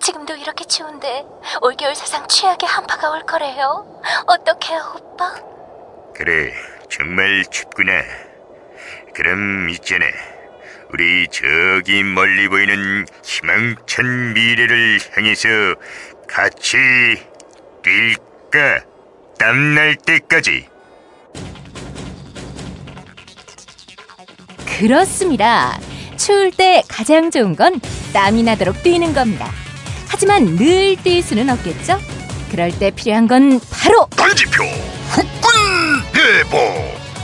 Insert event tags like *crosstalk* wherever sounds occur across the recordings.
지금도 이렇게 추운데 올겨울 사상 최악의 한파가 올 거래요. 어떡해요 오빠? 그래 정말 춥구나. 그럼 있잖아 우리 저기 멀리 보이는 희망찬 미래를 향해서 같이 뛸까? 땀날 때까지. 그렇습니다. 추울 때 가장 좋은 건 땀이 나도록 뛰는 겁니다. 하지만 늘 뛸 수는 없겠죠? 그럴 때 필요한 건 바로 단지표 후끈 대보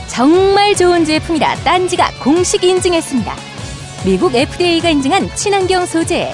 정말 좋은 제품이라 딴지가 공식 인증했습니다. 미국 FDA가 인증한 친환경 소재,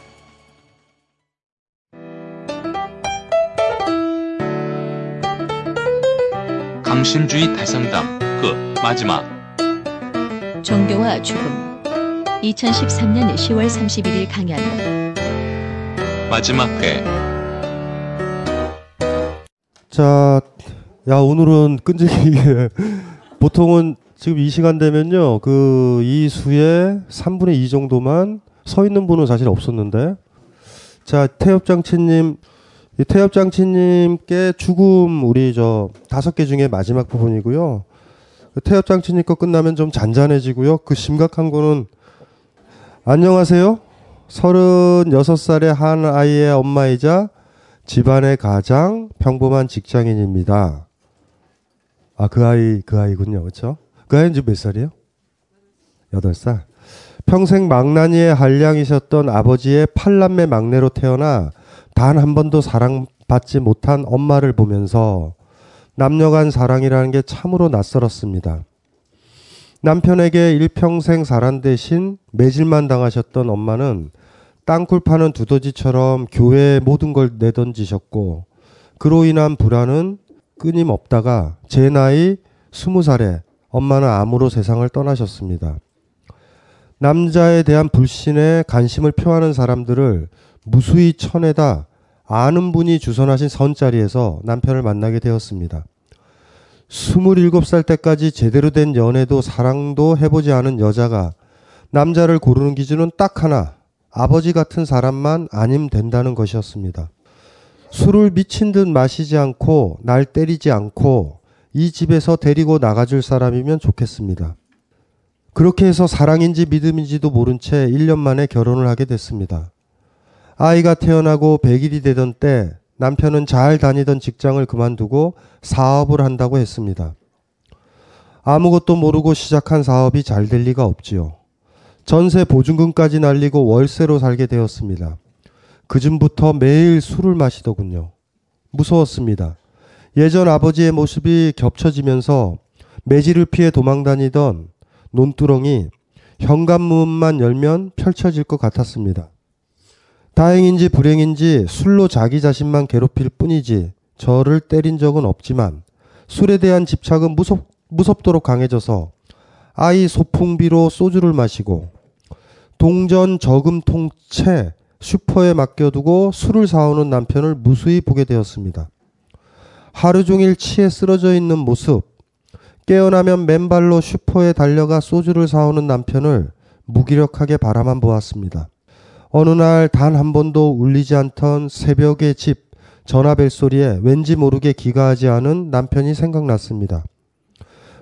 강신주의 대상담. 그 마지막. 종교와 죽음. 2013년 10월 31일 강연. 마지막 회. 자, 야 오늘은 끈질기게. *laughs* 보통은 지금 이 시간 되면요 그 이 수의 3분의 2 정도만 서 있는 분은 사실 없었는데. 자 태엽장치님 이 태엽장치님께 죽음 우리 저 다섯 개 중에 마지막 부분이고요 그 태엽장치님 거 끝나면 좀 잔잔해지고요 그 심각한 거는 안녕하세요 36살의 한 아이의 엄마이자 집안의 가장 평범한 직장인입니다. 아, 그 아이, 그 아이군요. 그쵸? 그 아이는 지금 몇 살이에요? 여덟 살. 평생 망나니의 한량이셨던 아버지의 팔남매 막내로 태어나 단 한 번도 사랑받지 못한 엄마를 보면서 남녀 간 사랑이라는 게 참으로 낯설었습니다. 남편에게 일평생 사란 대신 매질만 당하셨던 엄마는 땅굴 파는 두더지처럼 교회에 모든 걸 내던지셨고 그로 인한 불안은 끊임없다가 제 나이 스무 살에 엄마는 암으로 세상을 떠나셨습니다. 남자에 대한 불신에 관심을 표하는 사람들을 무수히 쳐내다 아는 분이 주선하신 선자리에서 남편을 만나게 되었습니다. 27살 때까지 제대로 된 연애도 사랑도 해보지 않은 여자가 남자를 고르는 기준은 딱 하나, 아버지 같은 사람만 아님 된다는 것이었습니다. 술을 미친 듯 마시지 않고 날 때리지 않고 이 집에서 데리고 나가줄 사람이면 좋겠습니다. 그렇게 해서 사랑인지 믿음인지도 모른 채 1년 만에 결혼을 하게 됐습니다. 아이가 태어나고 100일이 되던 때 남편은 잘 다니던 직장을 그만두고 사업을 한다고 했습니다. 아무것도 모르고 시작한 사업이 잘 될 리가 없지요. 전세 보증금까지 날리고 월세로 살게 되었습니다. 그쯤부터 매일 술을 마시더군요. 무서웠습니다. 예전 아버지의 모습이 겹쳐지면서 매질을 피해 도망다니던 논두렁이 현관문만 열면 펼쳐질 것 같았습니다. 다행인지 불행인지 술로 자기 자신만 괴롭힐 뿐이지 저를 때린 적은 없지만 술에 대한 집착은 무섭, 무섭도록 강해져서 아이 소풍비로 소주를 마시고 동전 저금 통채 슈퍼에 맡겨두고 술을 사오는 남편을 무수히 보게 되었습니다. 하루 종일 치에 쓰러져 있는 모습, 깨어나면 맨발로 슈퍼에 달려가 소주를 사오는 남편을 무기력하게 바라만 보았습니다. 어느 날 단 한 번도 울리지 않던 새벽의 집 전화벨 소리에 왠지 모르게 기가하지 않은 남편이 생각났습니다.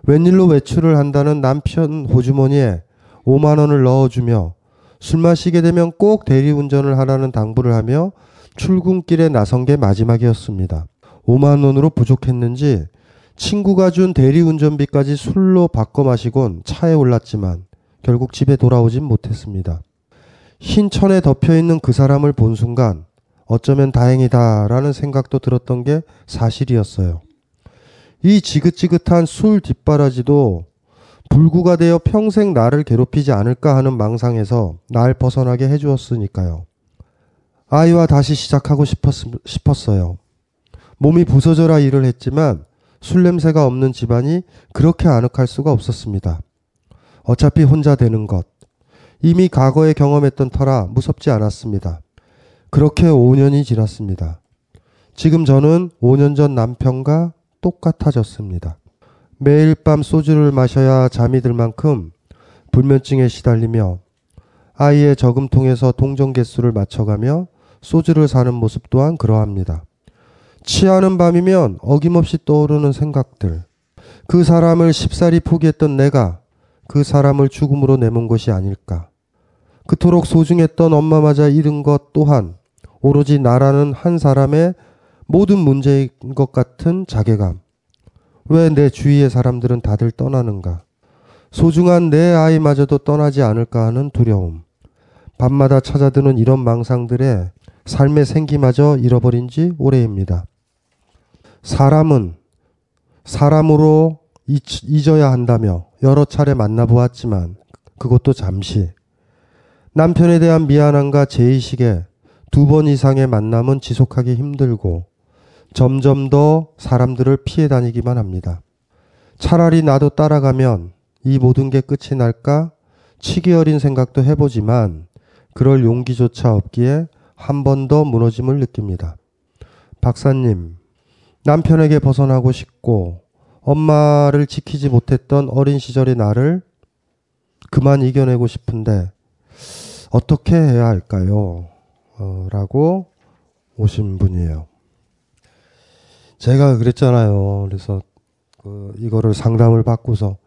웬일로 외출을 한다는 남편 호주머니에 5만 원을 넣어주며 술 마시게 되면 꼭 대리운전을 하라는 당부를 하며 출근길에 나선 게 마지막이었습니다. 5만 원으로 부족했는지 친구가 준 대리운전비까지 술로 바꿔 마시곤 차에 올랐지만 결국 집에 돌아오진 못했습니다. 흰 천에 덮여 있는 그 사람을 본 순간 어쩌면 다행이다라는 생각도 들었던 게 사실이었어요. 이 지긋지긋한 술 뒷바라지도 불구가 되어 평생 나를 괴롭히지 않을까 하는 망상에서 날 벗어나게 해주었으니까요. 아이와 다시 시작하고 싶었, 싶었어요. 몸이 부서져라 일을 했지만 술 냄새가 없는 집안이 그렇게 아늑할 수가 없었습니다. 어차피 혼자 되는 것. 이미 과거에 경험했던 터라 무섭지 않았습니다. 그렇게 5년이 지났습니다. 지금 저는 5년 전 남편과 똑같아졌습니다. 매일 밤 소주를 마셔야 잠이 들 만큼 불면증에 시달리며 아이의 저금통에서 동전 개수를 맞춰가며 소주를 사는 모습 또한 그러합니다. 취하는 밤이면 어김없이 떠오르는 생각들. 그 사람을 쉽사리 포기했던 내가 그 사람을 죽음으로 내몬 것이 아닐까. 그토록 소중했던 엄마마저 잃은 것 또한 오로지 나라는 한 사람의 모든 문제인 것 같은 자괴감. 왜 내 주위의 사람들은 다들 떠나는가? 소중한 내 아이마저도 떠나지 않을까 하는 두려움. 밤마다 찾아드는 이런 망상들에 삶의 생기마저 잃어버린 지 오래입니다. 사람은 사람으로 잊어야 한다며 여러 차례 만나보았지만 그것도 잠시. 남편에 대한 미안함과 죄의식에 두 번 이상의 만남은 지속하기 힘들고 점점 더 사람들을 피해 다니기만 합니다. 차라리 나도 따라가면 이 모든 게 끝이 날까 치기 어린 생각도 해보지만 그럴 용기조차 없기에 한 번 더 무너짐을 느낍니다. 박사님, 남편에게 벗어나고 싶고 엄마를 지키지 못했던 어린 시절의 나를 그만 이겨내고 싶은데 어떻게 해야 할까요? 어, 라고 오신 분이에요. 제가 그랬잖아요. 그래서 그 이거를 상담을 받고서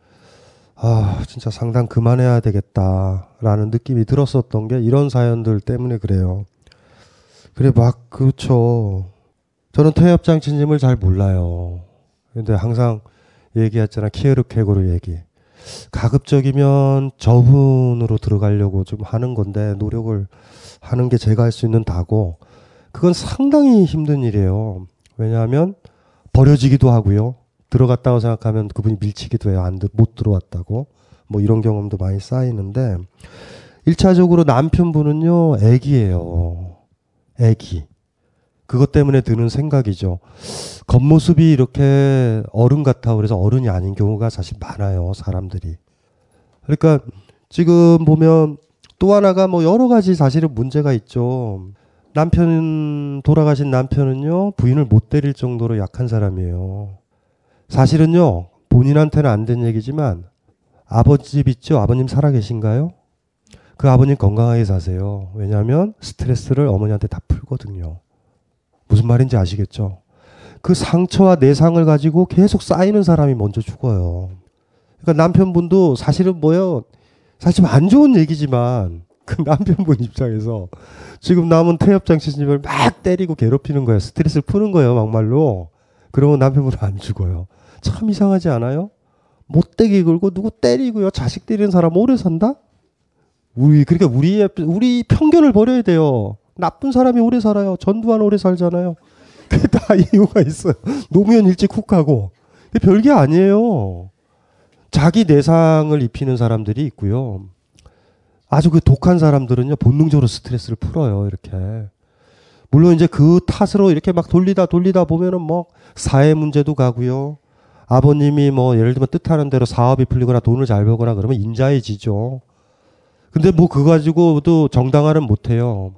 아 진짜 상담 그만해야 되겠다라는 느낌이 들었었던 게 이런 사연들 때문에 그래요. 그래 막 그렇죠. 저는 퇴합장치님을 잘 몰라요. 근데 항상 얘기했잖아 키에르케고르 얘기. 가급적이면 저분으로 들어가려고 좀 하는 건데 노력을 하는 게 제가 할 수 있는 다고 그건 상당히 힘든 일이에요. 왜냐하면 버려지기도 하고요. 들어갔다고 생각하면 그분이 밀치기도 해요. 안, 못 들어왔다고. 뭐 이런 경험도 많이 쌓이는데, 1차적으로 남편분은요, 애기예요. 애기. 그것 때문에 드는 생각이죠. 겉모습이 이렇게 어른 같아 그래서 어른이 아닌 경우가 사실 많아요. 사람들이. 그러니까 지금 보면 또 하나가 뭐 여러 가지 사실은 문제가 있죠. 남편 돌아가신 남편은요 부인을 못 때릴 정도로 약한 사람이에요. 사실은요 본인한테는 안 된 얘기지만 아버지 집 있죠 아버님 살아 계신가요? 그 아버님 건강하게 사세요. 왜냐하면 스트레스를 어머니한테 다 풀거든요. 무슨 말인지 아시겠죠? 그 상처와 내상을 가지고 계속 쌓이는 사람이 먼저 죽어요. 그러니까 남편분도 사실은 뭐요? 사실 안 좋은 얘기지만 그 *laughs* 남편분 입장에서 지금 남은 태엽장치님을 막 때리고 괴롭히는 거예요. 스트레스를 푸는 거예요, 막말로. 그러면 남편분은 안 죽어요. 참 이상하지 않아요? 못되게 굴고 누구 때리고요. 자식 때리는 사람 오래 산다? 우리 그러니까 우리 우리 편견을 버려야 돼요. 나쁜 사람이 오래 살아요. 전두환 오래 살잖아요. *laughs* 그게 다 이유가 있어요. 노무현 일찍 훅하고. 별게 아니에요. 자기 내상을 입히는 사람들이 있고요. 아주 그 독한 사람들은요, 본능적으로 스트레스를 풀어요, 이렇게. 물론 이제 그 탓으로 이렇게 막 돌리다 돌리다 보면은 뭐 사회 문제도 가고요. 아버님이 뭐 예를 들면 뜻하는 대로 사업이 풀리거나 돈을 잘 벌거나 그러면 인자해지죠. 근데 뭐 그거 가지고도 정당화는 못해요.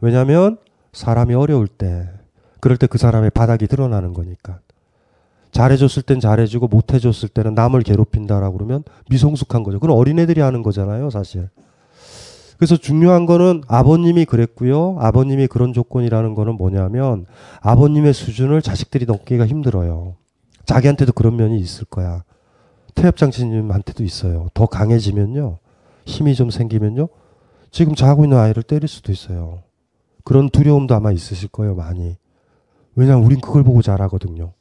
왜냐하면 사람이 어려울 때 그럴 때 그 사람의 바닥이 드러나는 거니까. 잘해줬을 땐 잘해주고 못해줬을 때는 남을 괴롭힌다라고 그러면 미성숙한 거죠. 그건 어린애들이 하는 거잖아요, 사실. 그래서 중요한 거는 아버님이 그랬고요. 아버님이 그런 조건이라는 거는 뭐냐면 아버님의 수준을 자식들이 넘기기가 힘들어요. 자기한테도 그런 면이 있을 거야. 태엽장치님한테도 있어요. 더 강해지면요. 힘이 좀 생기면요. 지금 자고 있는 아이를 때릴 수도 있어요. 그런 두려움도 아마 있으실 거예요, 많이. 왜냐면 우린 그걸 보고 자라거든요.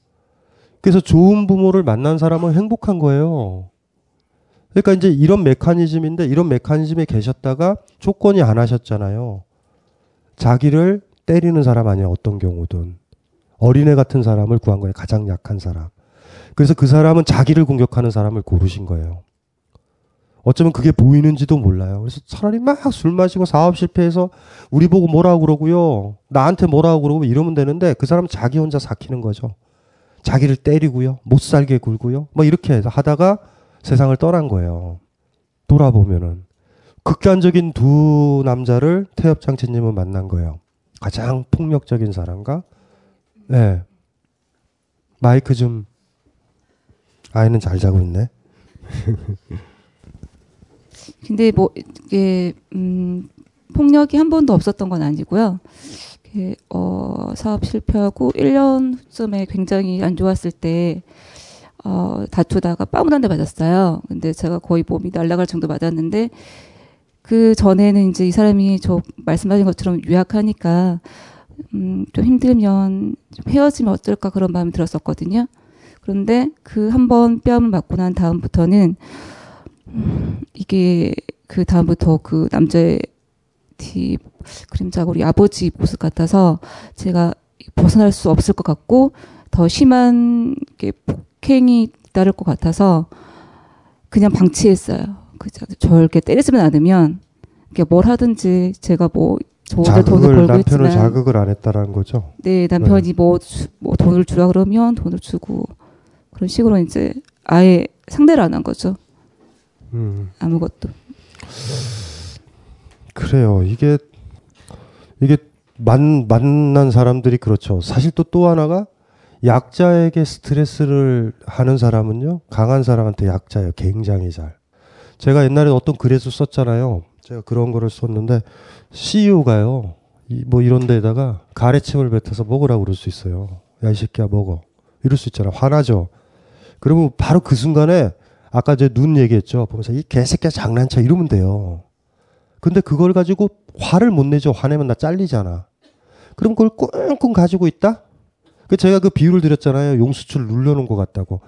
그래서 좋은 부모를 만난 사람은 행복한 거예요. 그러니까 이제 이런 메커니즘인데 이런 메커니즘에 계셨다가 조건이 안 하셨잖아요. 자기를 때리는 사람 아니에요. 어떤 경우든. 어린애 같은 사람을 구한 거예요. 가장 약한 사람. 그래서 그 사람은 자기를 공격하는 사람을 고르신 거예요. 어쩌면 그게 보이는지도 몰라요. 그래서 차라리 막 술 마시고 사업 실패해서 우리 보고 뭐라고 그러고요. 나한테 뭐라고 그러고 이러면 되는데 그 사람은 자기 혼자 삭히는 거죠. 자기를 때리고요. 못 살게 굴고요. 뭐 이렇게 하다가 세상을 떠난 거예요. 돌아보면은. 극단적인 두 남자를 태엽 장치님은 만난 거예요. 가장 폭력적인 사람과, 네. 마이크 좀, 아이는 잘 자고 있네. *laughs* 근데 뭐 이게 음 폭력이 한 번도 없었던 건 아니고요. 이게 어 사업 실패하고 1년 후쯤에 굉장히 안 좋았을 때 어, 다투다가 뺨을 한대 맞았어요. 근데 제가 거의 몸이 날아갈 정도 맞았는데 그 전에는 이제 이 사람이 저 말씀하신 것처럼 유약하니까 음, 좀 힘들면 좀 헤어지면 어떨까 그런 마음이 들었었거든요. 그런데 그 한 번 뺨을 맞고 난 다음부터는 음, 이게 그 다음부터 그 남자의 뒤 그림자가 우리 아버지 모습 같아서 제가 벗어날 수 없을 것 같고 더 심한 게 폭행이 따를 것 같아서 그냥 방치했어요. 그 저렇게 때리지만 않으면 뭘 하든지 제가 뭐 저한테 돈을 벌고 남편을 있지만 자극을 안 했다라는 거죠. 네 남편이 뭐, 주- 뭐 돈을 주라 그러면 돈을 주고 그런 식으로 이제 아예 상대를 안 한 거죠. 음. 아무것도. 그래요. 이게 이게 만 만난 사람들이 그렇죠. 사실 또 또 하나가 약자에게 스트레스를 하는 사람은요. 강한 사람한테 약자예요. 굉장히 잘. 제가 옛날에 어떤 글에서 썼잖아요. 제가 그런 거를 썼는데 CEO가요. 뭐 이런 데다가 가래침을 뱉어서 먹으라고 그럴 수 있어요. 야 이 새끼야 먹어. 이럴 수 있잖아. 화나죠. 그러면 바로 그 순간에 아까 제 눈 얘기했죠. 보면서 이 개새끼야 장난쳐 이러면 돼요. 근데 그걸 가지고 화를 못 내죠. 화내면 나 잘리잖아. 그럼 그걸 꽁꽁 가지고 있다? 그 제가 그 비유를 드렸잖아요. 용수철 눌러놓은 것 같다고.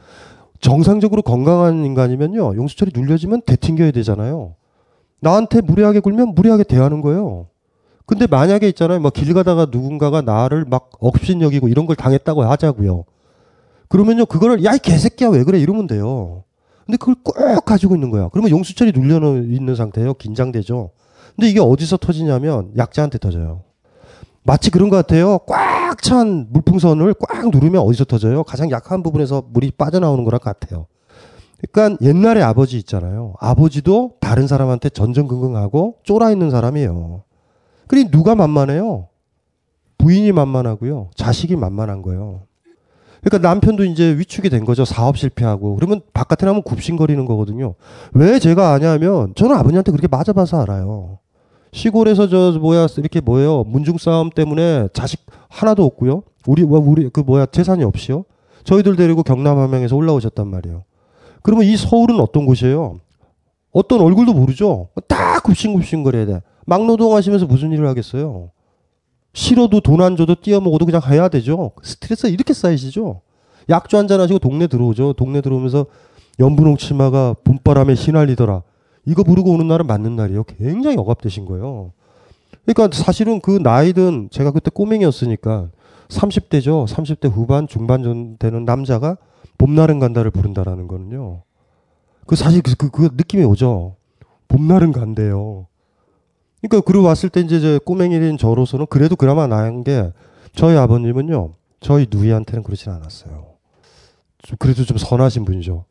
정상적으로 건강한 인간이면요. 용수철이 눌려지면 되튕겨야 되잖아요. 나한테 무례하게 굴면 무례하게 대하는 거예요. 근데 만약에 있잖아요. 막 길 가다가 누군가가 나를 막 억신여기고 이런 걸 당했다고 하자고요. 그러면요. 그거를 야 이 개새끼야 왜 그래 이러면 돼요. 근데 그걸 꼭 가지고 있는 거야. 그러면 용수철이 눌려 있는 상태예요. 긴장되죠. 근데 이게 어디서 터지냐면 약자한테 터져요. 마치 그런 것 같아요. 꽉 찬 물풍선을 꽉 누르면 어디서 터져요? 가장 약한 부분에서 물이 빠져나오는 거랑 같아요. 그러니까 옛날에 아버지 있잖아요. 아버지도 다른 사람한테 전전긍긍하고 쫄아 있는 사람이에요. 그러니 누가 만만해요? 부인이 만만하고요. 자식이 만만한 거예요. 그러니까 남편도 이제 위축이 된 거죠. 사업 실패하고. 그러면 바깥에 나면 굽신거리는 거거든요. 왜 제가 아냐면 저는 아버님한테 그렇게 맞아봐서 알아요. 시골에서 저 뭐야 이렇게 뭐예요 문중 싸움 때문에 자식 하나도 없고요. 우리 뭐 우리 그 뭐야 재산이 없이요. 저희들 데리고 경남 함양에서 올라오셨단 말이에요. 그러면 이 서울은 어떤 곳이에요? 어떤 얼굴도 모르죠. 딱 굽신굽신거려야 돼. 막노동 하시면서 무슨 일을 하겠어요? 싫어도 돈 안 줘도 뛰어 먹어도 그냥 해야 되죠. 스트레스가 이렇게 쌓이시죠. 약주 한 잔 하시고 동네 들어오죠. 동네 들어오면서 연분홍 치마가 봄바람에 휘날리더라. 이거 부르고 오는 날은 맞는 날이에요. 굉장히 억압되신 거예요. 그러니까 사실은 그 나이든 제가 그때 꼬맹이였으니까 30대죠. 30대 후반, 중반 전 되는 남자가 봄날은 간다를 부른다라는 거는요. 그 사실 그, 그, 그 느낌이 오죠. 봄날은 간대요. 그러니까 그리고 왔을 때 이제 저 꼬맹이인 저로서는 그래도 그나마 나은 게 저희 아버님은요. 저희 누이한테는 그러진 않았어요. 좀 그래도 좀 선하신 분이죠.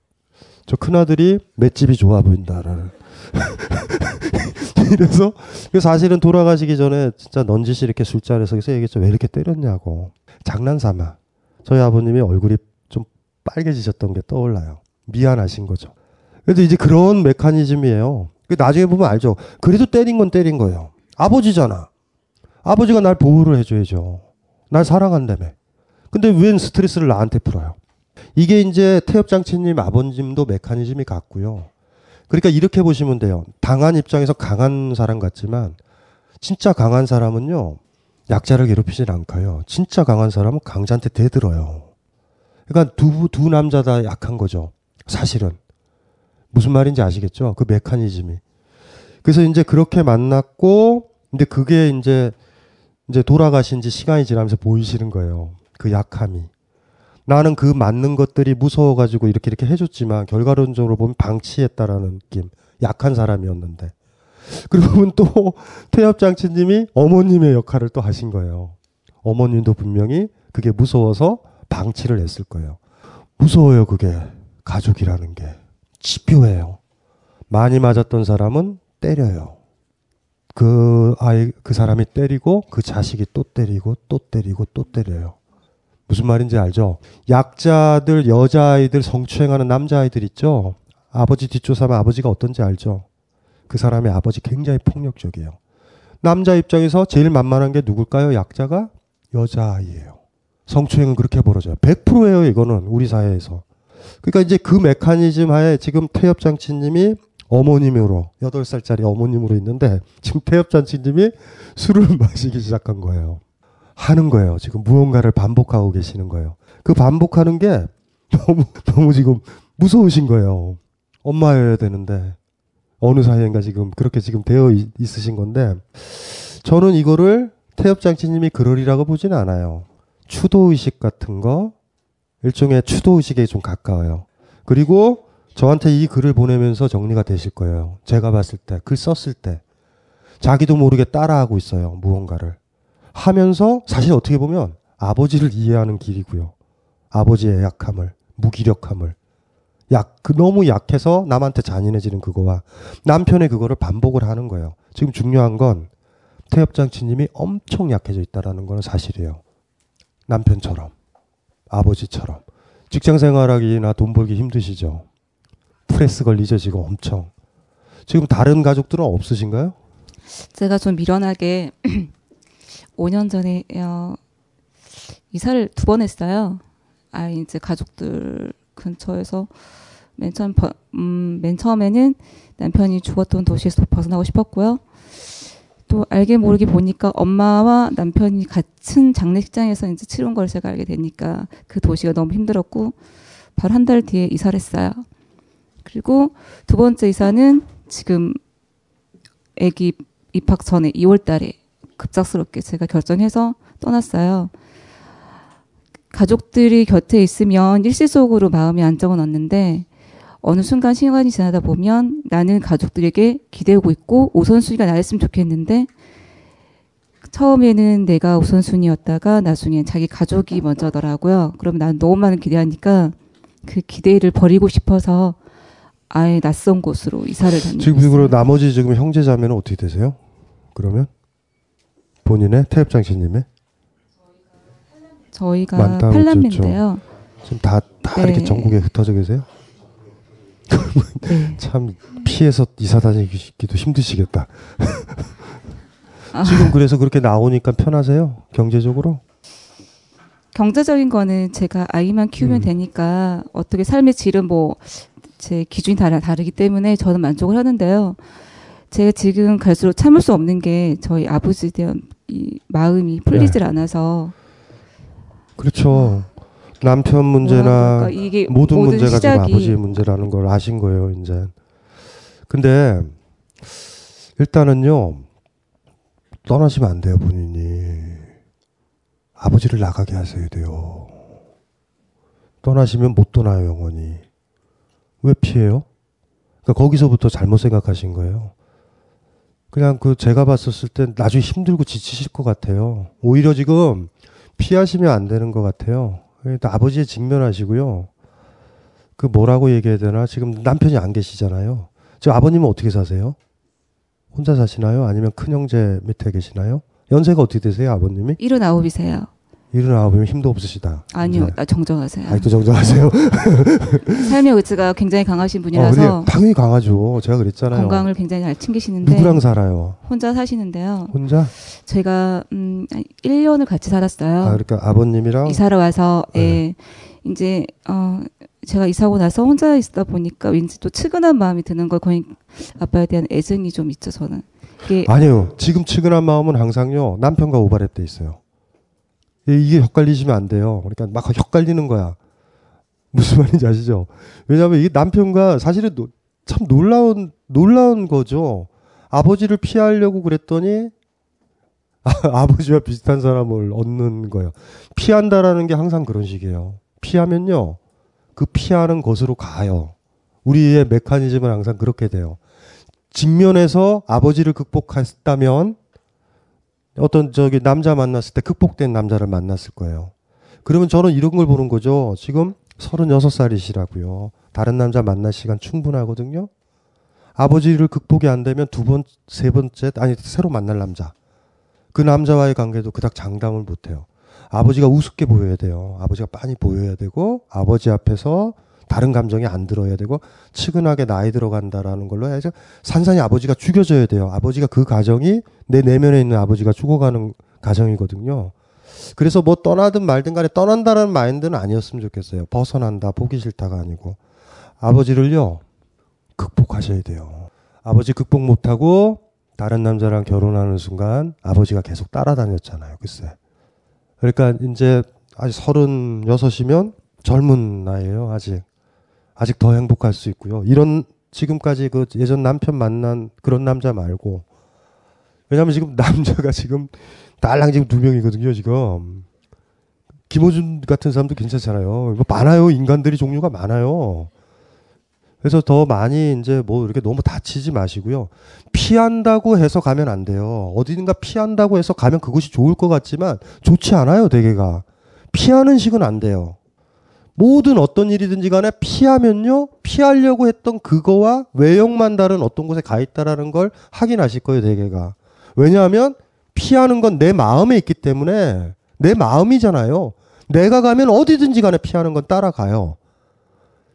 저 큰아들이 맷집이 좋아 보인다라는. *laughs* 이래서 그 사실은 돌아가시기 전에 진짜 넌지시 이렇게 술자리에서 얘기했죠. 왜 이렇게 때렸냐고. 장난삼아. 저희 아버님이 얼굴이 좀 빨개지셨던 게 떠올라요. 미안하신 거죠. 그래도 이제 그런 메커니즘이에요. 그 나중에 보면 알죠. 그래도 때린 건 때린 거예요. 아버지잖아. 아버지가 날 보호를 해줘야죠. 날 사랑한다며. 근데 웬 스트레스를 나한테 풀어요? 이게 이제 태엽장치님 아버님도 메커니즘이 같고요. 그러니까 이렇게 보시면 돼요. 당한 입장에서 강한 사람 같지만 진짜 강한 사람은요. 약자를 괴롭히질 않고요. 진짜 강한 사람은 강자한테 대들어요. 그러니까 두, 두 남자 다 약한 거죠. 사실은. 무슨 말인지 아시겠죠? 그 메커니즘이. 그래서 이제 그렇게 만났고, 근데 그게 이제, 이제 돌아가신 지 시간이 지나면서 보이시는 거예요. 그 약함이. 나는 그 맞는 것들이 무서워가지고 이렇게 이렇게 해줬지만 결과론적으로 보면 방치했다라는 느낌. 약한 사람이었는데. 그리고 보면 *laughs* 또 태엽장치님이 어머님의 역할을 또 하신 거예요. 어머님도 분명히 그게 무서워서 방치를 했을 거예요. 무서워요, 그게. 가족이라는 게. 지표예요. 많이 맞았던 사람은 때려요. 그 아이, 그 사람이 때리고 그 자식이 또 때리고 또 때리고 또 때려요. 무슨 말인지 알죠? 약자들, 여자아이들 성추행하는 남자아이들 있죠? 아버지 뒷조사하면 아버지가 어떤지 알죠? 그 사람의 아버지 굉장히 폭력적이에요. 남자 입장에서 제일 만만한 게 누굴까요? 약자가 여자아이예요. 성추행은 그렇게 벌어져요. 100%예요, 이거는 우리 사회에서. 그러니까 이제 그 메커니즘 하에 지금 태엽장치님이 어머님으로 8살짜리 어머님으로 있는데 지금 태엽장치님이 술을 *laughs* 마시기 시작한 거예요. 하는 거예요. 지금 무언가를 반복하고 계시는 거예요. 그 반복하는 게 너무 너무 지금 무서우신 거예요. 엄마여야 되는데 어느 사이인가 지금 그렇게 지금 되어 있으신 건데 저는 이거를 태엽장치님이 그러리라고 보지는 않아요. 추도 의식 같은 거 일종의 추도 의식에 좀 가까워요. 그리고 저한테 이 글을 보내면서 정리가 되실 거예요. 제가 봤을 때, 글 썼을 때. 자기도 모르게 따라하고 있어요. 무언가를. 하면서 사실 어떻게 보면 아버지를 이해하는 길이고요. 아버지의 약함을, 무기력함을. 약, 그 너무 약해서 남한테 잔인해지는 그거와 남편의 그거를 반복을 하는 거예요. 지금 중요한 건 태엽장치님이 엄청 약해져 있다라는 거는 사실이에요. 남편처럼. 아버지처럼. 직장 생활하기나 돈 벌기 힘드시죠? 프레스 걸리죠, 지금 엄청. 지금 다른 가족들은 없으신가요? 제가 좀 미련하게 *clears throat* 5년 전에 어, 이사를 두 번 했어요. 아 이제 가족들 근처에서 맨 처음 음, 맨 처음에는 남편이 죽었던 도시에서 벗어나고 싶었고요. 또 알게 모르게 보니까 엄마와 남편이 같은 장례식장에서 이제 치른 걸 제가 알게 되니까 그 도시가 너무 힘들었고 바로 한 달 뒤에 이사를 했어요. 그리고 두 번째 이사는 지금 아기 입학 전에 2월 달에 급작스럽게 제가 결정해서 떠났어요. 가족들이 곁에 있으면 일시적으로 마음이 안정은 얻는데 어느 순간 시간이 지나다 보면 나는 가족들에게 기대고 있고 우선순위가 나였으면 좋겠는데 처음에는 내가 우선순위였다가 나중엔 자기 가족이 먼저더라고요. 그러면 난 너무 많은 기대하니까 그 기대를 버리고 싶어서 아예 낯선 곳으로 이사를 다니고 지금 그리고 나머지 지금 형제 자매는 어떻게 되세요? 그러면 본인의 태엽 장씨님의 저희가 팔남매인데요. 지금 다, 다 네. 이렇게 전국에 흩어져 계세요? 네. 참 피해서 이사 다니기도 힘드시겠다. 아. *laughs* 지금 그래서 그렇게 나오니까 편하세요? 경제적으로? 경제적인 거는 제가 아이만 키우면 음. 되니까 어떻게 삶의 질은 뭐 제 기준이 다 다르기 때문에 저는 만족을 하는데요. 제가 지금 갈수록 참을 수 없는 게 저희 아버지에 대한 이 마음이 풀리질 않아서 그렇죠. 남편 문제나 뭐랄까, 이게 모든 모든 문제가 지금 시작이- 아버지의 문제라는 걸 아신 거예요, 이제. 근데 일단은요. 떠나시면 안 돼요, 본인이. 아버지를 나가게 하셔야 돼요. 떠나시면 못 떠나요, 영원히. 왜 피해요? 그러니까 거기서부터 잘못 생각하신 거예요. 그냥 그 제가 봤었을 때 나중에 힘들고 지치실 것 같아요. 오히려 지금 피하시면 안 되는 것 같아요. 일단 아버지에 직면하시고요. 그 뭐라고 얘기해야 되나? 지금 남편이 안 계시잖아요. 지금 아버님은 어떻게 사세요? 혼자 사시나요? 아니면 큰 형제 밑에 계시나요? 연세가 어떻게 되세요, 아버님이? 일흔 아홉이세요. 일흔 아홉이면 힘도 없으시다. 아니요, 이제. 나 정정하세요. 아직도 정정하세요? *laughs* 삶의 의지가 굉장히 강하신 어, 분이라서 근데 당연히 강하죠. 제가 그랬잖아요. 건강을 굉장히 잘 챙기시는데 누구랑 살아요? 혼자 사시는데요. 혼자? 제가 음, 한 1년을 같이 살았어요. 아, 그러니까 아버님이랑 이사를 와서 네. 예. 이제 어 제가 이사하고 나서 혼자 있다 보니까 왠지 또 측은한 마음이 드는 걸 거의 아빠에 대한 애정이 좀 있죠 저는. 아니요. 지금 측은한 마음은 항상요. 남편과 오버랩 돼 있어요. 이- 이게 헷갈리시면 안 돼요. 그러니까 막 헷갈리는 거야. 무슨 *laughs* 말인지 아시죠? 왜냐하면 이게 남편과 사실은 노- 참 놀라운 놀라운 거죠. 아버지를 피하려고 그랬더니 아버지와 *laughs* 비슷한 사람을 얻는 거예요. 피한다라는 게 항상 그런 식이에요. 피하면요. 그 피하는 것으로 가요. 우리의 메커니즘은 항상 그렇게 돼요. 직면에서 아버지를 극복했다면 어떤 저기 남자 만났을 때 극복된 남자를 만났을 거예요. 그러면 저는 이런 걸 보는 거죠. 지금 36살이시라고요. 다른 남자 만날 시간 충분하거든요. 아버지를 극복이 안 되면 두 번, 세 번째, 아니, 새로 만날 남자. 그 남자와의 관계도 그닥 장담을 못 해요. 아버지가 우습게 보여야 돼요. 아버지가 빤히 보여야 되고, 아버지 앞에서 다른 감정이 안 들어야 되고, 측은하게 나이 들어간다라는 걸로 해서 산산이 아버지가 죽여져야 돼요. 아버지가 그 가정이 내 내면에 있는 아버지가 죽어가는 가정이거든요. 그래서 뭐 떠나든 말든 간에 떠난다는 마인드는 아니었으면 좋겠어요. 벗어난다, 보기 싫다가 아니고. 아버지를요, 극복하셔야 돼요. 아버지 극복 못하고 다른 남자랑 결혼하는 순간 아버지가 계속 따라다녔잖아요. 글쎄. 그러니까 이제 아직 서른여섯이면 젊은 나이에요. 아직. 아직 더 행복할 수 있고요. 이런 지금까지 그 예전 남편 만난 그런 남자 말고 왜냐면 지금 *laughs* 남자가 지금 딸랑 지금 두 명이거든요. 지금 김호준 같은 사람도 괜찮잖아요. 뭐 많아요. 인간들이 종류가 많아요. 그래서 더 많이 이제 뭐 이렇게 너무 다치지 마시고요. 피한다고 해서 가면 안 돼요. 어디든가 피한다고 해서 가면 그것이 좋을 것 같지만 좋지 않아요. 대개가 피하는 식은 안 돼요. 모든 어떤 일이든지 간에 피하면요, 피하려고 했던 그거와 외형만 다른 어떤 곳에 가 있다라는 걸 확인하실 거예요, 대개가. 왜냐하면 피하는 건 내 마음에 있기 때문에 내 마음이잖아요. 내가 가면 어디든지 간에 피하는 건 따라가요.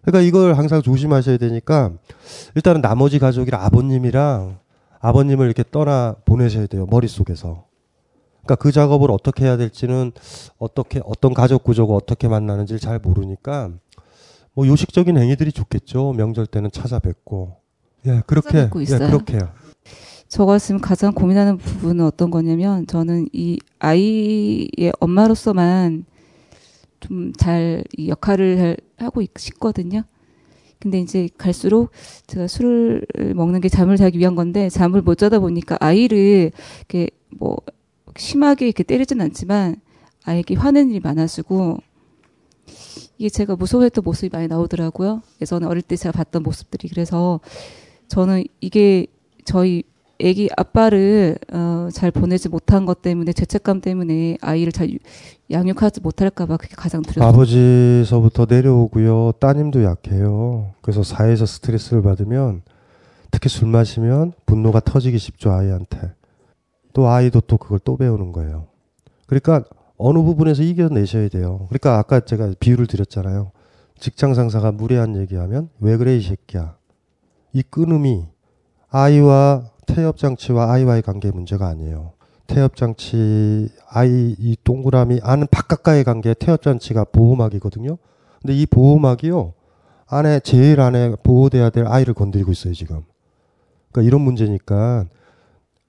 그러니까 이걸 항상 조심하셔야 되니까 일단은 나머지 가족이랑 아버님이랑 아버님을 이렇게 떠나 보내셔야 돼요, 머릿속에서. 그러니까 그 작업을 어떻게 해야 될지는 어떻게 어떤 가족 구조가 어떻게 만나는지를 잘 모르니까 뭐 요식적인 행위들이 좋겠죠. 명절 때는 찾아뵙고 예 그렇게 찾아뵙고 예 있어요. 그렇게요. 저가 지금 가장 고민하는 부분은 어떤 거냐면 저는 이 아이의 엄마로서만 좀잘이 역할을 할- 하고 있- 싶거든요. 근데 이제 갈수록 제가 술을 먹는 게 잠을 자기 위한 건데 잠을 못 자다 보니까 아이를 이렇게 뭐 심하게 이렇게 때리진 않지만 아이에게 화내는 일이 많아지고 이게 제가 무서워했던 모습이 많이 나오더라고요. 예전에 어릴 때 제가 봤던 모습들이 그래서 저는 이게 저희 아기 아빠를 어, 잘 보내지 못한 것 때문에 죄책감 때문에 아이를 잘 유- 양육하지 못할까봐 그게 가장 두렵습니다. 아버지서부터 내려오고요. 따님도 약해요. 그래서 사회에서 스트레스를 받으면 특히 술 마시면 분노가 터지기 쉽죠 아이한테. 또 아이도 또 그걸 또 배우는 거예요. 그러니까 어느 부분에서 이겨내셔야 돼요. 그러니까 아까 제가 비유를 드렸잖아요. 직장 상사가 무례한 얘기하면 왜 그래 이 새끼야. 이 끊음이 아이와 태엽 장치와 아이와의 관계 문제가 아니에요. 태엽 장치 아이 이 동그라미 안은 바깥과의 관계 태엽 장치가 보호막이거든요. 근데 이 보호막이요 안에 제일 안에 보호돼야 될 아이를 건드리고 있어요 지금. 그러니까 이런 문제니까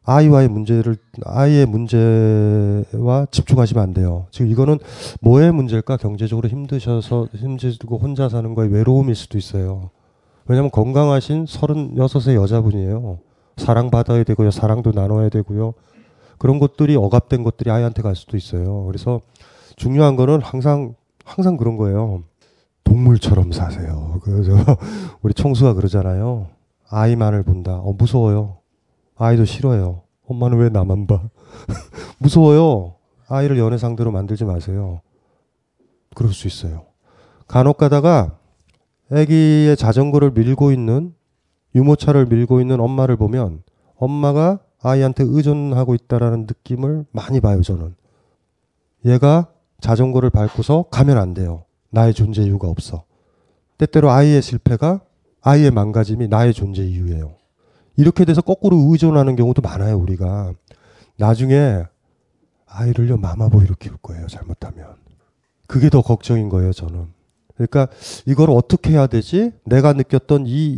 아이와의 문제를 아이의 문제와 집중하시면 안 돼요. 지금 이거는 뭐의 문제일까? 경제적으로 힘드셔서 힘들고 혼자 사는 거에 외로움일 수도 있어요. 왜냐하면 건강하신 36의 여자분이에요. 사랑받아야 되고요. 사랑도 나눠야 되고요. 그런 것들이 억압된 것들이 아이한테 갈 수도 있어요. 그래서 중요한 거는 항상 항상 그런 거예요. 동물처럼 사세요. 그래서 *laughs* 우리 청수가 그러잖아요. 아이만을 본다. 어, 무서워요. 아이도 싫어요. 엄마는 왜 나만 봐? *laughs* 무서워요. 아이를 연애 상대로 만들지 마세요. 그럴 수 있어요. 간혹 가다가 아기의 자전거를 밀고 있는 유모차를 밀고 있는 엄마를 보면 엄마가 아이한테 의존하고 있다라는 느낌을 많이 봐요, 저는. 얘가 자전거를 밟고서 가면 안 돼요. 나의 존재 이유가 없어. 때때로 아이의 실패가 아이의 망가짐이 나의 존재 이유예요. 이렇게 돼서 거꾸로 의존하는 경우도 많아요, 우리가. 나중에 아이를요, 마마보이로 키울 거예요, 잘못하면. 그게 더 걱정인 거예요, 저는. 그러니까 이걸 어떻게 해야 되지? 내가 느꼈던 이, 이,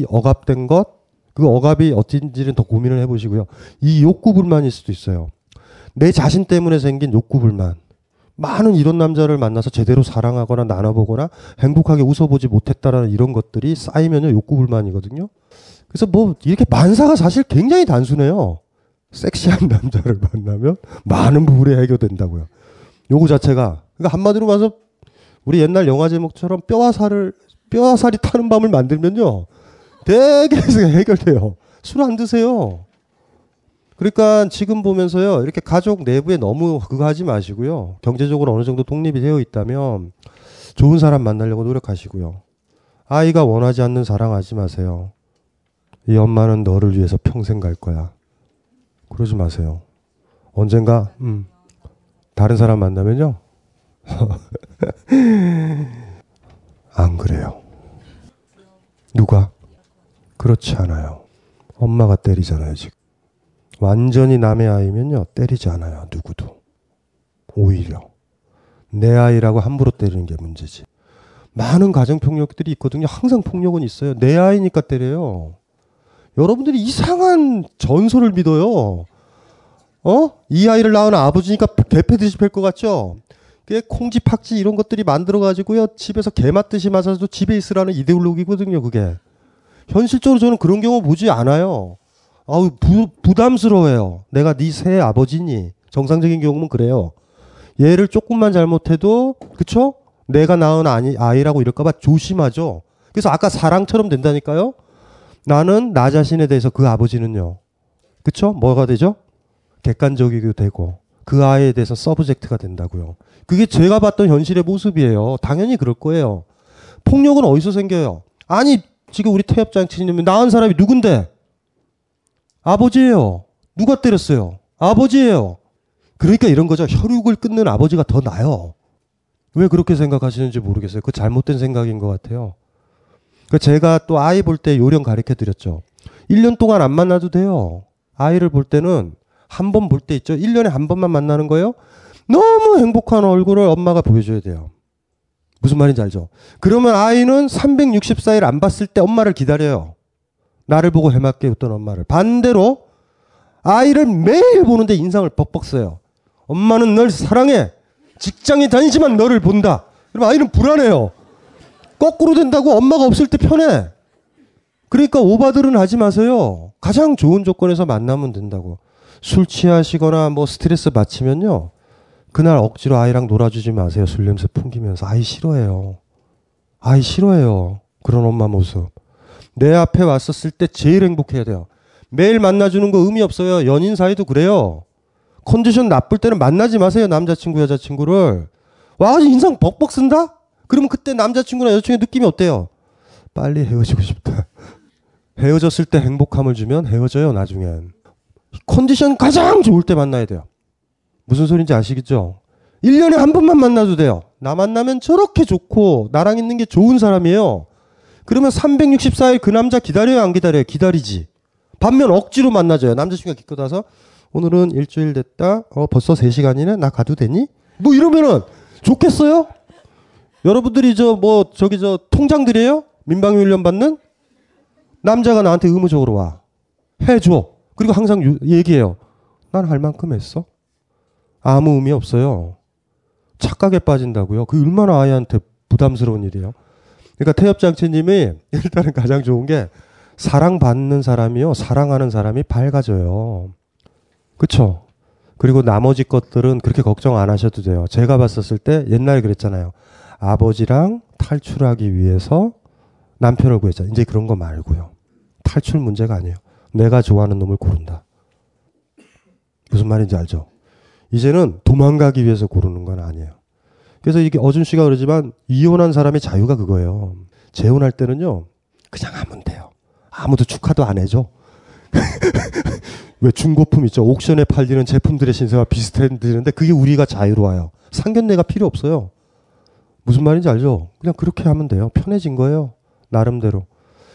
이 억압된 것, 그 억압이 어딘지는 더 고민을 해보시고요. 이 욕구 불만일 수도 있어요. 내 자신 때문에 생긴 욕구 불만. 많은 이런 남자를 만나서 제대로 사랑하거나 나눠보거나 행복하게 웃어보지 못했다라는 이런 것들이 쌓이면요 욕구 불만이거든요. 그래서 뭐 이렇게 만사가 사실 굉장히 단순해요. 섹시한 *laughs* 남자를 만나면 많은 부분이 해결된다고요. 요거 자체가 그러니까 한마디로 말해서 우리 옛날 영화 제목처럼 뼈와 살을 뼈와 살이 타는 밤을 만들면요 되게 해결돼요. 술 안 드세요. 그러니까 지금 보면서요 이렇게 가족 내부에 너무 그거 하지 마시고요 경제적으로 어느 정도 독립이 되어 있다면 좋은 사람 만나려고 노력하시고요 아이가 원하지 않는 사랑 하지 마세요 이 엄마는 너를 위해서 평생 갈 거야 그러지 마세요 언젠가 음, 다른 사람 만나면요 *laughs* 안 그래요 누가 그렇지 않아요 엄마가 때리잖아요 지금 완전히 남의 아이면요, 때리지 않아요, 누구도. 오히려. 내 아이라고 함부로 때리는 게 문제지. 많은 가정폭력들이 있거든요. 항상 폭력은 있어요. 내 아이니까 때려요. 여러분들이 이상한 전설을 믿어요. 어? 이 아이를 낳은 아버지니까 개패 듯이 팰것 같죠? 그게 콩지, 팍지 이런 것들이 만들어가지고요. 집에서 개 맞듯이 맞아도 집에 있으라는 이데올로기거든요, 그게. 현실적으로 저는 그런 경우 보지 않아요. 아우 부, 부담스러워요. 내가 네 새 아버지니 정상적인 경우는 그래요. 얘를 조금만 잘못해도 그쵸? 내가 낳은 아니, 아이라고 이럴까봐 조심하죠. 그래서 아까 사랑처럼 된다니까요. 나는 나 자신에 대해서 그 아버지는요. 그쵸? 뭐가 되죠? 객관적이게 되고 그 아이에 대해서 서브젝트가 된다고요. 그게 제가 봤던 현실의 모습이에요. 당연히 그럴 거예요. 폭력은 어디서 생겨요? 아니 지금 우리 태엽장 치님이 낳은 사람이 누군데? 아버지예요. 누가 때렸어요? 아버지예요. 그러니까 이런 거죠. 혈육을 끊는 아버지가 더 나요. 왜 그렇게 생각하시는지 모르겠어요. 그 잘못된 생각인 것 같아요. 그 제가 또 아이 볼 때 요령 가르쳐 드렸죠. 1년 동안 안 만나도 돼요. 아이를 볼 때는 한 번 볼 때 있죠. 1년에 한 번만 만나는 거예요. 너무 행복한 얼굴을 엄마가 보여줘야 돼요. 무슨 말인지 알죠? 그러면 아이는 364일 안 봤을 때 엄마를 기다려요. 나를 보고 해맑게 웃던 엄마를. 반대로 아이를 매일 보는데 인상을 벅벅 써요. 엄마는 널 사랑해. 직장에 다니지만 너를 본다. 그럼 아이는 불안해요. 거꾸로 된다고 엄마가 없을 때 편해. 그러니까 오바들은 하지 마세요. 가장 좋은 조건에서 만나면 된다고. 술 취하시거나 뭐 스트레스 받치면요. 그날 억지로 아이랑 놀아주지 마세요. 술 냄새 풍기면서. 아이 싫어해요. 아이 싫어해요. 그런 엄마 모습. 내 앞에 왔었을 때 제일 행복해야 돼요. 매일 만나주는 거 의미 없어요. 연인 사이도 그래요. 컨디션 나쁠 때는 만나지 마세요. 남자친구, 여자친구를. 와, 인상 벅벅 쓴다? 그러면 그때 남자친구나 여자친구의 느낌이 어때요? 빨리 헤어지고 싶다. 헤어졌을 때 행복함을 주면 헤어져요, 나중엔. 컨디션 가장 좋을 때 만나야 돼요. 무슨 소린지 아시겠죠? 1년에 한 번만 만나도 돼요. 나 만나면 저렇게 좋고, 나랑 있는 게 좋은 사람이에요. 그러면 364일 그 남자 기다려요, 안 기다려요? 기다리지. 반면 억지로 만나줘요. 남자친구가 기껏 와서 오늘은 일주일 됐다. 어, 벌써 3시간이네? 나 가도 되니? 뭐 이러면은 좋겠어요? 여러분들이 저 뭐 저기 저 통장들이에요? 민방위 훈련 받는? 남자가 나한테 의무적으로 와. 해줘. 그리고 항상 유, 얘기해요. 난 할 만큼 했어. 아무 의미 없어요. 착각에 빠진다고요. 그 얼마나 아이한테 부담스러운 일이에요. 그러니까 태엽장치님이 *laughs* 일단은 가장 좋은 게 사랑받는 사람이요. 사랑하는 사람이 밝아져요. 그쵸? 그리고 나머지 것들은 그렇게 걱정 안 하셔도 돼요. 제가 봤었을 때 옛날에 그랬잖아요. 아버지랑 탈출하기 위해서 남편을 구했잖아요. 이제 그런 거 말고요. 탈출 문제가 아니에요. 내가 좋아하는 놈을 고른다. 무슨 말인지 알죠? 이제는 도망가기 위해서 고르는 건 아니에요. 그래서 이게 어준 씨가 그러지만 이혼한 사람의 자유가 그거예요. 재혼할 때는요, 그냥 하면 돼요. 아무도 축하도 안 해줘. *laughs* 왜 중고품 있죠? 옥션에 팔리는 제품들의 신세와 비슷해지는데 그게 우리가 자유로워요. 상견례가 필요 없어요. 무슨 말인지 알죠? 그냥 그렇게 하면 돼요. 편해진 거예요. 나름대로.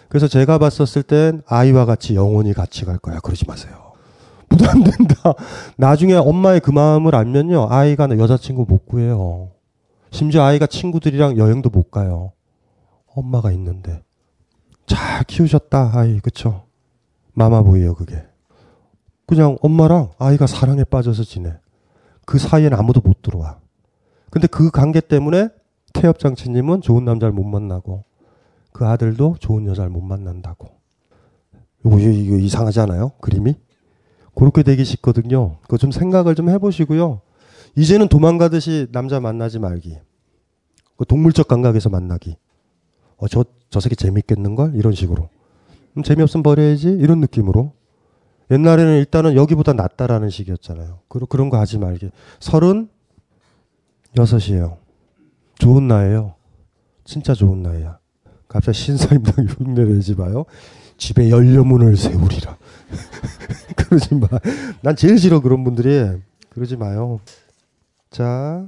그래서 제가 봤었을 땐 아이와 같이 영원히 같이 갈 거야. 그러지 마세요. *laughs* 부담된다. 나중에 엄마의 그 마음을 알면요. 아이가 여자친구 못 구해요. 심지어 아이가 친구들이랑 여행도 못 가요. 엄마가 있는데. 잘 키우셨다, 아이. 그쵸? 마마보이요, 그게. 그냥 엄마랑 아이가 사랑에 빠져서 지내. 그 사이엔 아무도 못 들어와. 근데 그 관계 때문에 태엽장치님은 좋은 남자를 못 만나고 그 아들도 좋은 여자를 못 만난다고. 이거, 이거 이상하지 않아요? 그림이? 그렇게 되기 쉽거든요. 그거 좀 생각을 좀 해보시고요. 이제는 도망가듯이 남자 만나지 말기. 그 동물적 감각에서 만나기. 어, 저, 저 새끼 재밌겠는걸? 이런 식으로. 음, 재미없으면 버려야지? 이런 느낌으로. 옛날에는 일단은 여기보다 낫다라는 식이었잖아요. 그런, 그런 거 하지 말기. 서른 여섯이에요. 좋은 나이에요. 진짜 좋은 나이야. 갑자기 신사임당 *laughs* 흉내 내지 마요. 집에 연료문을 세우리라. *laughs* 그러지 마. 난 제일 싫어 그런 분들이. 그러지 마요. 자.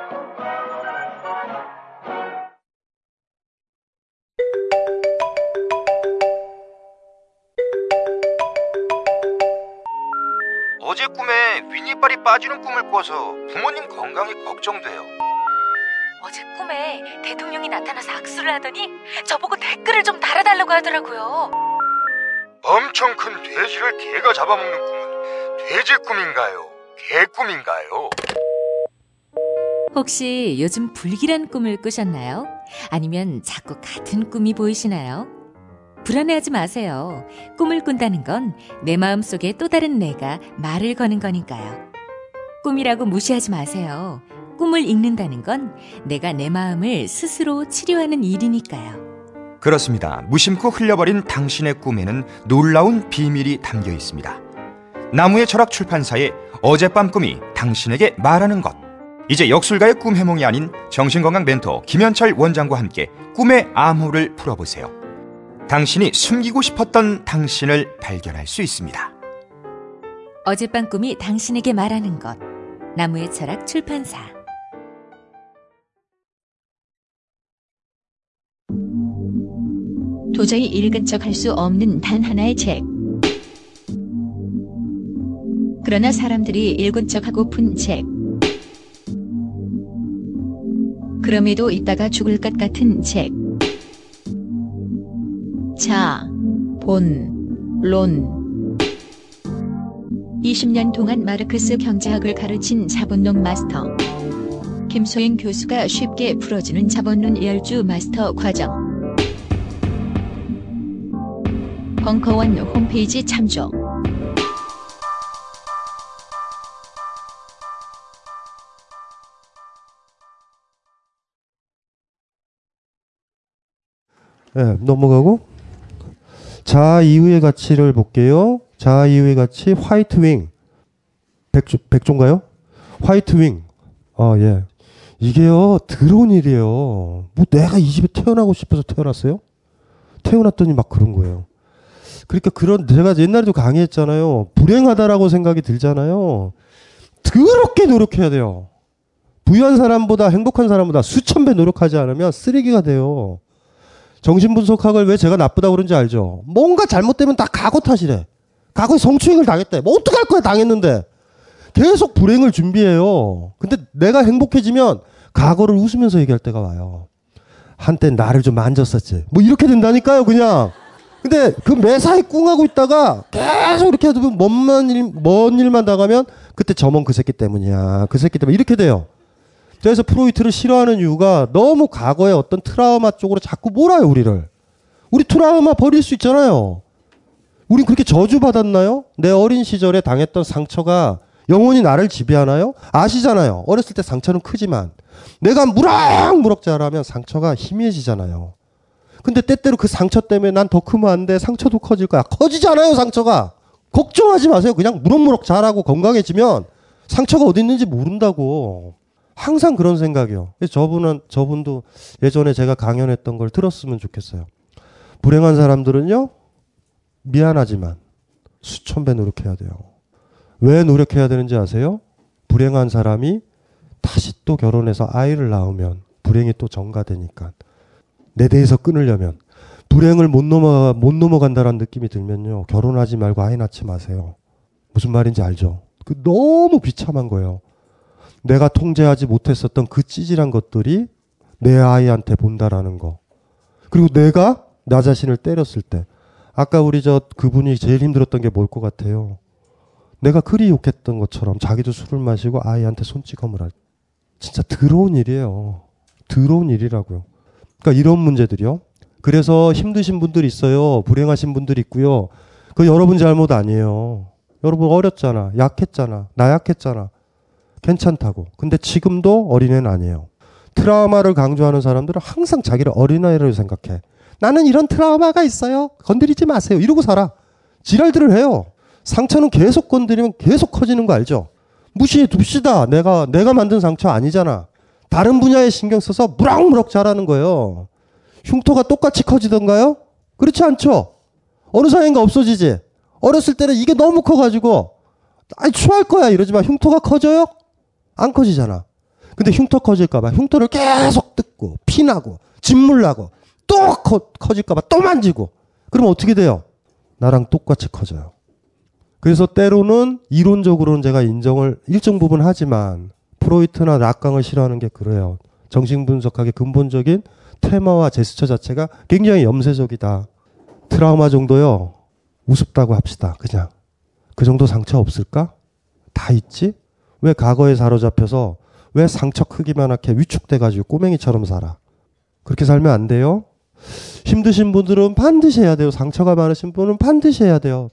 어제 꿈에 윗니빨이 빠지는 꿈을 꿔서 부모님 건강이 걱정돼요. 어제 꿈에 대통령이 나타나서 악수를 하더니 저보고 댓글을 좀 달아달라고 하더라고요. 엄청 큰 돼지를 개가 잡아먹는 꿈은 돼지 꿈인가요? 개 꿈인가요? 혹시 요즘 불길한 꿈을 꾸셨나요? 아니면 자꾸 같은 꿈이 보이시나요? 불안해하지 마세요. 꿈을 꾼다는 건 내 마음속에 또 다른 내가 말을 거는 거니까요. 꿈이라고 무시하지 마세요. 꿈을 읽는다는 건 내가 내 마음을 스스로 치료하는 일이니까요. 그렇습니다. 무심코 흘려버린 당신의 꿈에는 놀라운 비밀이 담겨 있습니다. 나무의 철학 출판사의 어젯밤 꿈이 당신에게 말하는 것. 이제 역술가의 꿈 해몽이 아닌 정신건강 멘토 김현철 원장과 함께 꿈의 암호를 풀어보세요. 당신이 숨기고 싶었던 당신을 발견할 수 있습니다. 어젯밤 꿈이 당신에게 말하는 것. 나무의 철학 출판사. 도저히 읽은 척 할 수 없는 단 하나의 책. 그러나 사람들이 읽은 척 하고픈 책. 그럼에도 있다가 죽을 것 같은 책. 자, 본, 론. 20년 동안 마르크스 경제학을 가르친 자본론 마스터. 김소영 교수가 쉽게 풀어주는 자본론 열주 마스터 과정. 벙커원 홈페이지 참조. 네, 넘어가고 자 이후의 가치를 볼게요. 자 이후의 가치 화이트 윙 백조 백조인가요? 화이트 윙. 아 예. 이게요 들어온 일이에요. 뭐 내가 이 집에 태어나고 싶어서 태어났어요? 태어났더니 막 그런 거예요. 그러니까 그런 제가 옛날에도 강의했잖아요. 불행하다라고 생각이 들잖아요. 더럽게 노력해야 돼요. 부유한 사람보다 행복한 사람보다 수천 배 노력하지 않으면 쓰레기가 돼요. 정신분석학을 왜 제가 나쁘다고 그런지 알죠? 뭔가 잘못되면 다 과거 탓이래. 과거에 성추행을 당했대. 뭐 어떡할 거야 당했는데. 계속 불행을 준비해요. 근데 내가 행복해지면 과거를 웃으면서 얘기할 때가 와요. 한때 나를 좀 만졌었지. 뭐 이렇게 된다니까요, 그냥. 근데 그 매사에 꿍하고 있다가 계속 이렇게 해도 먼, 일, 먼 일만 당하면 그때 저먼 그 새끼 때문이야. 그 새끼 때문에 이렇게 돼요. 그래서 프로이트를 싫어하는 이유가 너무 과거의 어떤 트라우마 쪽으로 자꾸 몰아요, 우리를. 우리 트라우마 버릴 수 있잖아요. 우린 그렇게 저주받았나요? 내 어린 시절에 당했던 상처가 영원히 나를 지배하나요? 아시잖아요. 어렸을 때 상처는 크지만 내가 무럭무럭 자라면 상처가 희미해지잖아요. 근데 때때로 그 상처 때문에 난 더 크면 안 돼. 상처도 커질 거야. 커지잖아요, 상처가. 걱정하지 마세요. 그냥 무럭무럭 자라고 건강해지면 상처가 어디 있는지 모른다고. 항상 그런 생각이요. 저분은, 저분도 예전에 제가 강연했던 걸 들었으면 좋겠어요. 불행한 사람들은요, 미안하지만 수천 배 노력해야 돼요. 왜 노력해야 되는지 아세요? 불행한 사람이 다시 또 결혼해서 아이를 낳으면 불행이 또 전가되니까. 내 대에서 끊으려면 불행을 못 넘어 못 넘어간다라는 느낌이 들면요 결혼하지 말고 아이 낳지 마세요. 무슨 말인지 알죠? 그 너무 비참한 거예요. 내가 통제하지 못했었던 그 찌질한 것들이 내 아이한테 본다라는 거. 그리고 내가 나 자신을 때렸을 때 아까 우리 저 그분이 제일 힘들었던 게 뭘 것 같아요. 내가 그리 욕했던 것처럼 자기도 술을 마시고 아이한테 손찌검을 할. 진짜 더러운 일이에요. 더러운 일이라고요. 그러니까 이런 문제들이요. 그래서 힘드신 분들 있어요. 불행하신 분들 있고요. 그 여러분 잘못 아니에요. 여러분 어렸잖아. 약했잖아. 나약했잖아. 괜찮다고. 근데 지금도 어린애는 아니에요. 트라우마를 강조하는 사람들은 항상 자기를 어린아이라고 생각해. 나는 이런 트라우마가 있어요. 건드리지 마세요. 이러고 살아. 지랄들을 해요. 상처는 계속 건드리면 계속 커지는 거 알죠? 무시해 둡시다. 내가, 내가 만든 상처 아니잖아. 다른 분야에 신경 써서 무럭무럭 자라는 거예요. 흉터가 똑같이 커지던가요? 그렇지 않죠? 어느 사이인가 없어지지? 어렸을 때는 이게 너무 커가지고, 아이, 추할 거야. 이러지 만 흉터가 커져요? 안 커지잖아. 근데 흉터 커질까봐 흉터를 계속 뜯고, 피나고, 진물 나고, 또 커, 커질까봐 또 만지고. 그러면 어떻게 돼요? 나랑 똑같이 커져요. 그래서 때로는 이론적으로는 제가 인정을 일정 부분 하지만 프로이트나 락강을 싫어하는 게 그래요. 정신분석학의 근본적인 테마와 제스처 자체가 굉장히 염세적이다. 트라우마 정도요. 우습다고 합시다. 그냥. 그 정도 상처 없을까? 다 있지? 왜 과거에 사로잡혀서 왜 상처 크기만하게 위축돼가지고 꼬맹이처럼 살아? 그렇게 살면 안 돼요? 힘드신 분들은 반드시 해야 돼요. 상처가 많으신 분은 반드시 해야 돼요.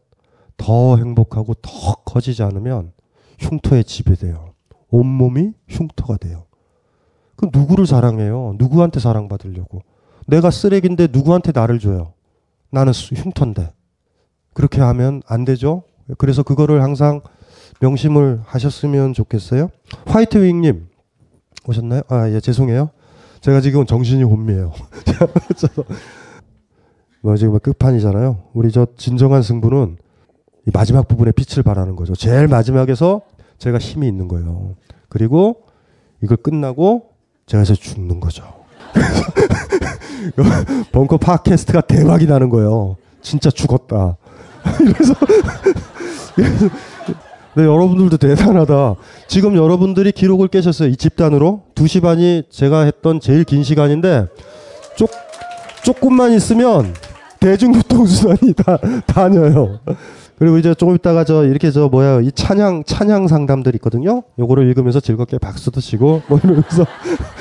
더 행복하고 더 커지지 않으면 흉터에 지배돼요. 온몸이 흉터가 돼요. 그 누구를 사랑해요? 누구한테 사랑받으려고? 내가 쓰레기인데 누구한테 나를 줘요? 나는 흉터인데. 그렇게 하면 안 되죠? 그래서 그거를 항상 명심을 하셨으면 좋겠어요. 화이트윙님 오셨나요? 아, 예, 죄송해요. 제가 지금 정신이 혼미해요. *laughs* 뭐 지금 끝판이잖아요. 우리 저 진정한 승부는 이 마지막 부분에 빛을 발하는 거죠. 제일 마지막에서 제가 힘이 있는 거예요. 그리고 이걸 끝나고 제가 이제 죽는 거죠. *laughs* 벙커 팟캐스트가 대박이 나는 거예요. 진짜 죽었다. *laughs* 이래서, 네, 여러분들도 대단하다. 지금 여러분들이 기록을 깨셨어요. 이 집단으로. 2시 반이 제가 했던 제일 긴 시간인데, 쪽, 조금만 있으면 대중교통수단이 다 다녀요. 그리고 이제 조금 있다가 저 이렇게 저 뭐야 이 찬양 찬양 상담들 있거든요. 요거를 읽으면서 즐겁게 박수도 치고 뭐 이러면서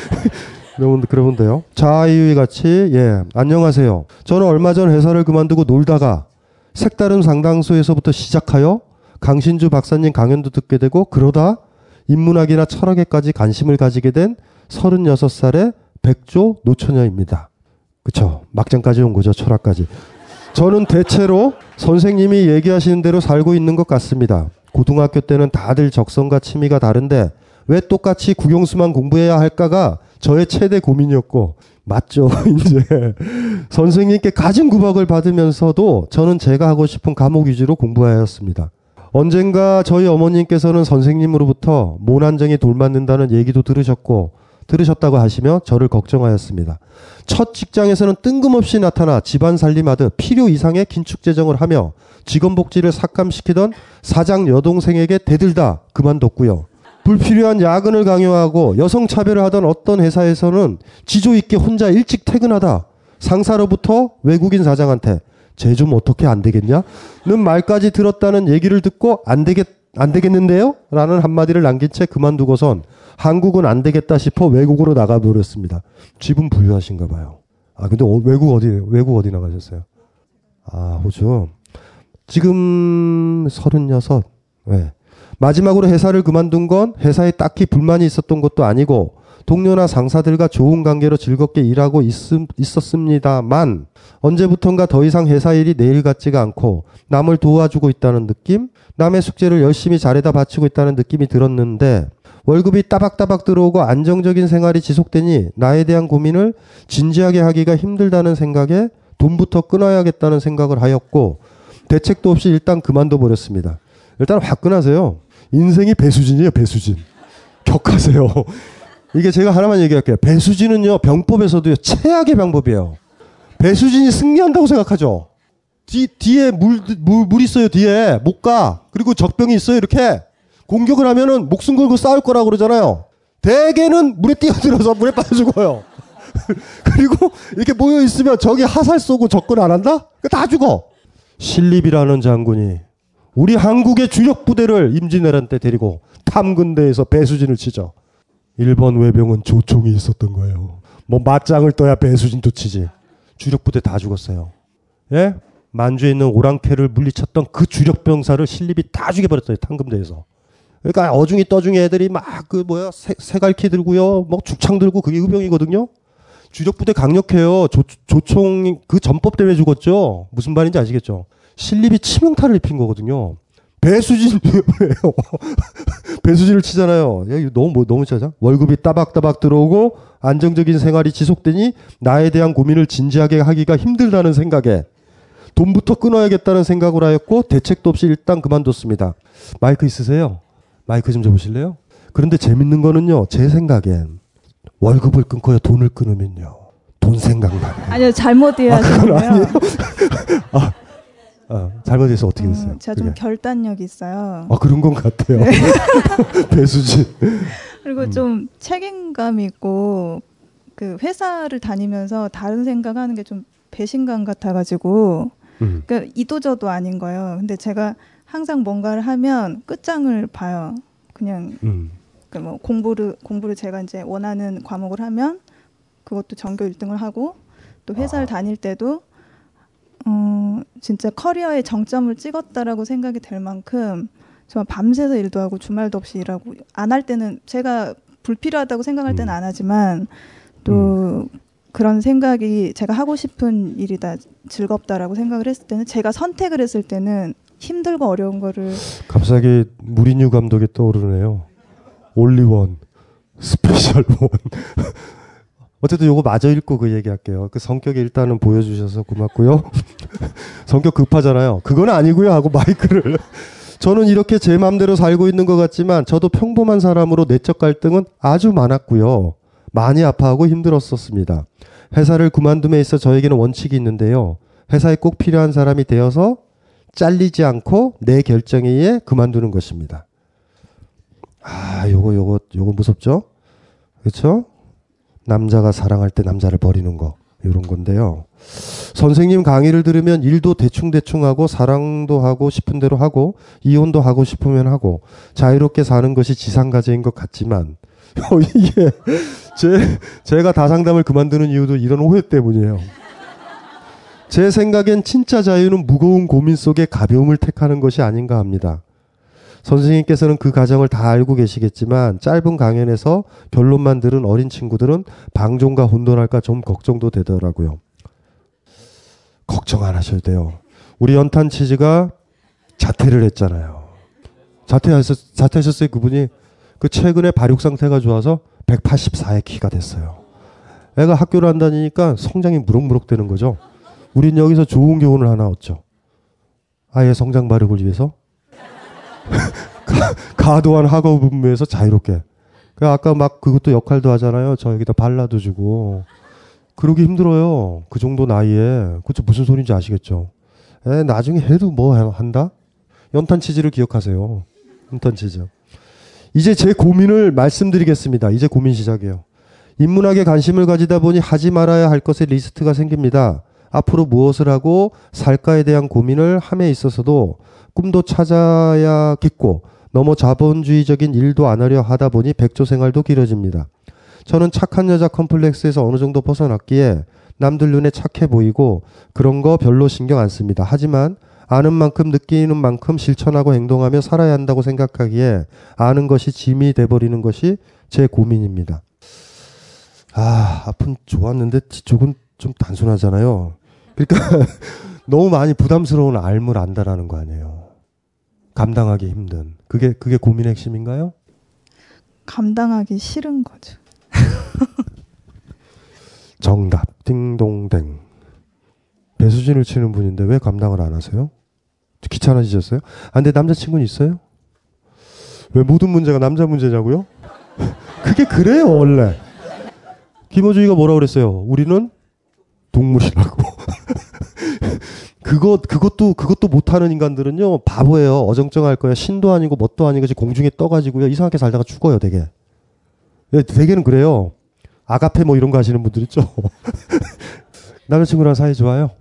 *laughs* 여러분들 그러면 돼요. 자유의 같이 예 안녕하세요. 저는 얼마 전 회사를 그만두고 놀다가 색다른 상당소에서부터 시작하여 강신주 박사님 강연도 듣게 되고 그러다 인문학이나 철학에까지 관심을 가지게 된 36살의 백조 노처녀입니다. 그쵸. 막장까지 온 거죠. 철학까지. 저는 대체로 선생님이 얘기하시는 대로 살고 있는 것 같습니다. 고등학교 때는 다들 적성과 취미가 다른데 왜 똑같이 국영수만 공부해야 할까가 저의 최대 고민이었고 맞죠. *laughs* 이제 선생님께 가진 구박을 받으면서도 저는 제가 하고 싶은 과목 위주로 공부하였습니다. 언젠가 저희 어머님께서는 선생님으로부터 모난정이 돌맞는다는 얘기도 들으셨고 들으셨다고 하시며 저를 걱정하였습니다. 첫 직장에서는 뜬금없이 나타나 집안 살림하듯 필요 이상의 긴축 재정을 하며 직원 복지를 삭감시키던 사장 여동생에게 대들다 그만뒀고요. 불필요한 야근을 강요하고 여성 차별을 하던 어떤 회사에서는 지조 있게 혼자 일찍 퇴근하다 상사로부터 외국인 사장한테 쟤 좀 어떻게 안 되겠냐? 는 말까지 들었다는 얘기를 듣고 안 되겠 안 되겠는데요? 라는 한마디를 남긴 채 그만두고선 한국은 안 되겠다 싶어 외국으로 나가 버렸습니다. 집은 부유하신가 봐요. 아 근데 어, 외국 어디 외국 어디 나가셨어요? 아 호주. 지금 서른여섯. 네. 마지막으로 회사를 그만둔 건 회사에 딱히 불만이 있었던 것도 아니고 동료나 상사들과 좋은 관계로 즐겁게 일하고 있, 있었습니다만 언제부턴가 더 이상 회사 일이 내일 같지가 않고 남을 도와주고 있다는 느낌, 남의 숙제를 열심히 잘해다 바치고 있다는 느낌이 들었는데 월급이 따박따박 들어오고 안정적인 생활이 지속되니 나에 대한 고민을 진지하게 하기가 힘들다는 생각에 돈부터 끊어야겠다는 생각을 하였고 대책도 없이 일단 그만둬 버렸습니다. 일단 화끈하세요. 인생이 배수진이에요, 배수진. 격하세요. 이게 제가 하나만 얘기할게요. 배수진은요, 병법에서도요, 최악의 방법이에요. 배수진이 승리한다고 생각하죠. 뒤, 뒤에 물, 물, 물 있어요, 뒤에. 못 가. 그리고 적병이 있어요, 이렇게. 공격을 하면은 목숨 걸고 싸울 거라고 그러잖아요. 대개는 물에 뛰어들어서 물에 빠져 죽어요. *laughs* 그리고 이렇게 모여 있으면 저기 하살 쏘고 접근 안 한다? 다 죽어. 신립이라는 장군이 우리 한국의 주력 부대를 임진왜란 때 데리고 탐군대에서 배수진을 치죠. 일본 외병은 조총이 있었던 거예요. 뭐 맞짱을 떠야 배수진도 치지. 주력 부대 다 죽었어요. 예? 만주에 있는 오랑캐를 물리쳤던 그 주력 병사를 신립이 다 죽여버렸어요. 탐금대에서. 그러니까 어중이 떠중이 애들이 막 그 뭐야 세, 세갈키 들고요, 뭐 죽창 들고 그게 의병이거든요. 주력 부대 강력해요. 조, 조총 그 전법 때문에 죽었죠. 무슨 말인지 아시겠죠? 신립이 치명타를 입힌 거거든요. 배수진 *laughs* 배수진을 치잖아요. 야, 이거 너무 뭐, 너무 짜자. 월급이 따박따박 들어오고 안정적인 생활이 지속되니 나에 대한 고민을 진지하게 하기가 힘들다는 생각에 돈부터 끊어야겠다는 생각을 하였고 대책도 없이 일단 그만뒀습니다. 마이크 있으세요? 마이크 좀 줘보실래요? 그런데 재밌는 거는요. 제 생각엔 월급을 끊고요. 돈을 끊으면요. 돈 생각나요. 아니요 잘못 이해하셨고요. 아, *laughs* 아, 잘못해서 어떻게 됐어요? 음, 제가 좀 그게? 결단력이 있어요. 아 그런 건 같아요. 네. *laughs* 배수진. 그리고 음. 좀 책임감 있고 그 회사를 다니면서 다른 생각하는 게 좀 배신감 같아가지고 음. 그러니까 이도저도 아닌 거예요. 근데 제가 항상 뭔가를 하면 끝장을 봐요. 그냥 음. 그뭐 공부를 공부를 제가 이제 원하는 과목을 하면 그것도 전교 1등을 하고 또 회사를 아. 다닐 때도 어 진짜 커리어의 정점을 찍었다라고 생각이 될 만큼 정말 밤새서 일도 하고 주말도 없이 일하고 안 할 때는 제가 불필요하다고 생각할 때는 안 하지만 또 그런 생각이 제가 하고 싶은 일이다 즐겁다라고 생각을 했을 때는 제가 선택을 했을 때는 힘들고 어려운 거를 갑자기 무리뉴 감독이 떠오르네요. Only one special one. 어쨌든 요거 마저 읽고 그 얘기할게요. 그 성격이 일단은 보여주셔서 고맙고요. *laughs* 성격 급하잖아요. 그건 아니고요 하고 마이크를. *laughs* 저는 이렇게 제 마음대로 살고 있는 것 같지만 저도 평범한 사람으로 내적 갈등은 아주 많았고요. 많이 아파하고 힘들었었습니다. 회사를 그만둠에 있어 저에게는 원칙이 있는데요. 회사에 꼭 필요한 사람이 되어서 잘리지 않고 내 결정에 의해 그만두는 것입니다. 아, 요거 요거 요거 무섭죠? 그렇죠? 남자가 사랑할 때 남자를 버리는 거 이런 건데요. 선생님 강의를 들으면 일도 대충대충 하고 사랑도 하고 싶은 대로 하고 이혼도 하고 싶으면 하고 자유롭게 사는 것이 지상가제인 것 같지만 *laughs* 어, 이게 제 제가 다상담을 그만두는 이유도 이런 오해 때문이에요. 제 생각엔 진짜 자유는 무거운 고민 속에 가벼움을 택하는 것이 아닌가 합니다. 선생님께서는 그 과정을 다 알고 계시겠지만 짧은 강연에서 결론만 들은 어린 친구들은 방종과 혼돈할까 좀 걱정도 되더라고요. 걱정 안 하셔도 돼요. 우리 연탄 치즈가 자퇴를 했잖아요. 자퇴하셨, 자퇴하셨어요, 그분이. 그 최근에 발육 상태가 좋아서 184의 키가 됐어요. 애가 학교를 안 다니니까 성장이 무럭무럭 되는 거죠. 우린 여기서 좋은 교훈을 하나 얻죠. 아이의 성장 발육을 위해서 가- 과도한 학업 분무에서 자유롭게. 그 아까 막 그것도 역할도 하잖아요. 저 여기다 발라도 주고. 그러기 힘들어요. 그 정도 나이에. 그쵸 무슨 소리인지 아시겠죠? 에 나중에 해도 뭐 해- 한다? 연탄 치즈를 기억하세요. 연탄 치즈. 이제 제 고민을 말씀드리겠습니다. 이제 고민 시작이에요. 인문학에 관심을 가지다 보니 하지 말아야 할 것의 리스트가 생깁니다. 앞으로 무엇을 하고 살까에 대한 고민을 함에 있어서도 꿈도 찾아야겠고 너무 자본주의적인 일도 안 하려 하다 보니 백조 생활도 길어집니다. 저는 착한 여자 컴플렉스에서 어느 정도 벗어났기에 남들 눈에 착해 보이고 그런 거 별로 신경 안 씁니다. 하지만 아는 만큼 느끼는 만큼 실천하고 행동하며 살아야 한다고 생각하기에 아는 것이 짐이 돼버리는 것이 제 고민입니다. 아, 앞은 좋았는데 뒤쪽은 좀 단순하잖아요. 그러니까 *laughs* 너무 많이 부담스러운 알물 안다라는 거 아니에요. 감당하기 힘든. 그게 그게 고민의 핵심인가요? 감당하기 싫은 거죠. *laughs* 정답. 띵동댕. 배수진을 치는 분인데 왜 감당을 안 하세요? 귀찮아지셨어요? 아, 근데 남자친구는 있어요? 왜 모든 문제가 남자 문제냐고요? *laughs* 그게 그래요, 원래. 김호중이가 뭐라 그랬어요? 우리는 동물이라고. *laughs* 그것, 그것도, 그것도 못하는 인간들은요, 바보예요. 어정쩡할 거예요. 신도 아니고 뭣도 아니고 공중에 떠가지고요. 이상하게 살다가 죽어요, 되게. 예, 되게는 그래요. 아가페 뭐 이런 거 하시는 분들 있죠. *laughs* 남자친구랑 사이 좋아요?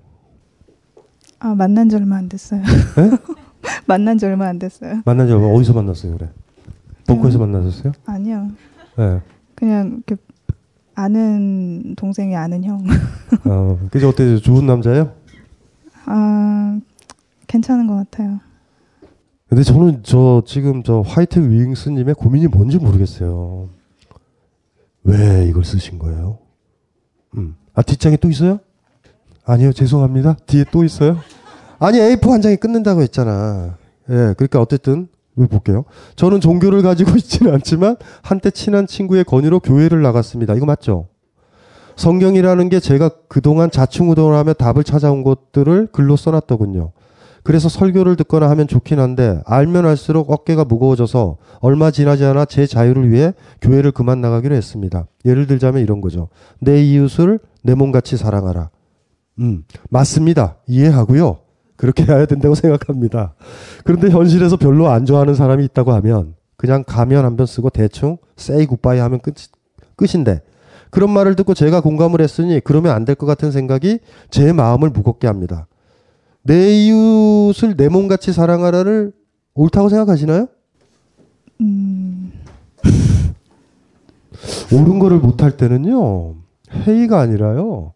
아 만난 지 얼마 안 됐어요. 네? *laughs* 만난 지 얼마 안 됐어요. 만난 지 얼마, 어디서 만났어요, 그래? 벙커에서 만나셨어요? 아니요. 네. 그냥 이렇게 아는 동생이 아는 형. 어, 그게 어때요? 좋은 남자예요? 아 괜찮은 것 같아요. 근데 저는 저 지금 저 화이트 윙스님의 고민이 뭔지 모르겠어요. 왜 이걸 쓰신 거예요? 음. 아, 뒷장에 또 있어요? 아니요, 죄송합니다. 뒤에 또 있어요? 아니, A4 한 장에 끝낸다고 했잖아. 예, 그러니까 어쨌든, 왜 볼게요. 저는 종교를 가지고 *laughs* 있지는 않지만, 한때 친한 친구의 권유로 교회를 나갔습니다. 이거 맞죠? 성경이라는 게 제가 그동안 자충우동을 하며 답을 찾아온 것들을 글로 써놨더군요. 그래서 설교를 듣거나 하면 좋긴 한데 알면 알수록 어깨가 무거워져서 얼마 지나지 않아 제 자유를 위해 교회를 그만 나가기로 했습니다. 예를 들자면 이런 거죠. 내 이웃을 내 몸같이 사랑하라. 음, 맞습니다. 이해하고요. 그렇게 해야 된다고 *laughs* 생각합니다. 그런데 현실에서 별로 안 좋아하는 사람이 있다고 하면 그냥 가면 한 번 쓰고 대충 say goodbye 하면 끝, 끝인데 그런 말을 듣고 제가 공감을 했으니 그러면 안 될 것 같은 생각이 제 마음을 무겁게 합니다. 내 이웃을 내 몸같이 사랑하라를 옳다고 생각하시나요? 음, *laughs* 옳은 거를 못할 때는요, 회의가 아니라요,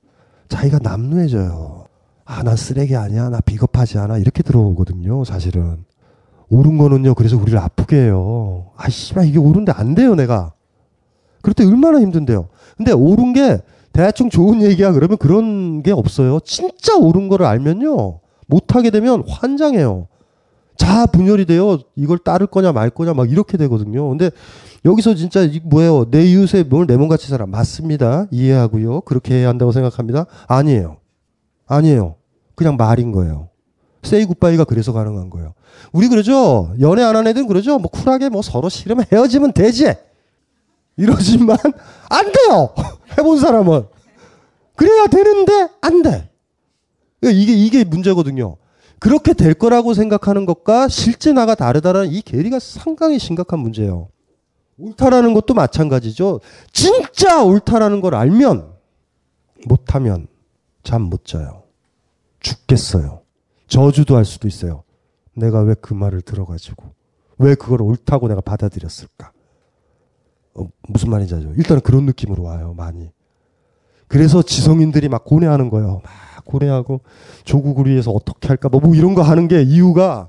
자기가 남루해져요. 아, 난 쓰레기 아니야. 나 비겁하지 않아. 이렇게 들어오거든요, 사실은. 옳은 거는요, 그래서 우리를 아프게 해요. 아, 씨발, 이게 옳은데 안 돼요, 내가. 그럴 때 얼마나 힘든데요. 근데 옳은 게 대충 좋은 얘기야. 그러면 그런 게 없어요. 진짜 옳은 거를 알면요, 못하게 되면 환장해요. 자 분열이 돼요. 이걸 따를 거냐 말 거냐 막 이렇게 되거든요. 근데 여기서 진짜 이 뭐예요? 내 이웃의 몸을 내 몸같이 살아. 맞습니다. 이해하고요. 그렇게 해야 한다고 생각합니다. 아니에요. 아니에요. 그냥 말인 거예요. 세이 굿바이가 그래서 가능한 거예요. 우리 그러죠? 연애 안 한 애들은 그러죠? 뭐 쿨하게 뭐 서로 싫으면 헤어지면 되지. 이러지만 안 돼요. *laughs* 해본 사람은. 그래야 되는데 안 돼. 이게 이게 문제거든요. 그렇게 될 거라고 생각하는 것과 실제 나가 다르다는 이 괴리가 상당히 심각한 문제예요. 옳다라는 것도 마찬가지죠. 진짜 옳다라는 걸 알면 못하면 잠 못 자요. 죽겠어요. 저주도 할 수도 있어요. 내가 왜 그 말을 들어가지고 왜 그걸 옳다고 내가 받아들였을까? 어, 무슨 말인지 알죠? 일단은 그런 느낌으로 와요, 많이. 그래서 지성인들이 막 고뇌하는 거예요. 막 고뇌하고 조국을 위해서 어떻게 할까 뭐, 뭐 이런 거 하는 게 이유가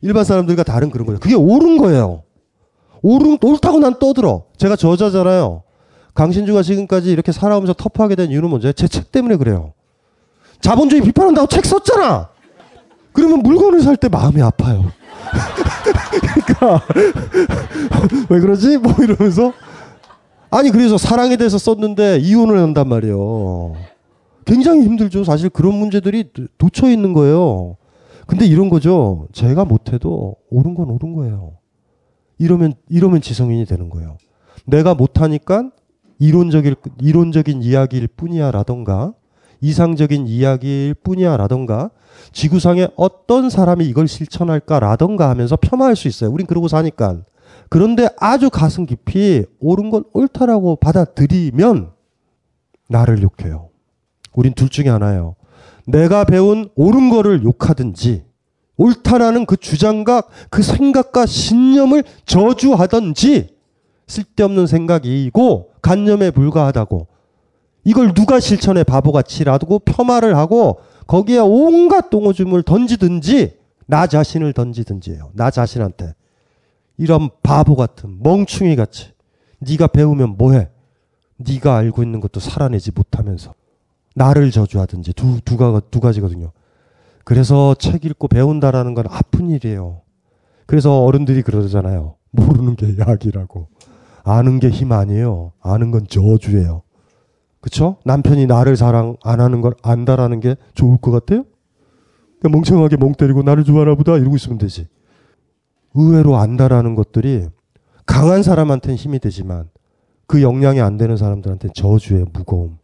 일반 사람들과 다른 그런 거예요. 그게 옳은 거예요. 옳은 옳다고 난 떠들어. 제가 저자잖아요. 강신주가 지금까지 이렇게 살아오면서 터프하게 된 이유는 뭔지 제 책 때문에 그래요. 자본주의 비판한다고 책 썼잖아. 그러면 물건을 살 때 마음이 아파요. *laughs* *laughs* 왜 그러지? 뭐 이러면서 아니 그래서 사랑에 대해서 썼는데 이혼을 한단 말이에요. 굉장히 힘들죠. 사실 그런 문제들이 도처 있는 거예요. 근데 이런 거죠. 제가 못해도 옳은 건 옳은 거예요. 이러면 이러면 지성인이 되는 거예요. 내가 못하니까 이론적일 이론적인 이야기일 뿐이야라던가 이상적인 이야기일 뿐이야라던가 지구상에 어떤 사람이 이걸 실천할까라던가 하면서 폄하할 수 있어요. 우린 그러고 사니까. 그런데 아주 가슴 깊이 옳은 건 옳다라고 받아들이면 나를 욕해요. 우린 둘 중에 하나예요. 내가 배운 옳은 거를 욕하든지 옳다라는 그 주장과 그 생각과 신념을 저주하든지 쓸데없는 생각이고 간념에 불과하다고 이걸 누가 실천해 바보같이 라고 폄하를 하고 거기에 온갖 똥오줌을 던지든지 나 자신을 던지든지예요. 나 자신한테 이런 바보 같은 멍충이 같이 네가 배우면 뭐해? 네가 알고 있는 것도 살아내지 못하면서 나를 저주하든지 두, 두, 가, 두 가지거든요. 그래서 책 읽고 배운다라는 건 아픈 일이에요. 그래서 어른들이 그러잖아요. 모르는 게 약이라고. 아는 게 힘 아니에요. 아는 건 저주예요. 그쵸? 남편이 나를 사랑 안 하는 걸 안다라는 게 좋을 것 같아요? 그냥 멍청하게 멍 때리고 나를 좋아하나 보다 이러고 있으면 되지. 의외로 안다라는 것들이 강한 사람한테는 힘이 되지만 그 역량이 안 되는 사람들한테는 저주의 무거움.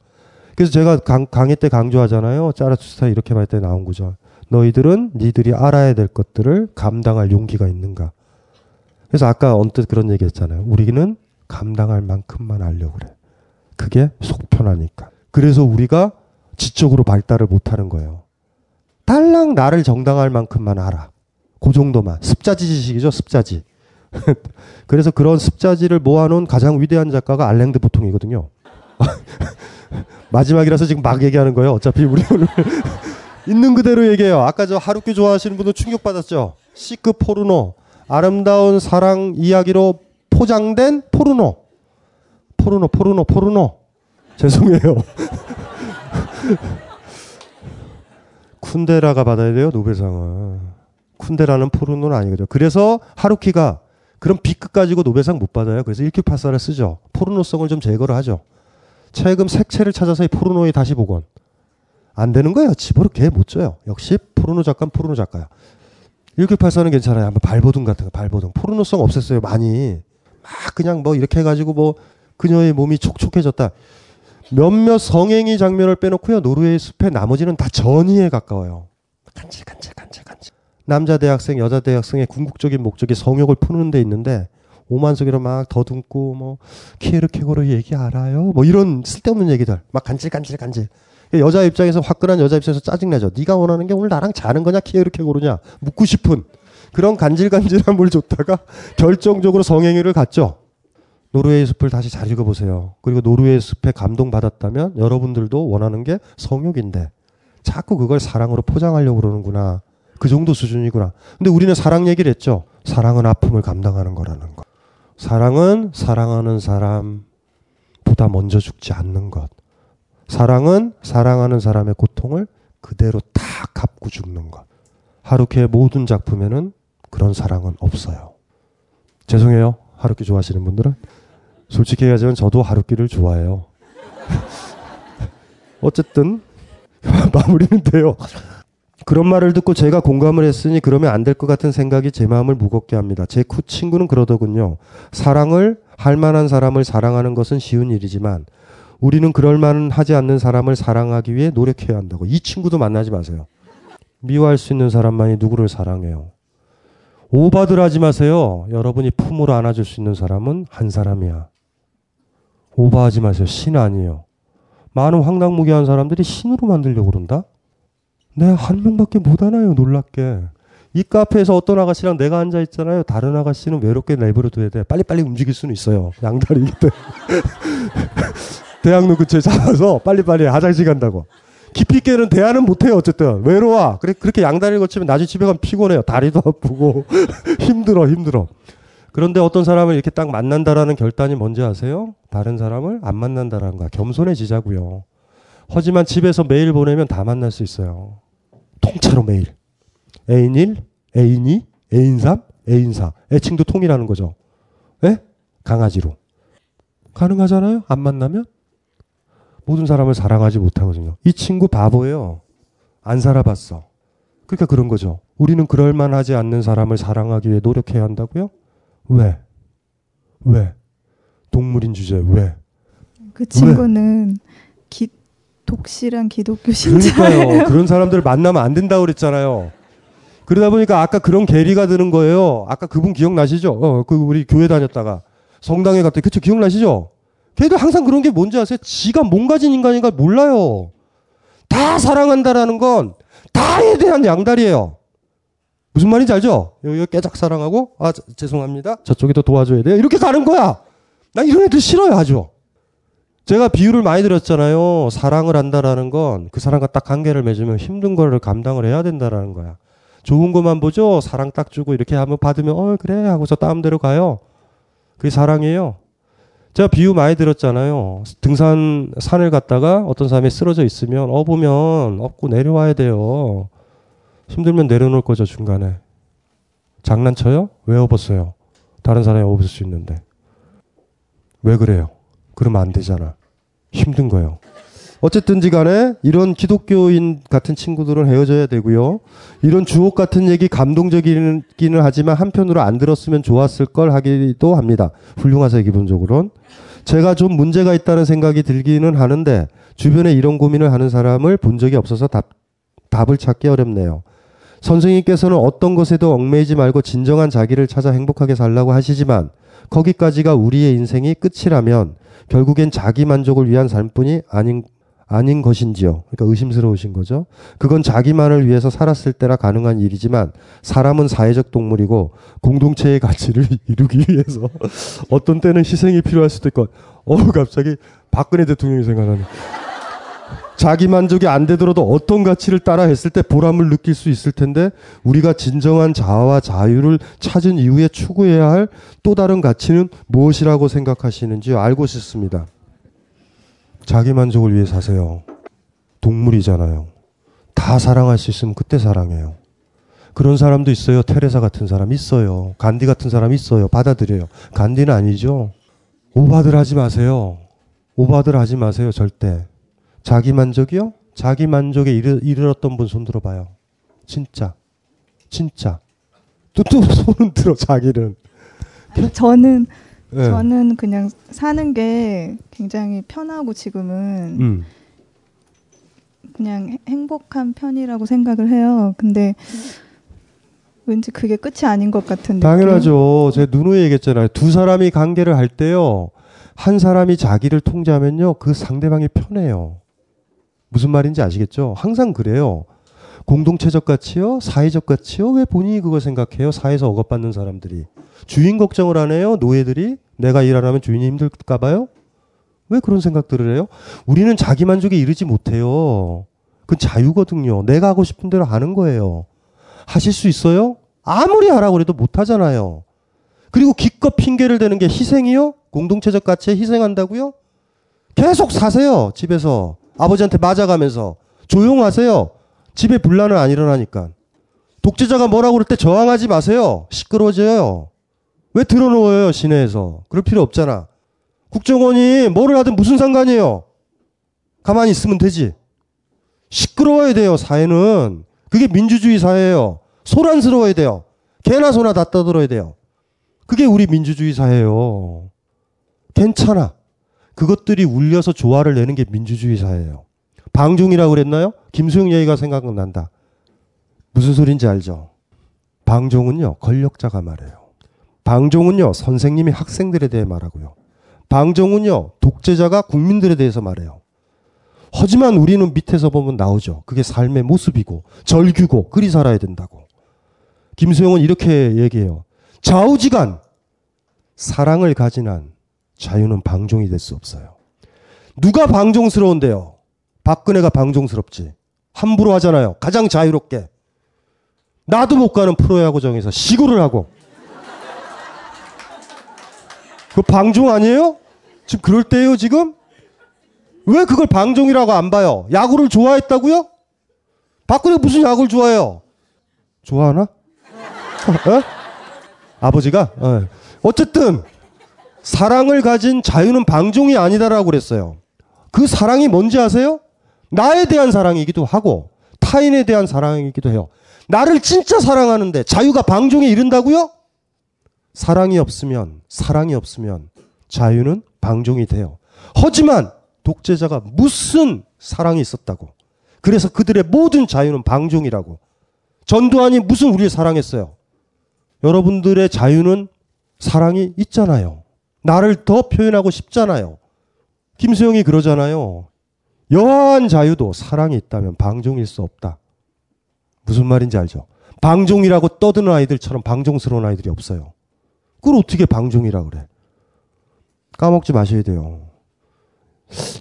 그래서 제가 강, 강의 때 강조하잖아요. 짜라투스타 이렇게 말 때 나온 거죠. 너희들은 니들이 알아야 될 것들을 감당할 용기가 있는가. 그래서 아까 언뜻 그런 얘기 했잖아요. 우리는 감당할 만큼만 알려고 그래. 그게 속 편하니까. 그래서 우리가 지적으로 발달을 못하는 거예요. 달랑 나를 정당화할 만큼만 알아. 그 정도만. 습자지 지식이죠, *laughs* 습자지. 그래서 그런 습자지를 모아놓은 가장 위대한 작가가 알랭드 보통이거든요. *laughs* 마지막이라서 지금 막 얘기하는 거예요. 어차피 우리 오늘 *laughs* 있는 그대로 얘기해요. 아까 저 하루키 좋아하시는 분도 충격받았죠. C급 포르노. 아름다운 사랑 이야기로 포장된 포르노. 포르노, 포르노, 포르노. 죄송해요. 쿤데라가 받아야 돼요, 노벨상을. 쿤데라는 포르노는 아니거든요. 그래서 하루키가 그런 B급 가지고 노벨상 못 받아요. 그래서 1級파사를 쓰죠. 포르노성을 좀 제거를 하죠. 최근 색채를 찾아서 이 포르노의 다시 복원. 안 되는 거예요. 집으로 개 못 줘요. 역시 포르노 작가는 포르노 작가야. 1급84는 괜찮아요. 한번 발버둥 같은 거, 발버둥. 포르노성 없앴어요, 많이. 막 그냥 뭐 이렇게 해가지고 뭐 그녀의 몸이 촉촉해졌다. 몇몇 성행위 장면을 빼놓고요. 노르웨이 숲의 나머지는 다 전이에 가까워요. 간질, 간질, 간질, 간질. 남자 대학생, 여자 대학생의 궁극적인 목적이 성욕을 푸는 데 있는데 오만석이로 막 더듬고 뭐 키에르케고르 얘기 알아요? 뭐 이런 쓸데없는 얘기들 막 간질 간질 간질 여자 입장에서 화끈한 여자 입장에서 짜증내죠. 네가 원하는 게 오늘 나랑 자는 거냐 키에르케고르냐 묻고 싶은 그런 간질간질함을 줬다가 결정적으로 성행위를 갔죠. 노르웨이 숲을 다시 잘 읽어보세요. 그리고 노르웨이 숲에 감동받았다면 여러분들도 원하는 게 성욕인데 자꾸 그걸 사랑으로 포장하려고 그러는구나. 그 정도 수준이구나. 근데 우리는 사랑 얘기를 했죠. 사랑은 아픔을 감당하는 거라는 거. 사랑은 사랑하는 사람보다 먼저 죽지 않는 것. 사랑은 사랑하는 사람의 고통을 그대로 다 갚고 죽는 것. 하루키의 모든 작품에는 그런 사랑은 없어요. 죄송해요. 하루키 좋아하시는 분들은. 솔직히 얘기하자면 저도 하루키를 좋아해요. *laughs* 어쨌든 *laughs* 마무리는 돼요. 그런 말을 듣고 제가 공감을 했으니 그러면 안 될 것 같은 생각이 제 마음을 무겁게 합니다. 제 친구는 그러더군요. 사랑을 할 만한 사람을 사랑하는 것은 쉬운 일이지만 우리는 그럴 만은 하지 않는 사람을 사랑하기 위해 노력해야 한다고. 이 친구도 만나지 마세요. 미워할 수 있는 사람만이 누구를 사랑해요. 오바들 하지 마세요. 여러분이 품으로 안아줄 수 있는 사람은 한 사람이야. 오바하지 마세요. 신 아니에요. 많은 황당무계한 사람들이 신으로 만들려고 그런다? 내가 한 명밖에 못 하나요, 놀랍게. 이 카페에서 어떤 아가씨랑 내가 앉아 있잖아요. 다른 아가씨는 외롭게 내버려 둬야 돼. 빨리빨리 움직일 수는 있어요. 양다리기 때문에. 대학로 근처에 잡아서 빨리빨리 화장실 간다고. 깊이 있게는 대화는 못해요, 어쨌든. 외로워. 그래, 그렇게 양다리를 거치면 나중에 집에 가면 피곤해요. 다리도 아프고. *laughs* 힘들어, 힘들어. 그런데 어떤 사람을 이렇게 딱 만난다라는 결단이 뭔지 아세요? 다른 사람을 안 만난다라는 거야. 겸손해지자고요. 하지만 집에서 메일 보내면 다 만날 수 있어요. 통째로 메일. 애인 1, 애인 2, 애인 3, 애인 4. 애칭도 통일하는 거죠. 예? 강아지로. 가능하잖아요? 안 만나면? 모든 사람을 사랑하지 못하거든요. 이 친구 바보예요. 안 살아봤어. 그러니까 그런 거죠. 우리는 그럴만하지 않는 사람을 사랑하기 위해 노력해야 한다고요? 왜? 왜? 동물인 주제 왜? 그 친구는 기, 독실한 기독교 신자예요. 그러니까요. *laughs* 그런 사람들 만나면 안 된다고 그랬잖아요. 그러다 보니까 아까 그런 괴리가 드는 거예요. 아까 그분 기억나시죠? 어, 그 우리 교회 다녔다가 성당에 갔더니 그쵸 기억나시죠? 걔들 항상 그런 게 뭔지 아세요? 지가 몸 가진 인간인 걸 몰라요. 다 사랑한다라는 건 다에 대한 양다리예요. 무슨 말인지 알죠? 여기 깨작 사랑하고 아 저- 죄송합니다. 저쪽에 더 도와줘야 돼요. 이렇게 가는 거야. 난 이런 애들 싫어요 아주. 제가 비유를 많이 들었잖아요. 사랑을 한다라는 건 그 사람과 딱 관계를 맺으면 힘든 거를 감당을 해야 된다라는 거야. 좋은 것만 보죠. 사랑 딱 주고 이렇게 하면 받으면 어 그래 하고서 다음대로 가요. 그게 사랑이에요. 제가 비유 많이 들었잖아요. 등산 산을 갔다가 어떤 사람이 쓰러져 있으면 어 보면 업고 내려와야 돼요. 힘들면 내려놓을 거죠 중간에. 장난쳐요? 왜 업었어요? 다른 사람이 업을 수 있는데. 왜 그래요? 그러면 안 되잖아. 힘든 거예요. 어쨌든지 간에 이런 기독교인 같은 친구들은 헤어져야 되고요. 이런 주옥 같은 얘기 감동적이기는 하지만 한편으로 안 들었으면 좋았을 걸 하기도 합니다. 훌륭하세요, 기본적으로는. 제가 좀 문제가 있다는 생각이 들기는 하는데 주변에 이런 고민을 하는 사람을 본 적이 없어서 답, 답을 찾기 어렵네요. 선생님께서는 어떤 것에도 얽매이지 말고 진정한 자기를 찾아 행복하게 살라고 하시지만 거기까지가 우리의 인생이 끝이라면 결국엔 자기 만족을 위한 삶뿐이 아닌 아닌 것인지요. 그러니까 의심스러우신 거죠. 그건 자기만을 위해서 살았을 때라 가능한 일이지만 사람은 사회적 동물이고 공동체의 가치를 *laughs* 이루기 위해서 *laughs* 어떤 때는 희생이 필요할 수도 있고 어 갑자기 박근혜 대통령이 생각나네. 자기 만족이 안 되더라도 어떤 가치를 따라 했을 때 보람을 느낄 수 있을 텐데 우리가 진정한 자아와 자유를 찾은 이후에 추구해야 할 또 다른 가치는 무엇이라고 생각하시는지요? 알고 싶습니다. 자기 만족을 위해 사세요. 동물이잖아요. 다 사랑할 수 있으면 그때 사랑해요. 그런 사람도 있어요. 테레사 같은 사람 있어요. 간디 같은 사람 있어요. 받아들여요. 간디는 아니죠. 오바들 하지 마세요. 오바들 하지 마세요. 절대. 자기 만족이요? 자기 만족에 이르, 이르렀던 분 손 들어 봐요. 진짜. 진짜. 또, 또 *laughs* 손은 들어, 자기는. 저는 네. 저는 그냥 사는 게 굉장히 편하고 지금은 음. 그냥 해- 행복한 편이라고 생각을 해요. 근데 왠지 그게 끝이 아닌 것 같은 느낌. 당연하죠. 제가 누누이 얘기했잖아요. 두 사람이 관계를 할 때요. 한 사람이 자기를 통제하면요. 그 상대방이 편해요. 무슨 말인지 아시겠죠? 항상 그래요. 공동체적 가치요? 사회적 가치요? 왜 본인이 그걸 생각해요? 사회에서 억압받는 사람들이. 주인 걱정을 안 해요? 노예들이? 내가 일 안 하면 주인이 힘들까봐요? 왜 그런 생각들을 해요? 우리는 자기 만족에 이르지 못해요. 그건 자유거든요. 내가 하고 싶은 대로 하는 거예요. 하실 수 있어요? 아무리 하라고 그래도 못 하잖아요. 그리고 기껏 핑계를 대는 게 희생이요? 공동체적 가치에 희생한다고요? 계속 사세요. 집에서. 아버지한테 맞아가면서. 조용하세요. 집에 분란은 안 일어나니까. 독재자가 뭐라고 그럴 때 저항하지 마세요. 시끄러워져요. 왜 들어놓아요, 시내에서. 그럴 필요 없잖아. 국정원이 뭐를 하든 무슨 상관이에요. 가만히 있으면 되지. 시끄러워야 돼요, 사회는. 그게 민주주의 사회예요. 소란스러워야 돼요. 개나 소나 다 떠들어야 돼요. 그게 우리 민주주의 사회예요. 괜찮아. 그것들이 울려서 조화를 내는 게 민주주의 사회예요. 방종이라고 그랬나요? 김수영 얘기가 생각난다. 무슨 소린지 알죠? 방종은요, 권력자가 말해요. 방종은요, 선생님이 학생들에 대해 말하고요. 방종은요, 독재자가 국민들에 대해서 말해요. 하지만 우리는 밑에서 보면 나오죠. 그게 삶의 모습이고, 절규고, 그리 살아야 된다고. 김수영은 이렇게 얘기해요. 좌우지간, 사랑을 가진 한 자유는 방종이 될 수 없어요. 누가 방종스러운데요? 박근혜가 방종스럽지. 함부로 하잖아요. 가장 자유롭게. 나도 못 가는 프로야구 정에서 시구를 하고. 그 방종 아니에요? 지금 그럴 때예요, 지금? 왜 그걸 방종이라고 안 봐요? 야구를 좋아했다고요? 박근혜 무슨 야구를 좋아해요? 좋아하나? *laughs* 어? 아버지가? 어. 어쨌든 사랑을 가진 자유는 방종이 아니다라고 그랬어요. 그 사랑이 뭔지 아세요? 나에 대한 사랑이기도 하고 타인에 대한 사랑이기도 해요. 나를 진짜 사랑하는데 자유가 방종에 이른다고요? 사랑이 없으면 사랑이 없으면 자유는 방종이 돼요. 하지만 독재자가 무슨 사랑이 있었다고. 그래서 그들의 모든 자유는 방종이라고. 전두환이 무슨 우리를 사랑했어요? 여러분들의 자유는 사랑이 있잖아요. 나를 더 표현하고 싶잖아요. 김수영이 그러잖아요. 여한 자유도 사랑이 있다면 방종일 수 없다. 무슨 말인지 알죠? 방종이라고 떠드는 아이들처럼 방종스러운 아이들이 없어요. 그걸 어떻게 방종이라 그래? 까먹지 마셔야 돼요.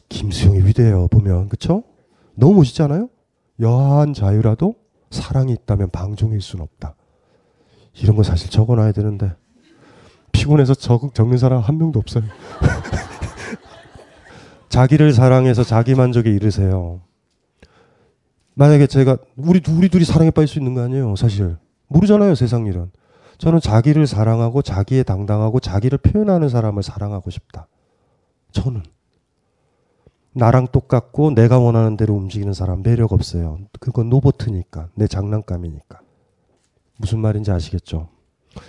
김수영이 위대해요. 보면 그쵸? 너무 멋있잖아요. 여한 자유라도 사랑이 있다면 방종일 수는 없다. 이런 거 사실 적어놔야 되는데 피곤해서 적, 적는 사람 한 명도 없어요. *laughs* 자기를 사랑해서 자기 만족에 이르세요. 만약에 제가 우리 우리 둘이 사랑에 빠질 수 있는 거 아니에요, 사실. 모르잖아요, 세상 일은. 저는 자기를 사랑하고 자기에 당당하고 자기를 표현하는 사람을 사랑하고 싶다. 저는 나랑 똑같고 내가 원하는 대로 움직이는 사람 매력 없어요. 그건 로보트니까 내 장난감이니까. 무슨 말인지 아시겠죠?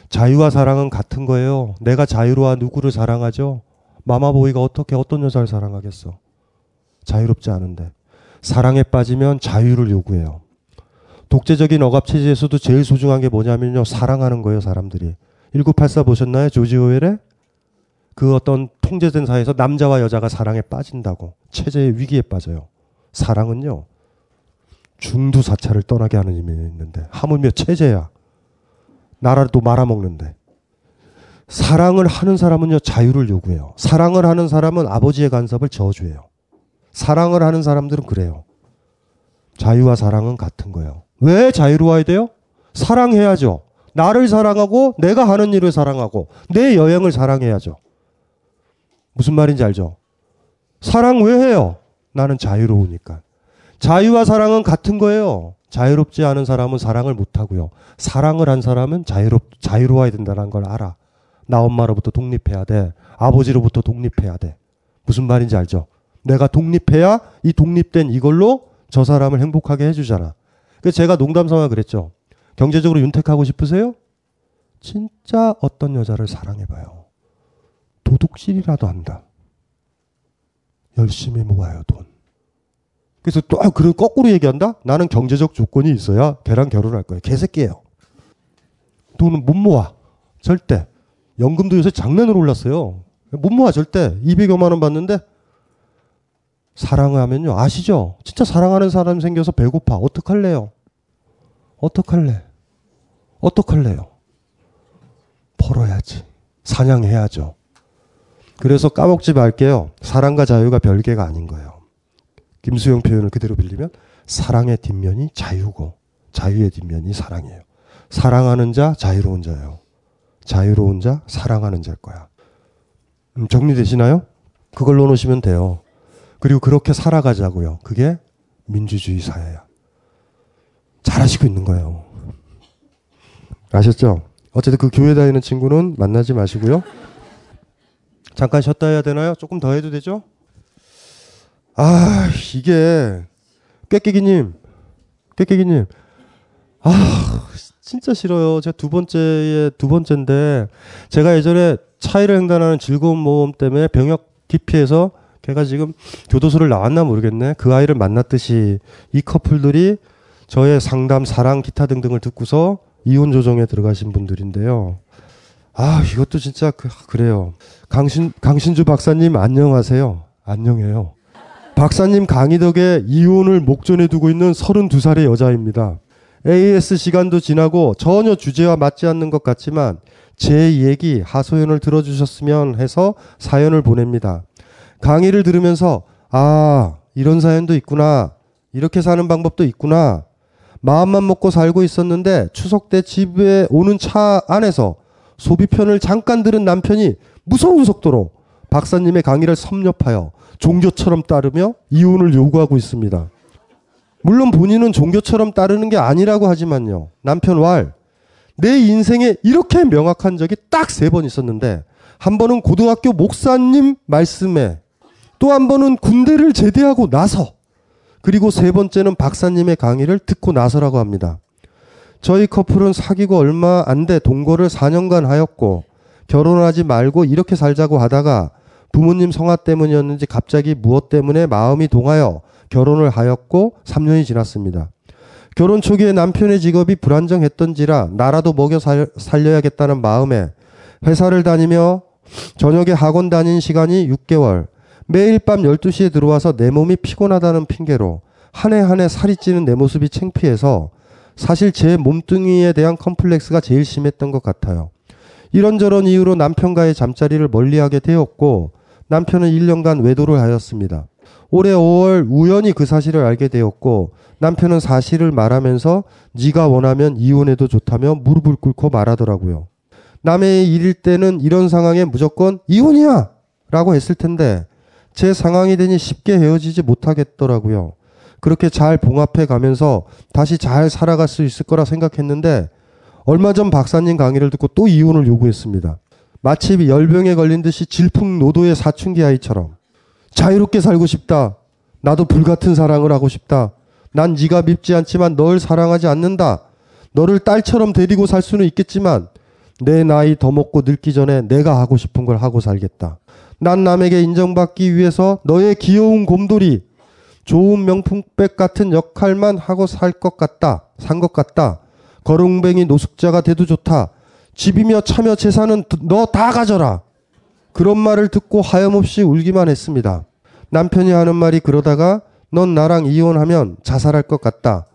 자유와 사랑은 같은 거예요. 내가 자유로와 누구를 사랑하죠? 마마보이가 어떻게 어떤 여자를 사랑하겠어? 자유롭지 않은데. 사랑에 빠지면 자유를 요구해요. 독재적인 억압 체제에서도 제일 소중한 게 뭐냐면요. 사랑하는 거예요, 사람들이. 1984 보셨나요? 조지 오웰의? 그 어떤 통제된 사회에서 남자와 여자가 사랑에 빠진다고. 체제의 위기에 빠져요. 사랑은요. 중두사차를 떠나게 하는 힘이 있는데. 하물며 체제야. 나라를 또 말아먹는데. 사랑을 하는 사람은요, 자유를 요구해요. 사랑을 하는 사람은 아버지의 간섭을 저주해요. 사랑을 하는 사람들은 그래요. 자유와 사랑은 같은 거예요. 왜 자유로워야 돼요? 사랑해야죠. 나를 사랑하고 내가 하는 일을 사랑하고 내 여행을 사랑해야죠. 무슨 말인지 알죠? 사랑 왜 해요? 나는 자유로우니까. 자유와 사랑은 같은 거예요. 자유롭지 않은 사람은 사랑을 못 하고요. 사랑을 한 사람은 자유롭 자유로워야 된다는 걸 알아. 나 엄마로부터 독립해야 돼. 아버지로부터 독립해야 돼. 무슨 말인지 알죠? 내가 독립해야 이 독립된 이걸로 저 사람을 행복하게 해주잖아. 그래서 제가 농담 삼아 그랬죠. 경제적으로 윤택하고 싶으세요? 진짜 어떤 여자를 사랑해봐요. 도둑질이라도 한다. 열심히 모아요, 돈. 그래서 또, 아, 그런 거꾸로 얘기한다? 나는 경제적 조건이 있어야 걔랑 결혼할 거예요. 개새끼예요. 돈은 못 모아. 절대. 연금도 요새 장난으로 올랐어요. 못 모아, 절대. 200여만 원 받는데 사랑을 하면요. 아시죠? 진짜 사랑하는 사람 생겨서 배고파. 어떡할래요? 어떡할래? 어떡할래요? 벌어야지. 사냥해야죠. 그래서 까먹지 말게요. 사랑과 자유가 별개가 아닌 거예요. 김수영 표현을 그대로 빌리면 사랑의 뒷면이 자유고 자유의 뒷면이 사랑이에요. 사랑하는 자 자유로운 자예요. 자유로운 자 사랑하는 자일 거야. 음, 정리되시나요? 그걸로 놓으시면 돼요. 그리고 그렇게 살아가자고요. 그게 민주주의 사회야. 잘하시고 있는 거예요. 아셨죠? 어쨌든 그 교회 다니는 친구는 만나지 마시고요. 잠깐 쉬었다 해야 되나요? 조금 더 해도 되죠? 아, 이게, 꾀깨기님, 꾀깨기님, 아, 진짜 싫어요. 제가 두 번째에, 두 번째인데, 제가 예전에 차이를 횡단하는 즐거운 모험 때문에 병역 기피해서 걔가 지금 교도소를 나왔나 모르겠네. 그 아이를 만났듯이 이 커플들이 저의 상담, 사랑, 기타 등등을 듣고서 이혼 조정에 들어가신 분들인데요. 아, 이것도 진짜 그, 그래요. 강신, 강신주 박사님 안녕하세요. 안녕해요. 박사님 강의 덕에 이혼을 목전에 두고 있는 32살의 여자입니다. AS 시간도 지나고 전혀 주제와 맞지 않는 것 같지만 제 얘기 하소연을 들어주셨으면 해서 사연을 보냅니다. 강의를 들으면서 아 이런 사연도 있구나 이렇게 사는 방법도 있구나 마음만 먹고 살고 있었는데 추석 때 집에 오는 차 안에서 소비편을 잠깐 들은 남편이 무서운 속도로 박사님의 강의를 섭렵하여 종교처럼 따르며 이혼을 요구하고 있습니다. 물론 본인은 종교처럼 따르는 게 아니라고 하지만요. 남편 왈, 내 인생에 이렇게 명확한 적이 딱 세 번 있었는데 한 번은 고등학교 목사님 말씀에 또 한 번은 군대를 제대하고 나서 그리고 세 번째는 박사님의 강의를 듣고 나서라고 합니다. 저희 커플은 사귀고 얼마 안 돼 동거를 4년간 하였고 결혼하지 말고 이렇게 살자고 하다가 부모님 성화 때문이었는지 갑자기 무엇 때문에 마음이 동하여 결혼을 하였고 3년이 지났습니다. 결혼 초기에 남편의 직업이 불안정했던지라 나라도 먹여 살, 살려야겠다는 마음에 회사를 다니며 저녁에 학원 다닌 시간이 6개월, 매일 밤 12시에 들어와서 내 몸이 피곤하다는 핑계로 한 해 한 해 살이 찌는 내 모습이 창피해서 사실 제 몸뚱이에 대한 컴플렉스가 제일 심했던 것 같아요. 이런저런 이유로 남편과의 잠자리를 멀리하게 되었고 남편은 1년간 외도를 하였습니다. 올해 5월 우연히 그 사실을 알게 되었고 남편은 사실을 말하면서 네가 원하면 이혼해도 좋다며 무릎을 꿇고 말하더라고요. 남의 일일 때는 이런 상황에 무조건 이혼이야! 라고 했을 텐데 제 상황이 되니 쉽게 헤어지지 못하겠더라고요. 그렇게 잘 봉합해 가면서 다시 잘 살아갈 수 있을 거라 생각했는데 얼마 전 박사님 강의를 듣고 또 이혼을 요구했습니다. 마치 열병에 걸린 듯이 질풍노도의 사춘기 아이처럼 자유롭게 살고 싶다. 나도 불같은 사랑을 하고 싶다. 난 네가 밉지 않지만 널 사랑하지 않는다. 너를 딸처럼 데리고 살 수는 있겠지만 내 나이 더 먹고 늙기 전에 내가 하고 싶은 걸 하고 살겠다. 난 남에게 인정받기 위해서 너의 귀여운 곰돌이, 좋은 명품백 같은 역할만 하고 살 것 같다. 산 것 같다. 거렁뱅이 노숙자가 돼도 좋다. 집이며 차며 재산은 너 다 가져라. 그런 말을 듣고 하염없이 울기만 했습니다. 남편이 하는 말이 그러다가 넌 나랑 이혼하면 자살할 것 같다.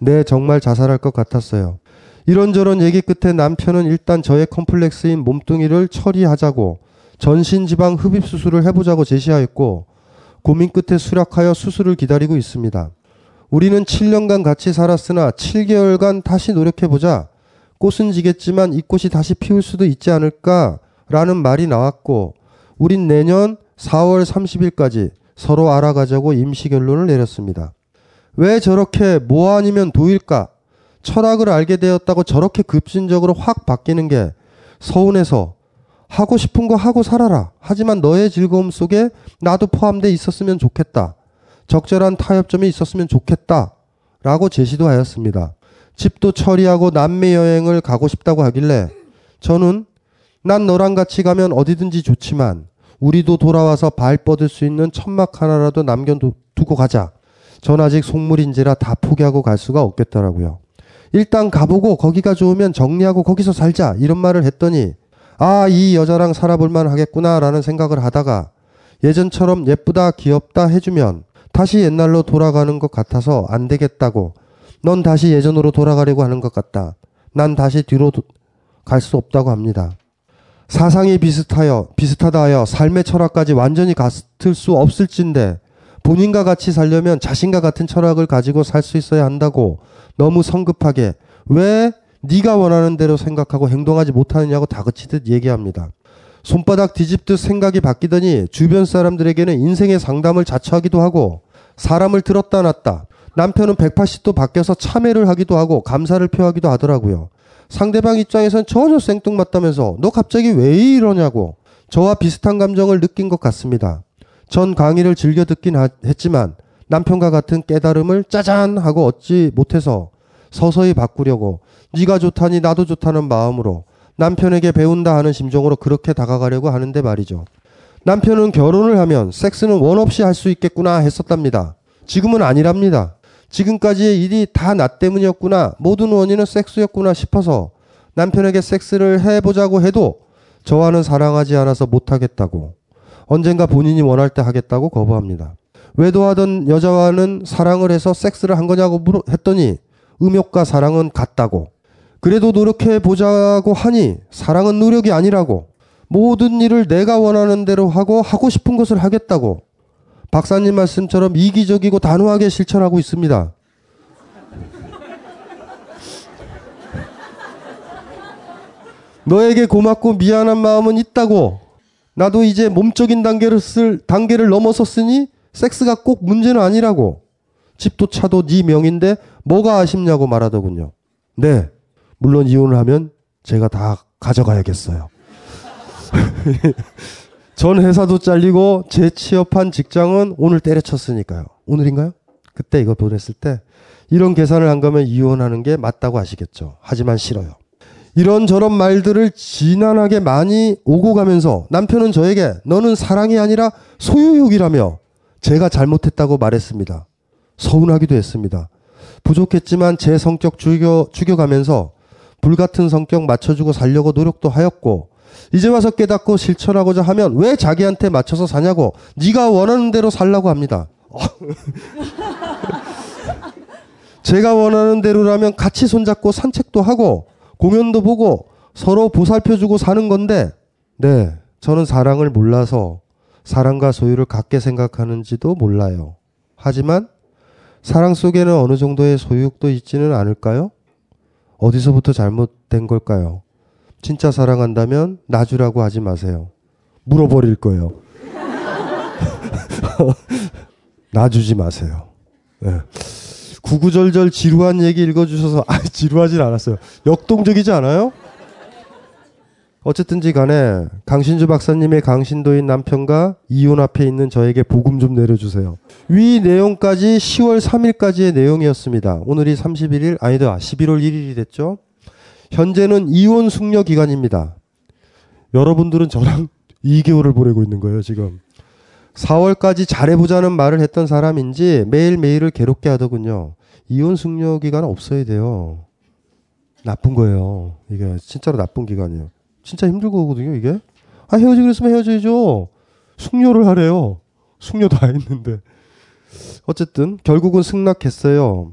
네, 정말 자살할 것 같았어요. 이런저런 얘기 끝에 남편은 일단 저의 컴플렉스인 몸뚱이를 처리하자고 전신지방 흡입 수술을 해보자고 제시하였고 고민 끝에 수락하여 수술을 기다리고 있습니다. 우리는 7년간 같이 살았으나 7개월간 다시 노력해보자. 꽃은 지겠지만 이 꽃이 다시 피울 수도 있지 않을까라는 말이 나왔고 우린 내년 4월 30일까지 서로 알아가자고 임시 결론을 내렸습니다. 왜 저렇게 뭐 아니면 도일까? 철학을 알게 되었다고 저렇게 급진적으로 확 바뀌는 게 서운해서 하고 싶은 거 하고 살아라. 하지만 너의 즐거움 속에 나도 포함돼 있었으면 좋겠다. 적절한 타협점이 있었으면 좋겠다. 라고 제시도 하였습니다. 집도 처리하고 남미 여행을 가고 싶다고 하길래 저는 난 너랑 같이 가면 어디든지 좋지만 우리도 돌아와서 발 뻗을 수 있는 천막 하나라도 남겨두고 가자. 전 아직 속물인지라 다 포기하고 갈 수가 없겠더라고요. 일단 가보고 거기가 좋으면 정리하고 거기서 살자. 이런 말을 했더니 아, 이 여자랑 살아볼만 하겠구나 라는 생각을 하다가 예전처럼 예쁘다, 귀엽다 해주면 다시 옛날로 돌아가는 것 같아서 안 되겠다고 넌 다시 예전으로 돌아가려고 하는 것 같다. 난 다시 뒤로 갈 수 없다고 합니다. 사상이 비슷하여 비슷하다 하여 삶의 철학까지 완전히 같을 수 없을진데 본인과 같이 살려면 자신과 같은 철학을 가지고 살 수 있어야 한다고 너무 성급하게 왜 네가 원하는 대로 생각하고 행동하지 못하느냐고 다그치듯 얘기합니다. 손바닥 뒤집듯 생각이 바뀌더니 주변 사람들에게는 인생의 상담을 자처하기도 하고 사람을 들었다 놨다 남편은 180도 바뀌어서 참회를 하기도 하고 감사를 표하기도 하더라고요. 상대방 입장에선 전혀 생뚱맞다면서 너 갑자기 왜 이러냐고 저와 비슷한 감정을 느낀 것 같습니다. 전 강의를 즐겨 듣긴 하, 했지만 남편과 같은 깨달음을 짜잔 하고 얻지 못해서 서서히 바꾸려고 네가 좋다니 나도 좋다는 마음으로 남편에게 배운다 하는 심정으로 그렇게 다가가려고 하는데 말이죠. 남편은 결혼을 하면 섹스는 원 없이 할 수 있겠구나 했었답니다. 지금은 아니랍니다. 지금까지의 일이 다 나 때문이었구나. 모든 원인은 섹스였구나 싶어서 남편에게 섹스를 해보자고 해도 저와는 사랑하지 않아서 못하겠다고. 언젠가 본인이 원할 때 하겠다고 거부합니다. 외도하던 여자와는 사랑을 해서 섹스를 한 거냐고 물어 했더니 음욕과 사랑은 같다고. 그래도 노력해 보자고 하니 사랑은 노력이 아니라고. 모든 일을 내가 원하는 대로 하고 하고 싶은 것을 하겠다고. 박사님 말씀처럼 이기적이고 단호하게 실천하고 있습니다. 너에게 고맙고 미안한 마음은 있다고. 나도 이제 몸적인 단계를 쓸 단계를 넘어섰으니 섹스가 꼭 문제는 아니라고. 집도 차도 네 명인데 뭐가 아쉽냐고 말하더군요. 네. 물론 이혼을 하면 제가 다 가져가야겠어요. *laughs* 전 회사도 잘리고 재취업한 직장은 오늘 때려쳤으니까요. 오늘인가요? 그때 이거 보냈을 때 이런 계산을 한 거면 이혼하는 게 맞다고 하시겠죠. 하지만 싫어요. 이런저런 말들을 지난하게 많이 오고 가면서 남편은 저에게 너는 사랑이 아니라 소유욕이라며 제가 잘못했다고 말했습니다. 서운하기도 했습니다. 부족했지만 제 성격 죽여, 죽여가면서 불같은 성격 맞춰주고 살려고 노력도 하였고 이제 와서 깨닫고 실천하고자 하면 왜 자기한테 맞춰서 사냐고 네가 원하는 대로 살라고 합니다. *laughs* 제가 원하는 대로라면 같이 손잡고 산책도 하고 공연도 보고 서로 보살펴주고 사는 건데 네 저는 사랑을 몰라서 사랑과 소유를 같게 생각하는지도 몰라요. 하지만 사랑 속에는 어느 정도의 소유욕도 있지는 않을까요? 어디서부터 잘못된 걸까요? 진짜 사랑한다면 놔주라고 하지 마세요. 물어버릴 거예요. *laughs* 놔주지 마세요. 네. 구구절절 지루한 얘기 읽어주셔서 아 지루하진 않았어요. 역동적이지 않아요? 어쨌든지 간에 강신주 박사님의 강신도인 남편과 이혼 앞에 있는 저에게 복음 좀 내려주세요. 위 내용까지 10월 3일까지의 내용이었습니다. 오늘이 31일 아니다 11월 1일이 됐죠. 현재는 이혼 숙려 기간입니다. 여러분들은 저랑 *laughs* 2개월을 보내고 있는 거예요 지금. 4월까지 잘해보자는 말을 했던 사람인지 매일매일을 괴롭게 하더군요. 이혼 숙려 기간은 없어야 돼요. 나쁜 거예요. 이게 진짜로 나쁜 기간이에요. 진짜 힘들 거거든요, 이게. 아, 헤어지기로 했으면 헤어져야죠. 숙녀를 하래요. 숙녀 다 했는데. 어쨌든, 결국은 승낙했어요.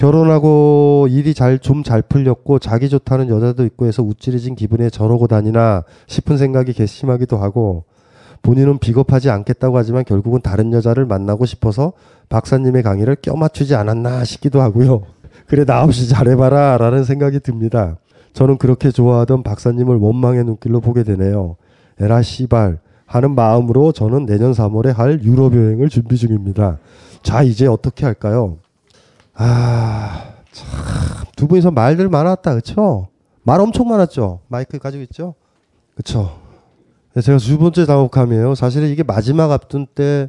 결혼하고 일이 잘, 좀잘 풀렸고, 자기 좋다는 여자도 있고 해서 우쭐해진 기분에 저러고 다니나 싶은 생각이 괘씸하기도 하고, 본인은 비겁하지 않겠다고 하지만 결국은 다른 여자를 만나고 싶어서 박사님의 강의를 껴맞추지 않았나 싶기도 하고요. *laughs* 그래, 나 없이 잘해봐라, 라는 생각이 듭니다. 저는 그렇게 좋아하던 박사님을 원망의 눈길로 보게 되네요. 에라 씨발 하는 마음으로 저는 내년 3월에 할 유럽 여행을 준비 중입니다. 자 이제 어떻게 할까요? 아, 참, 두 분이서 말들 많았다, 그쵸? 말 엄청 많았죠? 마이크 가지고 있죠? 그쵸? 네, 제가 두 번째 작업함이에요. 사실은 이게 마지막 앞둔 때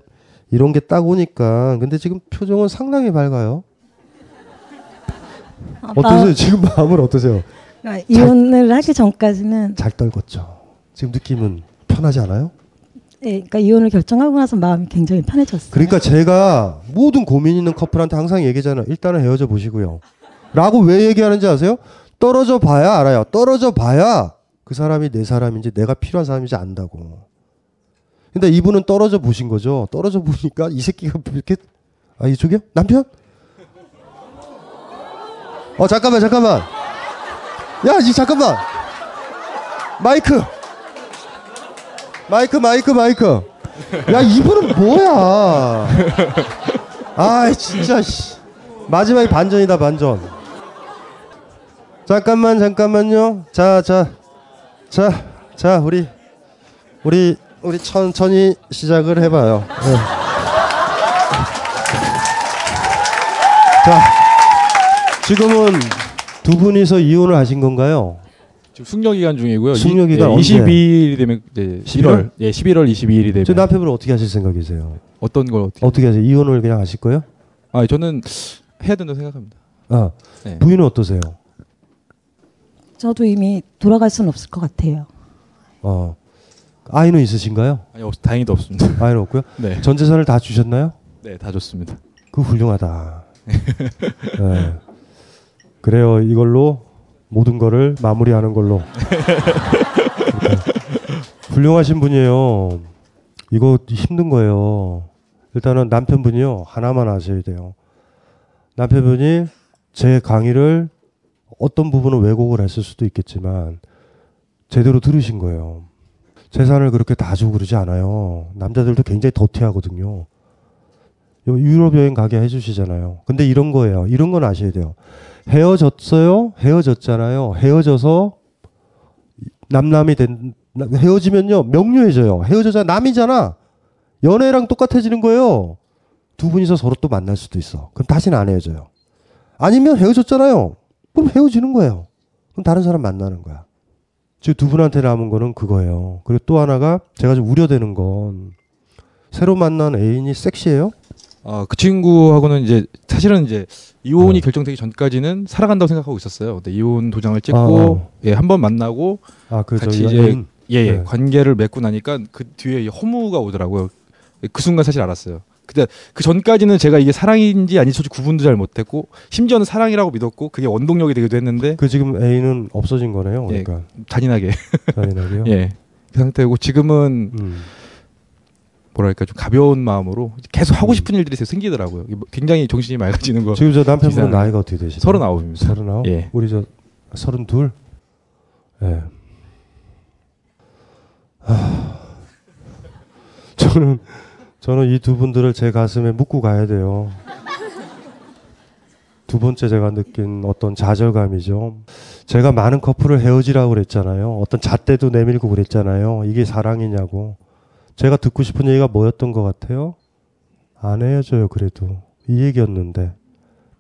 이런 게 딱 오니까. 근데 지금 표정은 상당히 밝아요. 어떠세요? 지금 마음은 어떠세요? 그러니까 이혼을 하기 전까지는 잘 떨궜죠. 지금 느낌은 편하지 않아요? 네, 그러니까 이혼을 결정하고 나서 마음이 굉장히 편해졌어요. 그러니까 제가 모든 고민 있는 커플한테 항상 얘기잖아요. 일단은 헤어져 보시고요. 라고 왜 얘기하는지 아세요? 떨어져 봐야 알아요. 떨어져 봐야 그 사람이 내 사람인지 내가 필요한 사람인지 안다고. 근데 이분은 떨어져 보신 거죠. 떨어져 보니까 이 새끼가 이렇게 아 이쪽이요? 남편? 어 잠깐만 잠깐만. 야, 이 잠깐만. 마이크. 마이크, 마이크, 마이크. 야, 이분은 뭐야? 아, 진짜 씨. 마지막에 반전이다, 반전. 잠깐만, 잠깐만요. 자, 자. 자, 자, 우리 우리 우리 천천히 시작을 해 봐요. 네. 자. 지금은 두 분이서 이혼을 하신 건가요? 지금 숙려 기간 중이고요. 숙려 이- 기간 예, 언제? 22일이 되면 네, 11월. 예, 11월 22일이 되면 저 남편분 어떻게 하실 생각이세요? 어떤 걸 어떻게? 어떻게 하세요? 이혼을 그냥 하실 거예요? 아, 저는 해야 된다고 생각합니다. 아, 네. 부인은 어떠세요? 저도 이미 돌아갈 수는 없을 것 같아요. 어. 아이는 있으신가요? 아니, 없, 다행히도 없습니다. *laughs* 아이는 없고요. 네. 전 재산을 다 주셨나요? 네, 다 좋습니다. 그 훌륭하다. *laughs* 네. 그래요. 이걸로 모든 거를 마무리하는 걸로. 훌륭하신 분이에요. 이거 힘든 거예요. 일단은 남편분이요. 하나만 아셔야 돼요. 남편분이 제 강의를 어떤 부분은 왜곡을 했을 수도 있겠지만 제대로 들으신 거예요. 재산을 그렇게 다 주고 그러지 않아요. 남자들도 굉장히 더티하거든요. 요 유럽 여행 가게 해주시잖아요. 근데 이런 거예요. 이런 건 아셔야 돼요. 헤어졌어요. 헤어졌잖아요. 헤어져서 남남이 된 헤어지면요 명료해져요. 헤어져자 남이잖아. 연애랑 똑같아지는 거예요. 두 분이서 서로 또 만날 수도 있어. 그럼 다시는 안 헤어져요. 아니면 헤어졌잖아요. 그럼 헤어지는 거예요. 그럼 다른 사람 만나는 거야. 지금 두 분한테 남은 거는 그거예요. 그리고 또 하나가 제가 좀 우려되는 건 새로 만난 애인이 섹시해요? 아, 그 친구하고는 이제 사실은 이제 이혼이 네. 결정되기 전까지는 살아간다고 생각하고 있었어요. 근데 이혼 도장을 찍고 아, 어. 예, 한 번 만나고 아, 그 같이 이제? 예, 예, 네. 관계를 맺고 나니까 그 뒤에 이 허무가 오더라고요. 그 순간 사실 알았어요. 근데 그 전까지는 제가 이게 사랑인지 아닌지 솔직히 구분도 잘 못했고 심지어는 사랑이라고 믿었고 그게 원동력이 되기도 했는데 그 지금 애인은 없어진 거네요. 예, 그러니까 잔인하게 잔인하게요. *laughs* 예, 그 상태고 지금은 음. 뭐랄까 좀 가벼운 마음으로 계속 하고 싶은 일들이 생기더라고요. 뭐 굉장히 정신이 맑아지는 거. 지금 저 남편분 나이가 어떻게 되시나요? 서른아홉입니다. 서른아홉. 예. 우리 저 서른둘. 예. 하... 저는 저는 이 두 분들을 제 가슴에 묻고 가야 돼요. 두 번째 제가 느낀 어떤 좌절감이죠. 제가 많은 커플을 헤어지라고 그랬잖아요. 어떤 잣대도 내밀고 그랬잖아요. 이게 사랑이냐고. 제가 듣고 싶은 얘기가 뭐였던 것 같아요? 안 헤어져요, 그래도. 이 얘기였는데.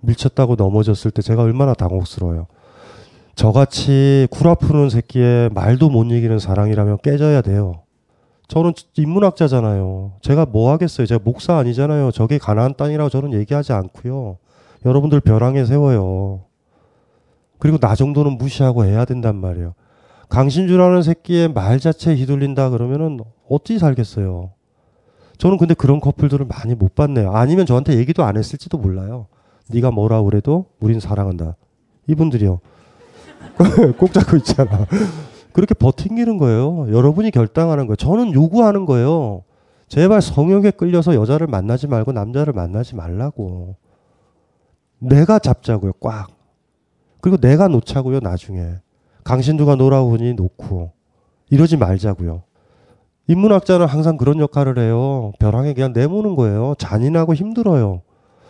밀쳤다고 넘어졌을 때 제가 얼마나 당혹스러워요. 저같이 푸는 새끼에 말도 못 이기는 사랑이라면 깨져야 돼요. 저는 인문학자잖아요. 제가 뭐 하겠어요. 제가 목사 아니잖아요. 저게 가나안 땅이라고 저는 얘기하지 않고요. 여러분들 벼랑에 세워요. 그리고 나 정도는 무시하고 해야 된단 말이에요. 강신주라는 새끼의 말 자체에 휘둘린다 그러면은 어찌 살겠어요. 저는 근데 그런 커플들을 많이 못 봤네요. 아니면 저한테 얘기도 안 했을지도 몰라요. 네가 뭐라 그래도 우린 사랑한다. 이분들이요. *laughs* 꼭 잡고 있잖아. 그렇게 버팅기는 거예요. 여러분이 결단하는 거예요. 저는 요구하는 거예요. 제발 성욕에 끌려서 여자를 만나지 말고 남자를 만나지 말라고. 내가 잡자고요, 꽉. 그리고 내가 놓자고요, 나중에. 강신두가 놓으라고 하니 놓고. 이러지 말자고요. 인문학자는 항상 그런 역할을 해요. 벼랑에 그냥 내모는 거예요. 잔인하고 힘들어요.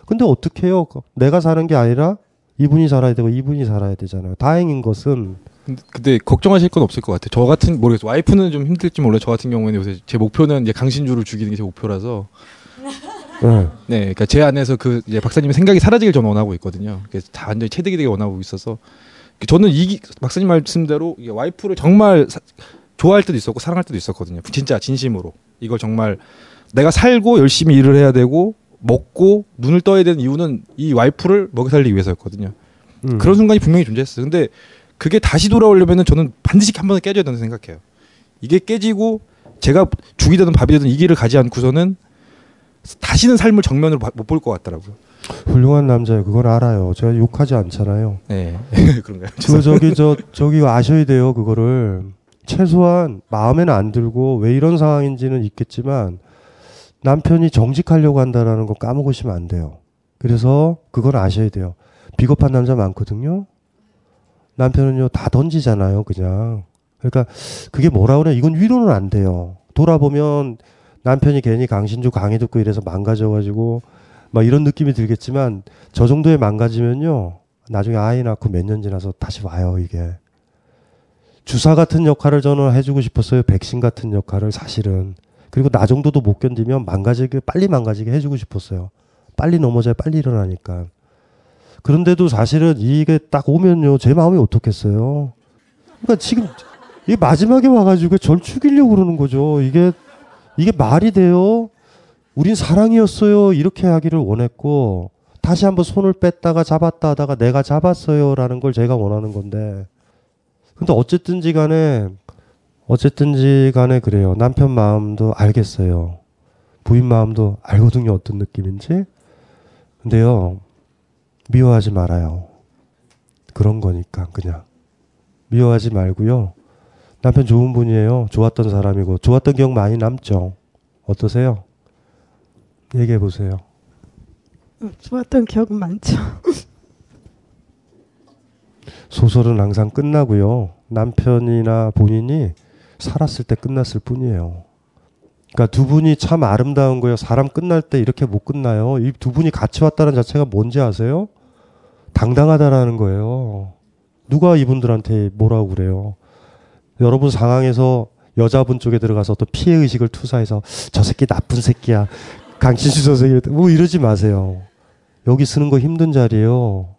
근데 어떻게 해요? 내가 사는 게 아니라 이분이 살아야 되고 이분이 살아야 되잖아요. 다행인 것은 근데, 근데 걱정하실 건 없을 것 같아요. 저 같은 모르겠어요. 와이프는 좀 힘들지 몰라요. 저 같은 경우에는 요새 제 목표는 이제 강신주를 죽이는 게 제 목표라서. 네. 네, 그러니까 제 안에서 그 이제 박사님의 생각이 사라지길 저는 원하고 있거든요. 그래서 다 완전히 체득이 되게 원하고 있어서 저는 이 박사님 말씀대로 와이프를 정말 사- 좋아할 때도 있었고 사랑할 때도 있었거든요. 진짜 진심으로 이걸 정말 내가 살고 열심히 일을 해야 되고 먹고 눈을 떠야 되는 이유는 이 와이프를 먹여 살리기 위해서였거든요. 음. 그런 순간이 분명히 존재했어요. 근데 그게 다시 돌아오려면은 저는 반드시 한 번은 깨져야 된다고 생각해요. 이게 깨지고 제가 죽이 되든 밥이 되든 이 길을 가지 않고서는 다시는 삶을 정면으로 못 볼 것 같더라고요. 훌륭한 남자예요. 그건 알아요. 제가 욕하지 않잖아요. 네. *laughs* 그런가요? 그 저기 저 저기 아셔야 돼요. 그거를 최소한 마음에는 안 들고 왜 이런 상황인지는 있겠지만 남편이 정직하려고 한다라는 거 까먹으시면 안 돼요. 그래서 그건 아셔야 돼요. 비겁한 남자 많거든요. 남편은요 다 던지잖아요. 그냥 그러니까 그게 뭐라 그래? 이건 위로는 안 돼요. 돌아보면 남편이 괜히 강신주 강의 듣고 이래서 망가져가지고 막 이런 느낌이 들겠지만 저 정도에 망가지면요. 나중에 아이 낳고 몇 년 지나서 다시 와요 이게. 주사 같은 역할을 저는 해주고 싶었어요. 백신 같은 역할을 사실은. 그리고 나 정도도 못 견디면 망가지게 빨리 망가지게 해주고 싶었어요. 빨리 넘어져야 빨리 일어나니까. 그런데도 사실은 이게 딱 오면요. 제 마음이 어떻겠어요? 그러니까 지금 이게 마지막에 와가지고 절 죽이려고 그러는 거죠. 이게 이게 말이 돼요 우린 사랑이었어요. 이렇게 하기를 원했고 다시 한번 손을 뺐다가 잡았다 하다가 내가 잡았어요 라는 걸 제가 원하는 건데 근데 어쨌든지 간에 어쨌든지 간에 그래요. 남편 마음도 알겠어요. 부인 마음도 알거든요. 어떤 느낌인지. 근데요. 미워하지 말아요. 그런 거니까 그냥 미워하지 말고요. 남편 좋은 분이에요. 좋았던 사람이고 좋았던 기억 많이 남죠. 어떠세요? 얘기해 보세요. 좋았던 기억은 많죠. *laughs* 소설은 항상 끝나고요. 남편이나 본인이 살았을 때 끝났을 뿐이에요. 그러니까 두 분이 참 아름다운 거예요. 사람 끝날 때 이렇게 못 끝나요. 이 두 분이 같이 왔다는 자체가 뭔지 아세요? 당당하다라는 거예요. 누가 이분들한테 뭐라고 그래요? 여러분 상황에서 여자분 쪽에 들어가서 또 피해 의식을 투사해서 저 새끼 나쁜 새끼야. 강신수 선생님 뭐 이러지 마세요. 여기 쓰는 거 힘든 자리예요.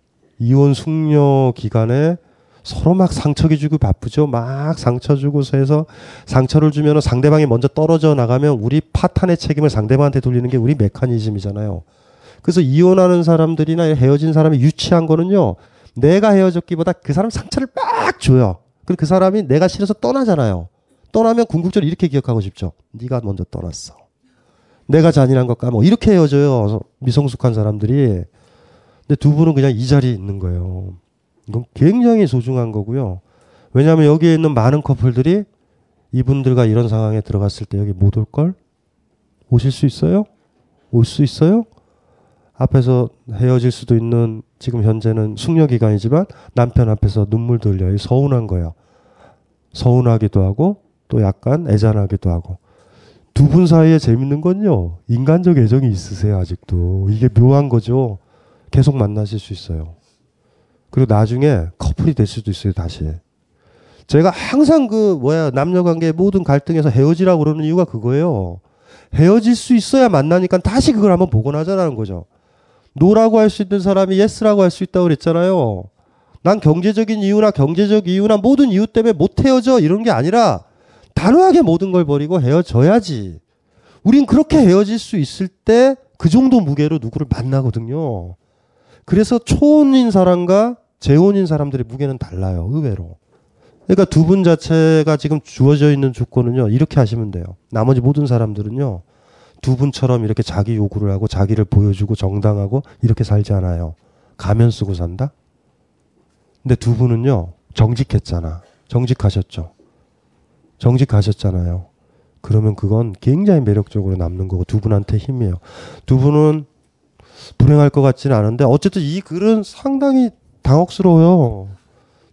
이혼 숙려 기간에 서로 막 상처기 주고 바쁘죠. 막 상처 주고서 해서 상처를 주면 상대방이 먼저 떨어져 나가면 우리 파탄의 책임을 상대방한테 돌리는 게 우리 메커니즘이잖아요. 그래서 이혼하는 사람들이나 헤어진 사람이 유치한 거는요. 내가 헤어졌기보다 그 사람 상처를 막 줘요. 그리고 그 사람이 내가 싫어서 떠나잖아요. 떠나면 궁극적으로 이렇게 기억하고 싶죠. 네가 먼저 떠났어. 내가 잔인한 것 까먹어. 이렇게 헤어져요. 미성숙한 사람들이. 근데 두 분은 그냥 이 자리에 있는 거예요. 이건 굉장히 소중한 거고요. 왜냐하면 여기에 있는 많은 커플들이 이분들과 이런 상황에 들어갔을 때 여기 못 올 걸? 오실 수 있어요? 올 수 있어요? 앞에서 헤어질 수도 있는 지금 현재는 숙려 기간이지만 남편 앞에서 눈물 돌려요. 서운한 거예요. 서운하기도 하고 또 약간 애잔하기도 하고 두 분 사이에 재밌는 건요. 인간적 애정이 있으세요, 아직도. 이게 묘한 거죠. 계속 만나실 수 있어요. 그리고 나중에 커플이 될 수도 있어요, 다시. 제가 항상 그, 뭐야, 남녀 관계 모든 갈등에서 헤어지라고 그러는 이유가 그거예요. 헤어질 수 있어야 만나니까 다시 그걸 한번 복원하자라는 거죠. No라고 할 수 있는 사람이 Yes라고 할 수 있다고 그랬잖아요. 난 경제적인 이유나 경제적 이유나 모든 이유 때문에 못 헤어져 이런 게 아니라 단호하게 모든 걸 버리고 헤어져야지. 우린 그렇게 헤어질 수 있을 때 그 정도 무게로 누구를 만나거든요. 그래서 초혼인 사람과 재혼인 사람들의 무게는 달라요. 의외로. 그러니까 두 분 자체가 지금 주어져 있는 조건은요. 이렇게 하시면 돼요. 나머지 모든 사람들은요. 두 분처럼 이렇게 자기 요구를 하고 자기를 보여주고 정당하고 이렇게 살지 않아요. 가면 쓰고 산다? 근데 두 분은요. 정직했잖아. 정직하셨죠. 정직하셨잖아요. 그러면 그건 굉장히 매력적으로 남는 거고 두 분한테 힘이에요. 두 분은 불행할 것 같지는 않은데 어쨌든 이 글은 상당히 당혹스러워요.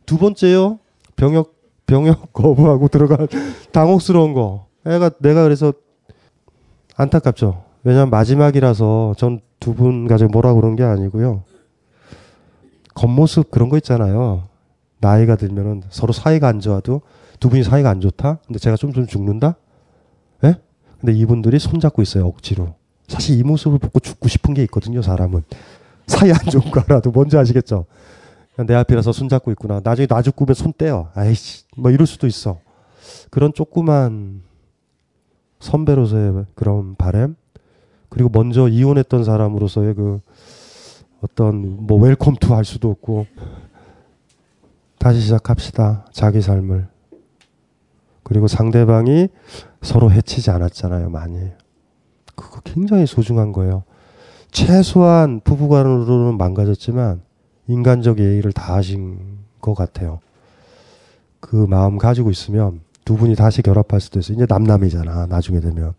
두 번째요. 병역 병역 *laughs* 거부하고 들어간 *laughs* 당혹스러운 거. 애가 내가 그래서 안타깝죠. 왜냐면 마지막이라서 전 두 분 가지고 뭐라 그런 게 아니고요. 겉모습 그런 거 있잖아요. 나이가 들면은 서로 사이가 안 좋아도 두 분이 사이가 안 좋다? 근데 제가 좀 좀 죽는다? 예? 근데 이분들이 손잡고 있어요, 억지로. 사실 이 모습을 보고 죽고 싶은 게 있거든요, 사람은. 사이 안 좋은 거 알아도 뭔지 아시겠죠? 내 앞이라서 손잡고 있구나. 나중에 나 죽으면 손 떼어. 아이씨, 뭐 이럴 수도 있어. 그런 조그만 선배로서의 그런 바램 그리고 먼저 이혼했던 사람으로서의 그 어떤 뭐 welcome to 할 수도 없고 다시 시작합시다. 자기 삶을. 그리고 상대방이 서로 해치지 않았잖아요, 많이. 그거 굉장히 소중한 거예요. 최소한 부부간으로는 망가졌지만 인간적 예의를 다 하신 것 같아요. 그 마음 가지고 있으면 두 분이 다시 결합할 수도 있어요. 이제 남남이잖아, 나중에 되면.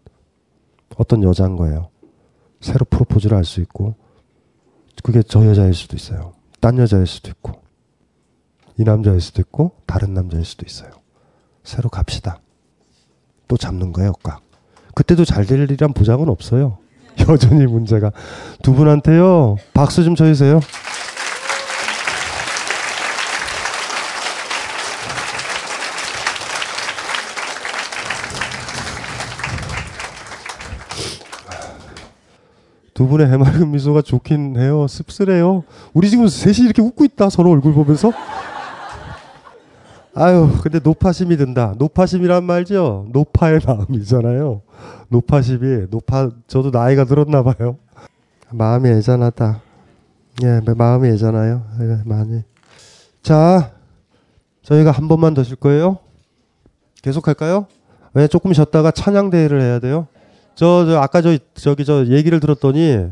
어떤 여자인 거예요. 새로 프로포즈를 할 수 있고, 그게 저 여자일 수도 있어요. 딴 여자일 수도 있고, 이 남자일 수도 있고, 다른 남자일 수도 있어요. 새로 갑시다. 또 잡는 거예요, 꽉. 그때도 잘될 일이란 보장은 없어요. *laughs* 여전히 문제가. 두 분한테요, 박수 좀 쳐주세요. 두 분의 해맑은 미소가 좋긴 해요. 씁쓸해요. 우리 지금 셋이 이렇게 웃고 있다. 서로 얼굴 보면서. 아유, 근데 노파심이 든다. 노파심이란 말죠. 노파의 마음이잖아요. 노파심이, 노파, 저도 나이가 들었나 봐요. 마음이 애잔하다. 예, 마음이 애잖아요. 예, 많이. 자, 저희가 한 번만 더 쉴 거예요. 계속 할까요? 왜 조금 쉬었다가 찬양 대회를 해야 돼요? 저, 저 아까 저 저기 저 얘기를 들었더니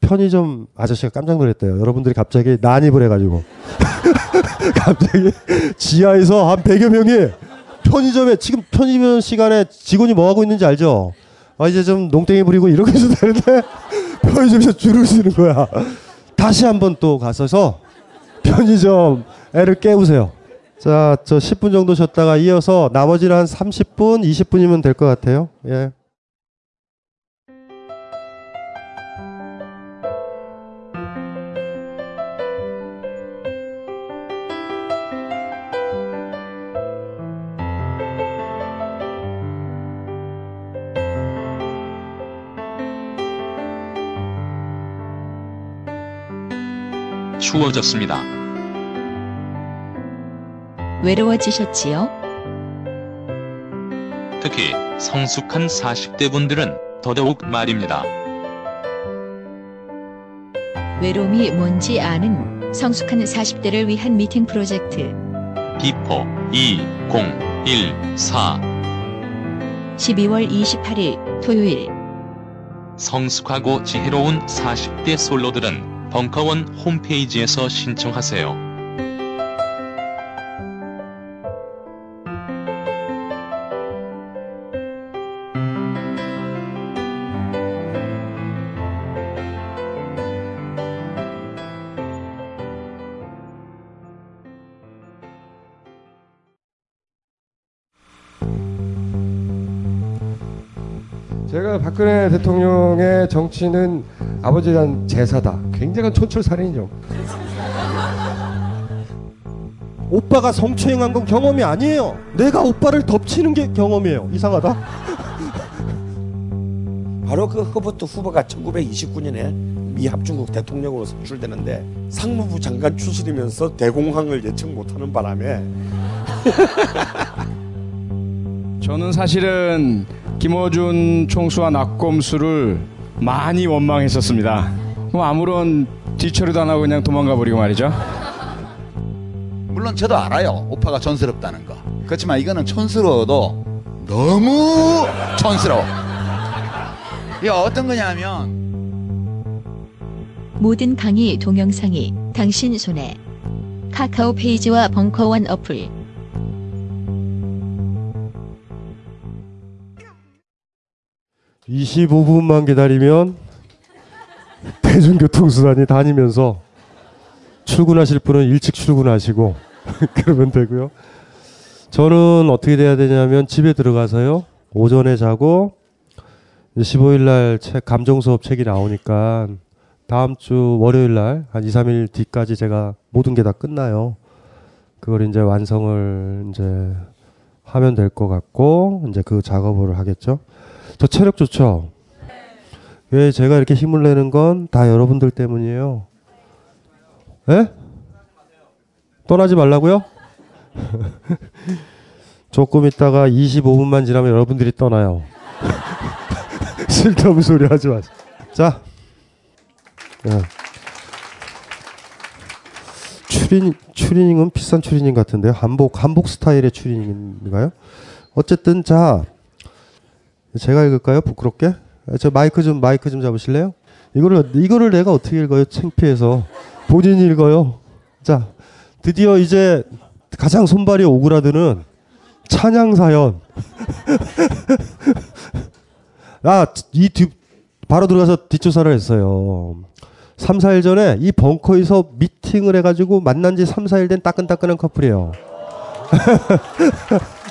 편의점 아저씨가 깜짝 놀랐대요. 여러분들이 갑자기 난입을 해가지고 *laughs* 갑자기 지하에서 한 100여 명이 편의점에 지금 편의점 시간에 직원이 뭐 하고 있는지 알죠? 아 이제 좀 농땡이 부리고 이러고 있어도 되는데 *laughs* 편의점에서 줄을 서는 거야. 다시 한번 또 가서서 편의점 애를 깨우세요. 자, 저 10분 정도 쉬었다가 이어서 나머지는 한 30분, 20분이면 될 것 같아요. 예. 추워졌습니다. 외로워지셨지요? 특히 성숙한 40대 분들은 더더욱 말입니다. 외로움이 뭔지 아는 성숙한 40대를 위한 미팅 프로젝트 Before 2014 12월 28일 토요일 성숙하고 지혜로운 40대 솔로들은 벙커원 홈페이지에서 신청하세요. 박근혜 대통령의 정치는 아버지에 대한 제사다. 굉장한 촌철살인이죠. *laughs* 오빠가 성추행한 건 경험이 아니에요. 내가 오빠를 덮치는 게 경험이에요. 이상하다. *laughs* 바로 그 허버트 후보가 1929년에 미 합중국 대통령으로 선출되는데 상무부 장관 출신이면서 대공황을 예측 못하는 바람에 *laughs* 저는 사실은 김어준 총수와 낙검수를 많이 원망했었습니다. 그럼 아무런 뒤처리도 안 하고 그냥 도망가 버리고 말이죠. 물론 저도 알아요. 오빠가 촌스럽다는 거. 그렇지만 이거는 촌스러워도 너무 촌스러워. 이게 어떤 거냐면 모든 강의 동영상이 당신 손에 카카오 페이지와 벙커원 어플 25분만 기다리면 대중교통수단이 다니면서 출근하실 분은 일찍 출근하시고 *laughs* 그러면 되고요. 저는 어떻게 돼야 되냐면 집에 들어가서요. 오전에 자고 15일 날 책 감정 수업 책이 나오니까 다음 주 월요일 날 한 2, 3일 뒤까지 제가 모든 게 다 끝나요. 그걸 이제 완성을 이제 하면 될 것 같고 이제 그 작업을 하겠죠. 저 체력 좋죠? 왜 제가 이렇게 힘을 내는 건 다 여러분들 때문이에요. 예? 떠나지 말라고요? *laughs* 조금 있다가 25분만 지나면 여러분들이 떠나요. *laughs* 쓸데없는 소리 하지 마세요. 자. 예. 추린, 추리닝은 비싼 추리닝 같은데요. 한복, 한복 스타일의 추리닝인가요? 어쨌든, 자. 제가 읽을까요? 부끄럽게? 저 마이크 좀, 마이크 좀 잡으실래요? 이거를, 이거를 내가 어떻게 읽어요? 창피해서. 본인이 읽어요. 자. 드디어 이제 가장 손발이 오그라드는 찬양 사연. *laughs* 아, 이 뒤, 바로 들어가서 뒷조사를 했어요. 3, 4일 전에 이 벙커에서 미팅을 해가지고 만난 지 3, 4일 된 따끈따끈한 커플이에요. *laughs*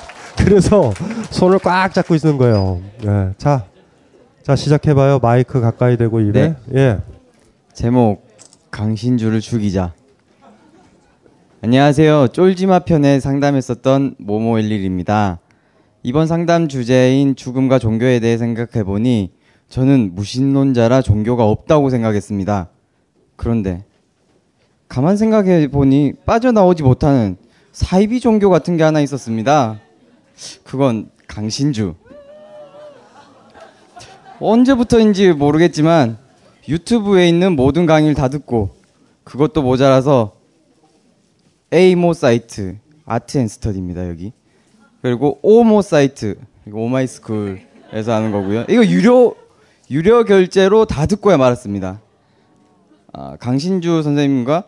그래서 손을 꽉 잡고 있는 거예요. 예. 자, 자, 시작해봐요. 마이크 가까이 대고 입에. 네. 예. 제목 강신주를 죽이자. 안녕하세요. 쫄지마 편에 상담했었던 모모일일입니다. 이번 상담 주제인 죽음과 종교에 대해 생각해 보니 저는 무신론자라 종교가 없다고 생각했습니다. 그런데 가만 생각해 보니 빠져나오지 못하는 사이비 종교 같은 게 하나 있었습니다. 그건 강신주. 언제부터인지 모르겠지만 유튜브에 있는 모든 강의를 다 듣고 그것도 모자라서 A모 사이트 Art and Study입니다 여기. 그리고 오모 사이트 오마이스쿨에서 하는 거고요. 이거 유료 유료 결제로 다 듣고야 말았습니다. 아, 강신주 선생님과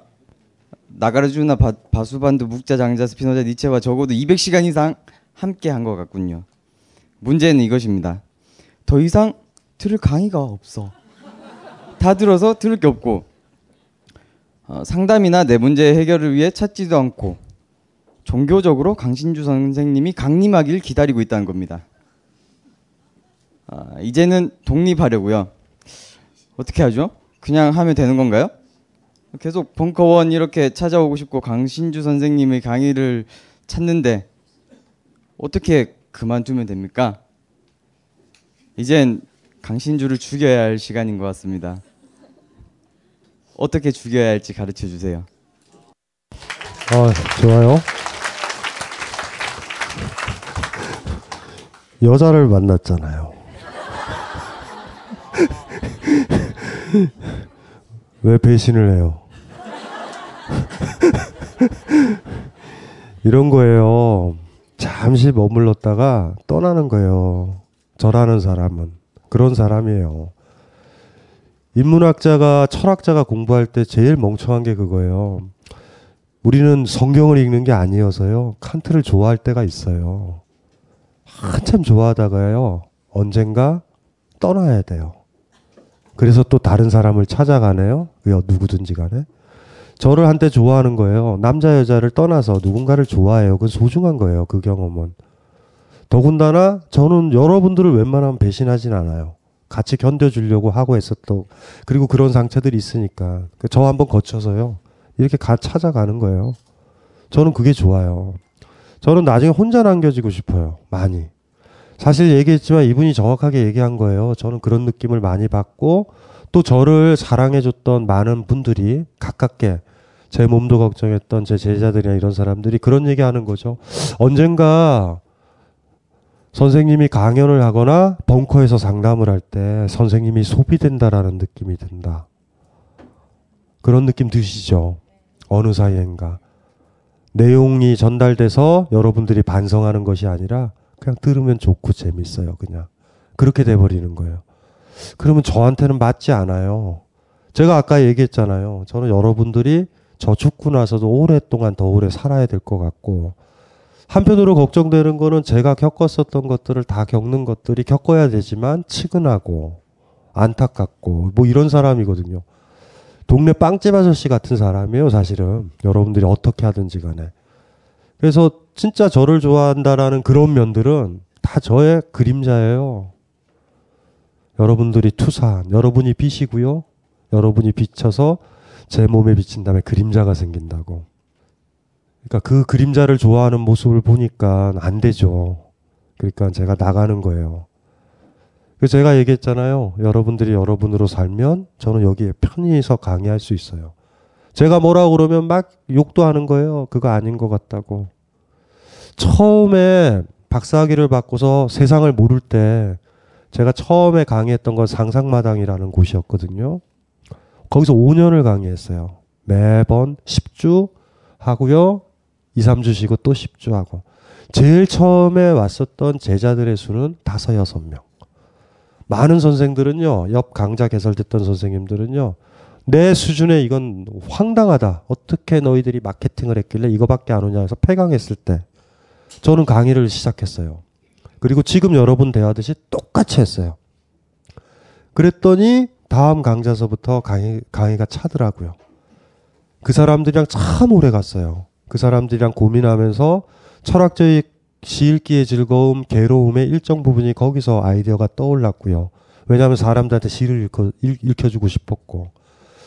나가르주나 바, 바수반도 묵자 장자 스피노자 니체와 적어도 200시간 이상 함께 한 것 같군요 문제는 이것입니다 더 이상 들을 강의가 없어 다 들어서 들을 게 없고 어, 상담이나 내 문제 해결을 위해 찾지도 않고 종교적으로 강신주 선생님이 강림하길 기다리고 있다는 겁니다. 아, 이제는 독립하려고요. 어떻게 하죠? 그냥 하면 되는 건가요? 계속 벙커원 이렇게 찾아오고 싶고 강신주 선생님의 강의를 찾는데 어떻게 그만두면 됩니까? 이젠 강신주를 죽여야 할 시간인 것 같습니다. 어떻게 죽여야 할지 가르쳐 주세요. 아, 좋아요. 여자를 만났잖아요. *laughs* 왜 배신을 해요? *laughs* 이런 거예요. 잠시 머물렀다가 떠나는 거예요. 저라는 사람은. 그런 사람이에요. 인문학자가, 철학자가 공부할 때 제일 멍청한 게 그거예요. 우리는 성경을 읽는 게 아니어서요. 칸트를 좋아할 때가 있어요. 한참 좋아하다가요. 언젠가 떠나야 돼요. 그래서 또 다른 사람을 찾아가네요. 그 누구든지 간에. 저를 한때 좋아하는 거예요. 남자 여자를 떠나서 누군가를 좋아해요. 그건 소중한 거예요. 그 경험은. 더군다나 저는 여러분들을 웬만하면 배신하진 않아요. 같이 견뎌주려고 하고 했었던 그리고 그런 상처들이 있으니까 저 한번 거쳐서요. 이렇게 가 찾아가는 거예요. 저는 그게 좋아요. 저는 나중에 혼자 남겨지고 싶어요. 많이. 사실 얘기했지만 이분이 정확하게 얘기한 거예요. 저는 그런 느낌을 많이 받고 또 저를 사랑해줬던 많은 분들이 가깝게 제 몸도 걱정했던 제 제자들이나 이런 사람들이 그런 얘기 하는 거죠. 언젠가 선생님이 강연을 하거나 벙커에서 상담을 할 때 선생님이 소비된다라는 느낌이 든다. 그런 느낌 드시죠? 어느 사이엔가. 내용이 전달돼서 여러분들이 반성하는 것이 아니라 그냥 들으면 좋고 재밌어요. 그냥. 그렇게 돼버리는 거예요. 그러면 저한테는 맞지 않아요. 제가 아까 얘기했잖아요. 저는 여러분들이 저 죽고 나서도 오랫동안 더 오래 살아야 될 것 같고, 한편으로 걱정되는 거는 제가 겪었었던 것들을 다 겪는 것들이 겪어야 되지만 치근하고 안타깝고 뭐 이런 사람이거든요. 동네 빵집 아저씨 같은 사람이에요, 사실은. 여러분들이 어떻게 하든지 간에. 그래서 진짜 저를 좋아한다라는 그런 면들은 다 저의 그림자예요. 여러분들이 투사한, 여러분이 빛이고요. 여러분이 비쳐서 제 몸에 비친 다음에 그림자가 생긴다고. 그러니까 그 그림자를 좋아하는 모습을 보니까 안 되죠. 그러니까 제가 나가는 거예요. 그 제가 얘기했잖아요. 여러분들이 여러분으로 살면 저는 여기에 편히 서 강의할 수 있어요. 제가 뭐라고 그러면 막 욕도 하는 거예요. 그거 아닌 것 같다고. 처음에 박사학위를 받고서 세상을 모를 때 제가 처음에 강의했던 건 상상마당이라는 곳이었거든요. 거기서 5년을 강의했어요. 매번 10주 하고요. 2, 3주 쉬고 또 10주 하고. 제일 처음에 왔었던 제자들의 수는 5, 6명. 많은 선생들은요, 옆 강좌 개설됐던 선생님들은요, 내 수준에 이건 황당하다. 어떻게 너희들이 마케팅을 했길래 이거밖에 안 오냐 해서 폐강했을 때, 저는 강의를 시작했어요. 그리고 지금 여러분 대하듯이 똑같이 했어요. 그랬더니 다음 강좌서부터 강의, 강의가 차더라고요. 그 사람들이랑 참 오래 갔어요. 그 사람들이랑 고민하면서 철학적 시읽기의 즐거움, 괴로움의 일정 부분이 거기서 아이디어가 떠올랐고요. 왜냐하면 사람들한테 시를 읽어, 읽, 혀주고 싶었고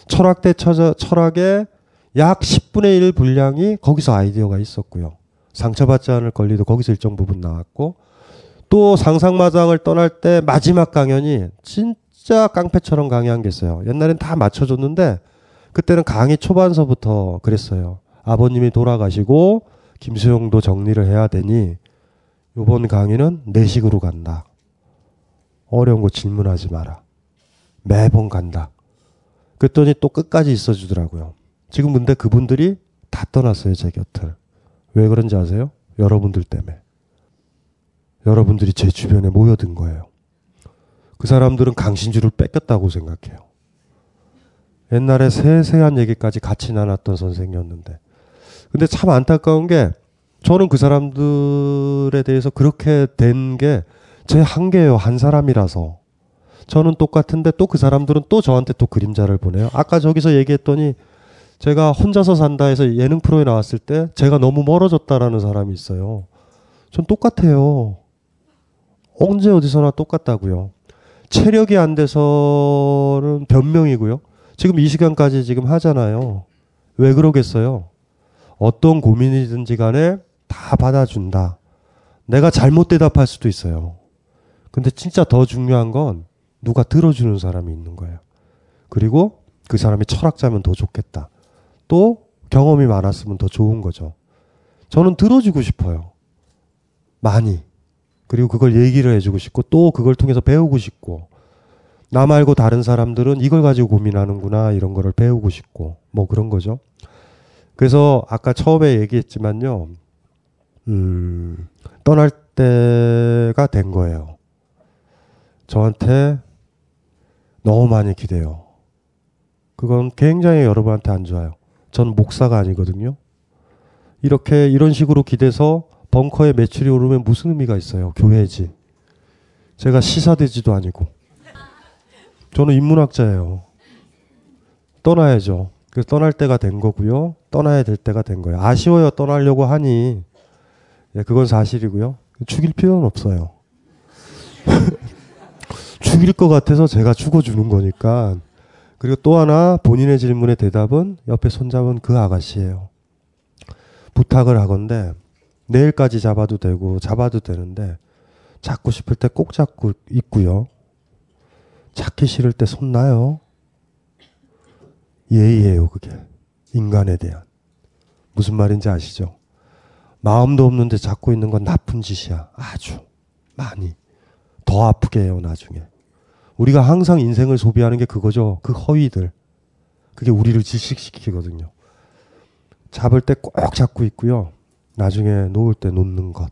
철학대 철학의 약 10분의 1 분량이 거기서 아이디어가 있었고요. 상처받지 않을 권리도 거기서 일정 부분 나왔고 또 상상마당을 떠날 때 마지막 강연이 진짜 깡패처럼 강의한 게 있어요. 옛날엔 다 맞춰줬는데 그때는 강의 초반서부터 그랬어요. 아버님이 돌아가시고 김수용도 정리를 해야 되니 이번 강의는 내식으로 간다. 어려운 거 질문하지 마라. 매번 간다. 그랬더니 또 끝까지 있어 주더라고요. 지금 근데 그분들이 다 떠났어요, 제 곁을. 왜 그런지 아세요? 여러분들 때문에. 여러분들이 제 주변에 모여든 거예요. 그 사람들은 강신주를 뺏겼다고 생각해요. 옛날에 세세한 얘기까지 같이 나눴던 선생이었는데. 근데 참 안타까운 게 저는 그 사람들에 대해서 그렇게 된 게 제 한계예요. 한 사람이라서. 저는 똑같은데 또 그 사람들은 또 저한테 또 그림자를 보내요. 아까 저기서 얘기했더니 제가 혼자서 산다 해서 예능 프로에 나왔을 때 제가 너무 멀어졌다라는 사람이 있어요. 전 똑같아요. 언제 어디서나 똑같다고요. 체력이 안 돼서는 변명이고요. 지금 이 시간까지 지금 하잖아요. 왜 그러겠어요? 어떤 고민이든지 간에 다 받아준다. 내가 잘못 대답할 수도 있어요. 근데 진짜 더 중요한 건 누가 들어주는 사람이 있는 거예요. 그리고 그 사람이 철학자면 더 좋겠다. 또 경험이 많았으면 더 좋은 거죠. 저는 들어주고 싶어요. 많이. 그리고 그걸 얘기를 해주고 싶고 또 그걸 통해서 배우고 싶고 나 말고 다른 사람들은 이걸 가지고 고민하는구나 이런 거를 배우고 싶고 뭐 그런 거죠. 그래서 아까 처음에 얘기했지만요. 음, 떠날 때가 된 거예요. 저한테 너무 많이 기대요. 그건 굉장히 여러분한테 안 좋아요. 전 목사가 아니거든요. 이렇게 이런 식으로 기대서 벙커에 매출이 오르면 무슨 의미가 있어요? 교회지. 제가 시사대지도 아니고. 저는 인문학자예요. 떠나야죠. 그래서 떠날 때가 된 거고요. 떠나야 될 때가 된 거예요. 아쉬워요. 떠나려고 하니. 예, 그건 사실이고요. 죽일 필요는 없어요. *laughs* 죽일 것 같아서 제가 죽어주는 거니까. 그리고 또 하나 본인의 질문의 대답은 옆에 손잡은 그 아가씨예요. 부탁을 하건데 내일까지 잡아도 되고 잡아도 되는데 잡고 싶을 때 꼭 잡고 있고요. 찾기 싫을 때손 놔요. 예의예요, 그게. 인간에 대한. 무슨 말인지 아시죠? 마음도 없는데 잡고 있는 건 나쁜 짓이야. 아주 많이. 더 아프게 해요, 나중에. 우리가 항상 인생을 소비하는 게 그거죠. 그 허위들. 그게 우리를 질식시키거든요. 잡을 때 꼭 잡고 있고요. 나중에 놓을 때 놓는 것.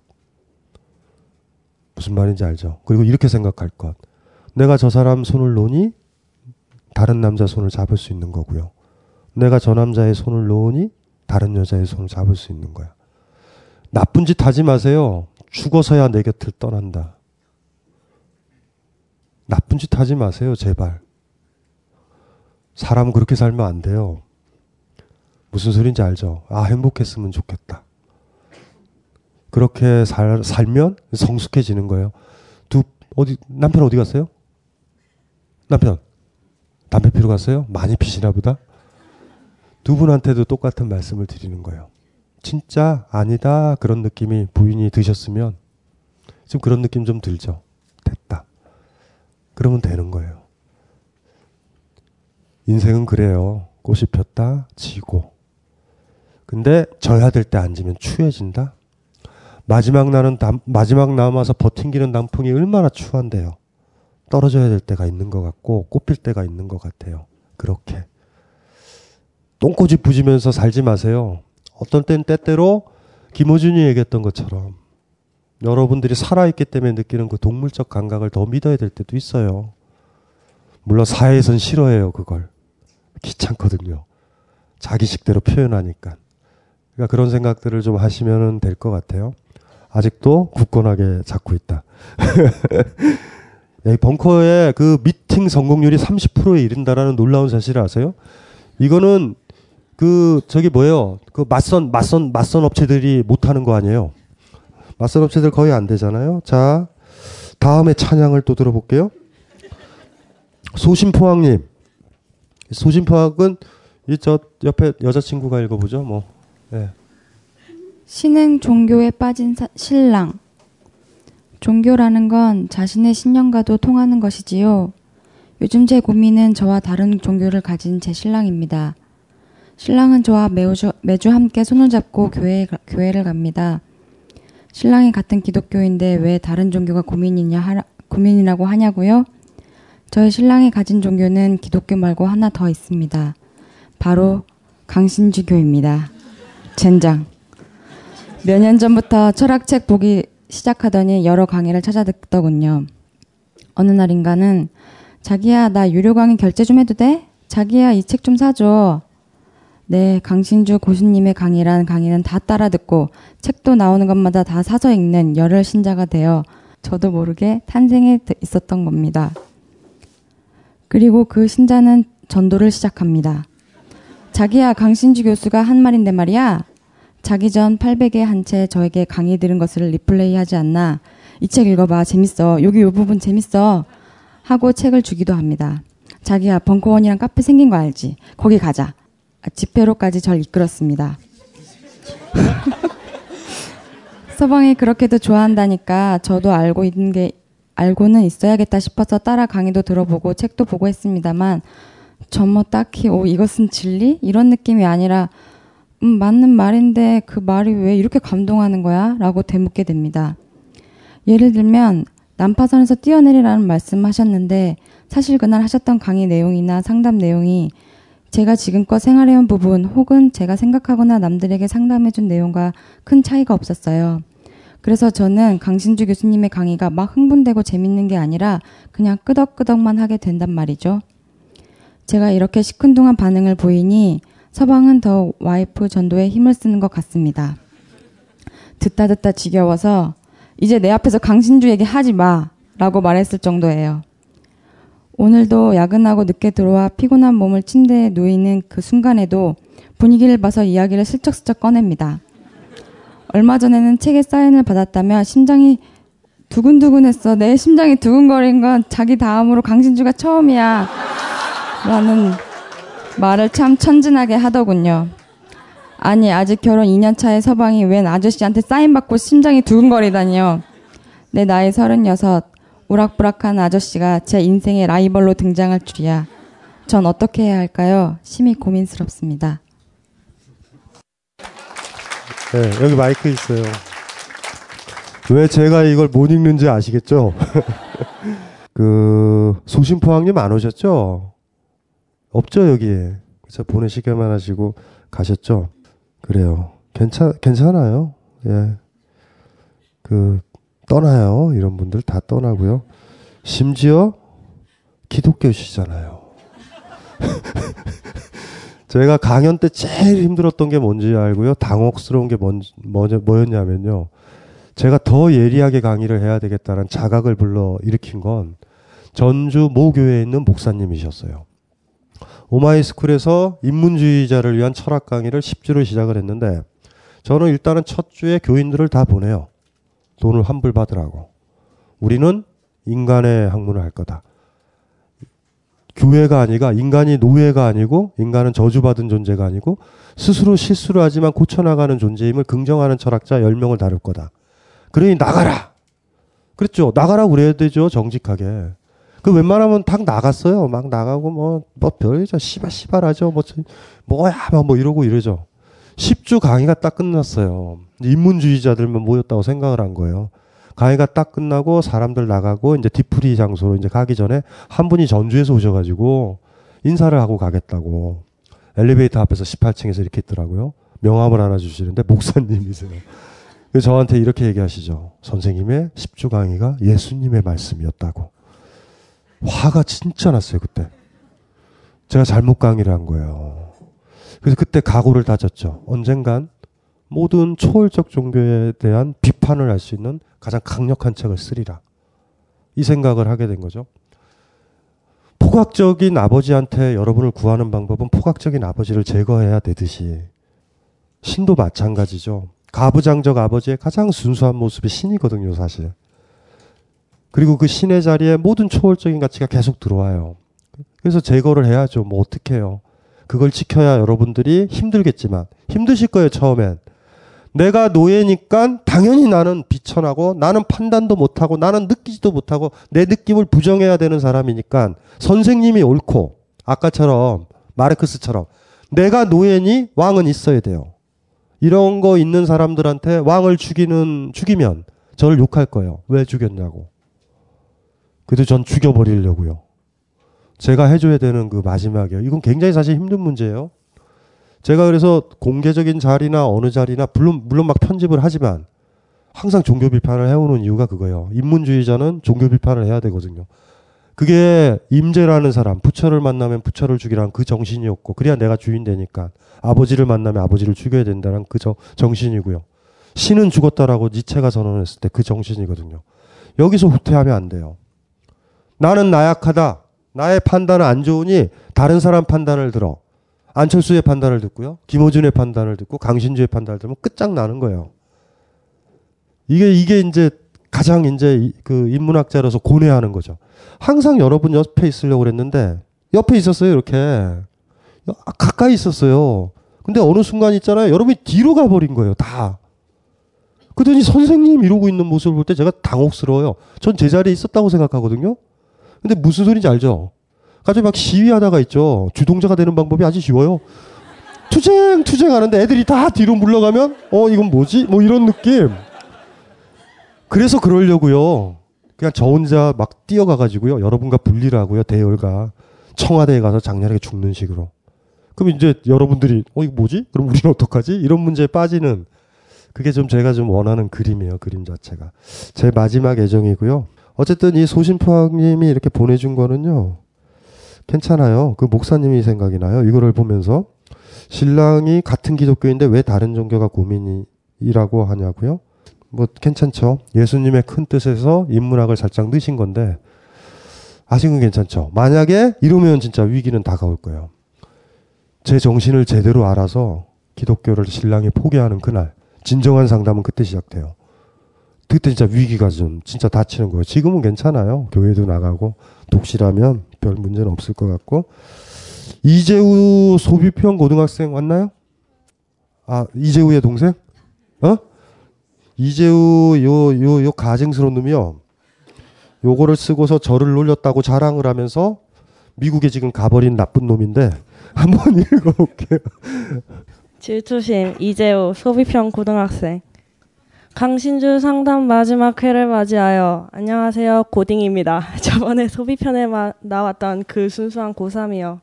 무슨 말인지 알죠? 그리고 이렇게 생각할 것. 내가 저 사람 손을 놓으니 다른 남자 손을 잡을 수 있는 거고요. 내가 저 남자의 손을 놓으니 다른 여자의 손을 잡을 수 있는 거야. 나쁜 짓 하지 마세요. 죽어서야 내 곁을 떠난다. 나쁜 짓 하지 마세요, 제발. 사람 그렇게 살면 안 돼요. 무슨 소린지 알죠? 아, 행복했으면 좋겠다. 그렇게 살, 살면 성숙해지는 거예요. 두, 어디, 남편 어디 갔어요? 남편. 담배 피러 갔어요? 많이 피시나 보다? 두 분한테도 똑같은 말씀을 드리는 거예요. 진짜 아니다. 그런 느낌이 부인이 드셨으면 지금 그런 느낌 좀 들죠? 됐다. 그러면 되는 거예요. 인생은 그래요. 꽃이 폈다, 지고. 근데 져야 될 때 앉으면 추해진다? 마지막 나는 남, 마지막 남아서 버팅기는 남풍이 얼마나 추한데요. 떨어져야 될 때가 있는 것 같고 꽃필 때가 있는 것 같아요. 그렇게 똥꼬집 부지면서 살지 마세요. 어떤 때는 때때로 김호준이 얘기했던 것처럼 여러분들이 살아있기 때문에 느끼는 그 동물적 감각을 더 믿어야 될 때도 있어요. 물론 사회에선 싫어해요, 그걸. 귀찮거든요. 자기식대로 표현하니까. 그러니까 그런 생각들을 좀 하시면 될 것 같아요. 아직도 굳건하게 잡고 있다. *laughs* 이 벙커의 그 미팅 성공률이 30%에 이른다라는 놀라운 사실을 아세요? 이거는 그 저기 뭐예요? 그 맞선 맞선 맞선 업체들이 못 하는 거 아니에요? 맞선 업체들 거의 안 되잖아요. 자, 다음에 찬양을 또 들어볼게요. 소심포항 님. 소심포항은 이 저 옆에 여자친구가 읽어보죠. 뭐. 네. 신흥 종교에 빠진 사, 신랑. 종교라는 건 자신의 신념과도 통하는 것이지요. 요즘 제 고민은 저와 다른 종교를 가진 제 신랑입니다. 신랑은 저와 매주, 매주 함께 손을 잡고 교회, 교회를 갑니다. 신랑이 같은 기독교인데 왜 다른 종교가 고민이냐, 하, 고민이라고 하냐고요? 저희 신랑이 가진 종교는 기독교 말고 하나 더 있습니다. 바로 강신주교입니다. 젠장. 몇 년 전부터 철학책 보기 시작하더니 여러 강의를 찾아 듣더군요. 어느 날인가는 자기야 나 유료 강의 결제 좀 해도 돼? 자기야 이 책 좀 사줘. 네, 강신주 고수님의 강의란 강의는 다 따라 듣고 책도 나오는 것마다 다 사서 읽는 열혈 신자가 되어 저도 모르게 탄생해 있었던 겁니다. 그리고 그 신자는 전도를 시작합니다. 자기야 강신주 교수가 한 말인데 말이야. 자기 전 800에 한 채 저에게 강의 들은 것을 리플레이 하지 않나. 이 책 읽어봐. 재밌어. 여기 이 부분 재밌어. 하고 책을 주기도 합니다. 자기야 벙커원이랑 카페 생긴 거 알지? 거기 가자. 집회로까지 절 이끌었습니다. *laughs* 서방이 그렇게도 좋아한다니까 저도 알고 있는 게 알고는 있어야겠다 싶어서 따라 강의도 들어보고 책도 보고 했습니다만 전뭐 딱히 오 이것은 진리 이런 느낌이 아니라 음, 맞는 말인데 그 말이 왜 이렇게 감동하는 거야? 라고 되묻게 됩니다. 예를 들면 난파선에서 뛰어내리라는 말씀하셨는데 사실 그날 하셨던 강의 내용이나 상담 내용이 제가 지금껏 생활해온 부분 혹은 제가 생각하거나 남들에게 상담해준 내용과 큰 차이가 없었어요. 그래서 저는 강신주 교수님의 강의가 막 흥분되고 재밌는 게 아니라 그냥 끄덕끄덕만 하게 된단 말이죠. 제가 이렇게 시큰둥한 반응을 보이니 서방은 더 와이프 전도에 힘을 쓰는 것 같습니다. 듣다 듣다 지겨워서 이제 내 앞에서 강신주 얘기 하지 마 라고 말했을 정도예요. 오늘도 야근하고 늦게 들어와 피곤한 몸을 침대에 누이는 그 순간에도 분위기를 봐서 이야기를 슬쩍슬쩍 꺼냅니다. 얼마 전에는 책에 사인을 받았다며 심장이 두근두근했어. 내 심장이 두근거린 건 자기 다음으로 강신주가 처음이야. 라는 말을 참 천진하게 하더군요. 아니, 아직 결혼 2년 차의 서방이 웬 아저씨한테 사인 받고 심장이 두근거리다니요. 내 나이 36, 우락부락한 아저씨가 제 인생의 라이벌로 등장할 줄이야. 전 어떻게 해야 할까요? 심히 고민스럽습니다. 네, 여기 마이크 있어요. 왜 제가 이걸 못 읽는지 아시겠죠? *laughs* 그 소심포항님 안 오셨죠? 없죠 여기에. 그래서 보내시기만 하시고 가셨죠? 그래요. 괜찮 괜찮아요. 예. 그 떠나요. 이런 분들 다 떠나고요. 심지어 기독교시잖아요. *laughs* 제가 강연 때 제일 힘들었던 게 뭔지 알고요. 당혹스러운 게 뭔, 뭐, 뭐였냐면요. 제가 더 예리하게 강의를 해야 되겠다는 자각을 불러 일으킨 건 전주 모교에 있는 목사님이셨어요. 오마이스쿨에서 인문주의자를 위한 철학 강의를 10주를 시작을 했는데 저는 일단은 첫 주에 교인들을 다 보내요. 돈을 환불 받으라고. 우리는 인간의 학문을 할 거다. 교회가 아니가 인간이 노예가 아니고 인간은 저주받은 존재가 아니고 스스로 실수를 하지만 고쳐나가는 존재임을 긍정하는 철학자 10명을 다룰 거다. 그러니 나가라. 그랬죠. 나가라 그래야 되죠. 정직하게. 그 웬만하면 탁 나갔어요. 막 나가고 뭐, 뭐 별이죠. 씨발, 씨발하죠. 뭐, 뭐야, 뭐 이러고 이러죠. 10주 강의가 딱 끝났어요. 인문주의자들만 모였다고 생각을 한 거예요. 강의가 딱 끝나고 사람들 나가고 이제 디프리 장소로 이제 가기 전에 한 분이 전주에서 오셔가지고 인사를 하고 가겠다고 엘리베이터 앞에서 18층에서 이렇게 있더라고요. 명함을 하나 주시는데 목사님이세요. 저한테 이렇게 얘기하시죠. 선생님의 10주 강의가 예수님의 말씀이었다고. 화가 진짜 났어요, 그때. 제가 잘못 강의를 한 거예요. 그래서 그때 각오를 다졌죠. 언젠간 모든 초월적 종교에 대한 비판을 할 수 있는 가장 강력한 책을 쓰리라. 이 생각을 하게 된 거죠. 포각적인 아버지한테 여러분을 구하는 방법은 포각적인 아버지를 제거해야 되듯이 신도 마찬가지죠. 가부장적 아버지의 가장 순수한 모습이 신이거든요, 사실. 그리고 그 신의 자리에 모든 초월적인 가치가 계속 들어와요. 그래서 제거를 해야죠. 뭐 어떻게 해요. 그걸 지켜야 여러분들이 힘들겠지만 힘드실 거예요, 처음엔. 내가 노예니까 당연히 나는 비천하고 나는 판단도 못하고 나는 느끼지도 못하고 내 느낌을 부정해야 되는 사람이니까 선생님이 옳고 아까처럼 마르크스처럼 내가 노예니 왕은 있어야 돼요. 이런 거 있는 사람들한테 왕을 죽이는 죽이면 저를 욕할 거예요. 왜 죽였냐고. 그래도 전 죽여버리려고요. 제가 해줘야 되는 그 마지막이에요. 이건 굉장히 사실 힘든 문제예요. 제가 그래서 공개적인 자리나 어느 자리나 물론 물론 막 편집을 하지만 항상 종교 비판을 해오는 이유가 그거예요. 인문주의자는 종교 비판을 해야 되거든요. 그게 임재라는 사람 부처를 만나면 부처를 죽이라는 그 정신이었고 그래야 내가 주인 되니까 아버지를 만나면 아버지를 죽여야 된다는 그 저, 정신이고요. 신은 죽었다라고 니체가 선언했을 때 그 정신이거든요. 여기서 후퇴하면 안 돼요. 나는 나약하다. 나의 판단은 안 좋으니 다른 사람 판단을 들어. 안철수의 판단을 듣고요. 김호준의 판단을 듣고 강신주의 판단을 들으면 끝장나는 거예요. 이게 이게 이제 가장 이제 그 인문학자로서 고뇌하는 거죠. 항상 여러분 옆에 있으려고 그랬는데 옆에 있었어요, 이렇게. 가까이 있었어요. 근데 어느 순간 있잖아요. 여러분이 뒤로 가버린 거예요, 다. 그러더니 선생님 이러고 있는 모습을 볼 때 제가 당혹스러워요. 전 제자리에 있었다고 생각하거든요. 근데 무슨 소리인지 알죠? 갑자기 막 시위하다가 있죠. 주동자가 되는 방법이 아주 쉬워요. 투쟁 투쟁 하는데 애들이 다 뒤로 물러가면 어 이건 뭐지? 뭐 이런 느낌. 그래서 그러려고요. 그냥 저 혼자 막 뛰어가 가지고요. 여러분과 분리를 하고요. 대열가 청와대에 가서 장렬하게 죽는 식으로. 그럼 이제 여러분들이 어 이거 뭐지? 그럼 우리는 어떡하지? 이런 문제에 빠지는 그게 좀 제가 좀 원하는 그림이에요. 그림 자체가 제 마지막 애정이고요. 어쨌든 이 소심포항님이 이렇게 보내준 거는요. 괜찮아요. 그 목사님이 생각이 나요. 이거를 보면서 신랑이 같은 기독교인데 왜 다른 종교가 고민이라고 하냐고요? 뭐 괜찮죠. 예수님의 큰 뜻에서 인문학을 살짝 넣으신 건데 아직은 괜찮죠. 만약에 이러면 진짜 위기는 다가올 거예요. 제 정신을 제대로 알아서 기독교를 신랑이 포기하는 그날 진정한 상담은 그때 시작돼요. 그때 진짜 위기가 좀 진짜 닥치는 거예요. 지금은 괜찮아요. 교회도 나가고 독실하면 별 문제는 없을 것 같고 이재우 소비평 고등학생 왔나요? 아 이재우의 동생? 어? 이재우 요 요 요 가증스러운 놈이요. 요거를 쓰고서 저를 놀렸다고 자랑을 하면서 미국에 지금 가버린 나쁜 놈인데 *laughs* 한번 읽어볼게요. 질투심 이재호 소비평 고등학생 강신주 상담 마지막 회를 맞이하여 안녕하세요 고딩입니다. *laughs* 저번에 소비편에 마, 나왔던 그 순수한 고3이요.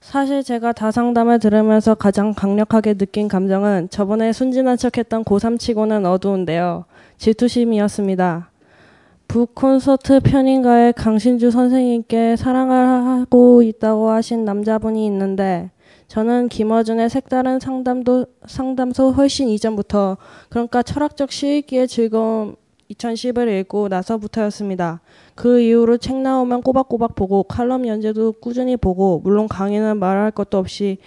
사실 제가 다상담을 들으면서 가장 강력하게 느낀 감정은 저번에 순진한 척했던 고3 치고는 어두운데요. 질투심이었습니다. 북콘서트 편인가에 강신주 선생님께 사랑을 하고 있다고 하신 남자분이 있는데 저는 김어준의 색다른 상담도 상담소 훨씬 이전부터 그러니까 철학적 시익기의 즐거움 2010을 읽고 나서부터였습니다. 그 이후로 책 나오면 꼬박꼬박 보고 칼럼 연재도 꾸준히 보고 물론 강의는 말할 것도 없이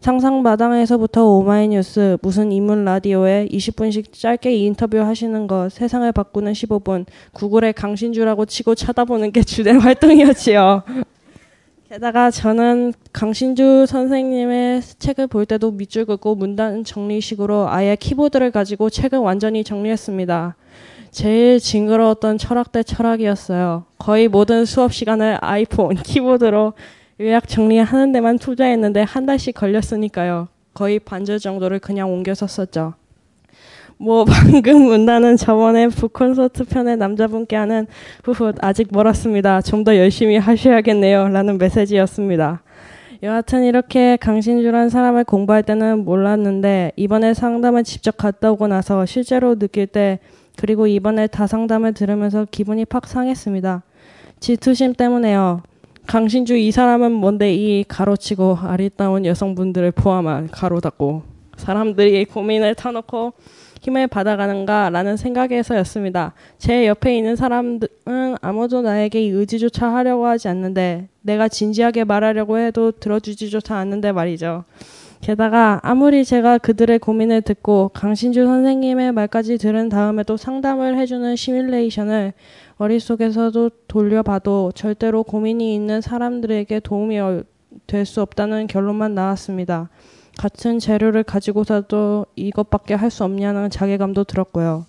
상상마당에서부터 오마이뉴스 무슨 인문 라디오에 20분씩 짧게 인터뷰 하시는 거 세상을 바꾸는 15분 구글에 강신주라고 치고 쳐다보는 게 주된 활동이었지요. 게다가 저는 강신주 선생님의 책을 볼 때도 밑줄 긋고 문단 정리식으로 아예 키보드를 가지고 책을 완전히 정리했습니다. 제일 징그러웠던 철학 대 철학이었어요. 거의 모든 수업 시간을 아이폰 키보드로 요약 정리하는 데만 투자했는데 한 달씩 걸렸으니까요. 거의 반절 정도를 그냥 옮겨 썼었죠. 뭐 *laughs* 방금 문단은 저번에 북콘서트 편의 남자분께 하는 후후 아직 멀었습니다. 좀 더 열심히 하셔야겠네요. 라는 메시지였습니다. 여하튼 이렇게 강신주란 사람을 공부할 때는 몰랐는데 이번에 상담을 직접 갔다 오고 나서 실제로 느낄 때 그리고 이번에 다상담을 들으면서 기분이 팍 상했습니다. 질투심 때문에요. 강신주 이 사람은 뭔데 이 가로치고 아리따운 여성분들을 포함한 가로 닫고 사람들이 고민을 터놓고 힘을 받아가는가라는 생각에서였습니다. 제 옆에 있는 사람들은 아무도 나에게 의지조차 하려고 하지 않는데 내가 진지하게 말하려고 해도 들어주지조차 않는데 말이죠. 게다가 아무리 제가 그들의 고민을 듣고 강신주 선생님의 말까지 들은 다음에도 상담을 해주는 시뮬레이션을 머릿속에서도 돌려봐도 절대로 고민이 있는 사람들에게 도움이 될 수 없다는 결론만 나왔습니다. 같은 재료를 가지고서도 이것밖에 할 수 없냐는 자괴감도 들었고요.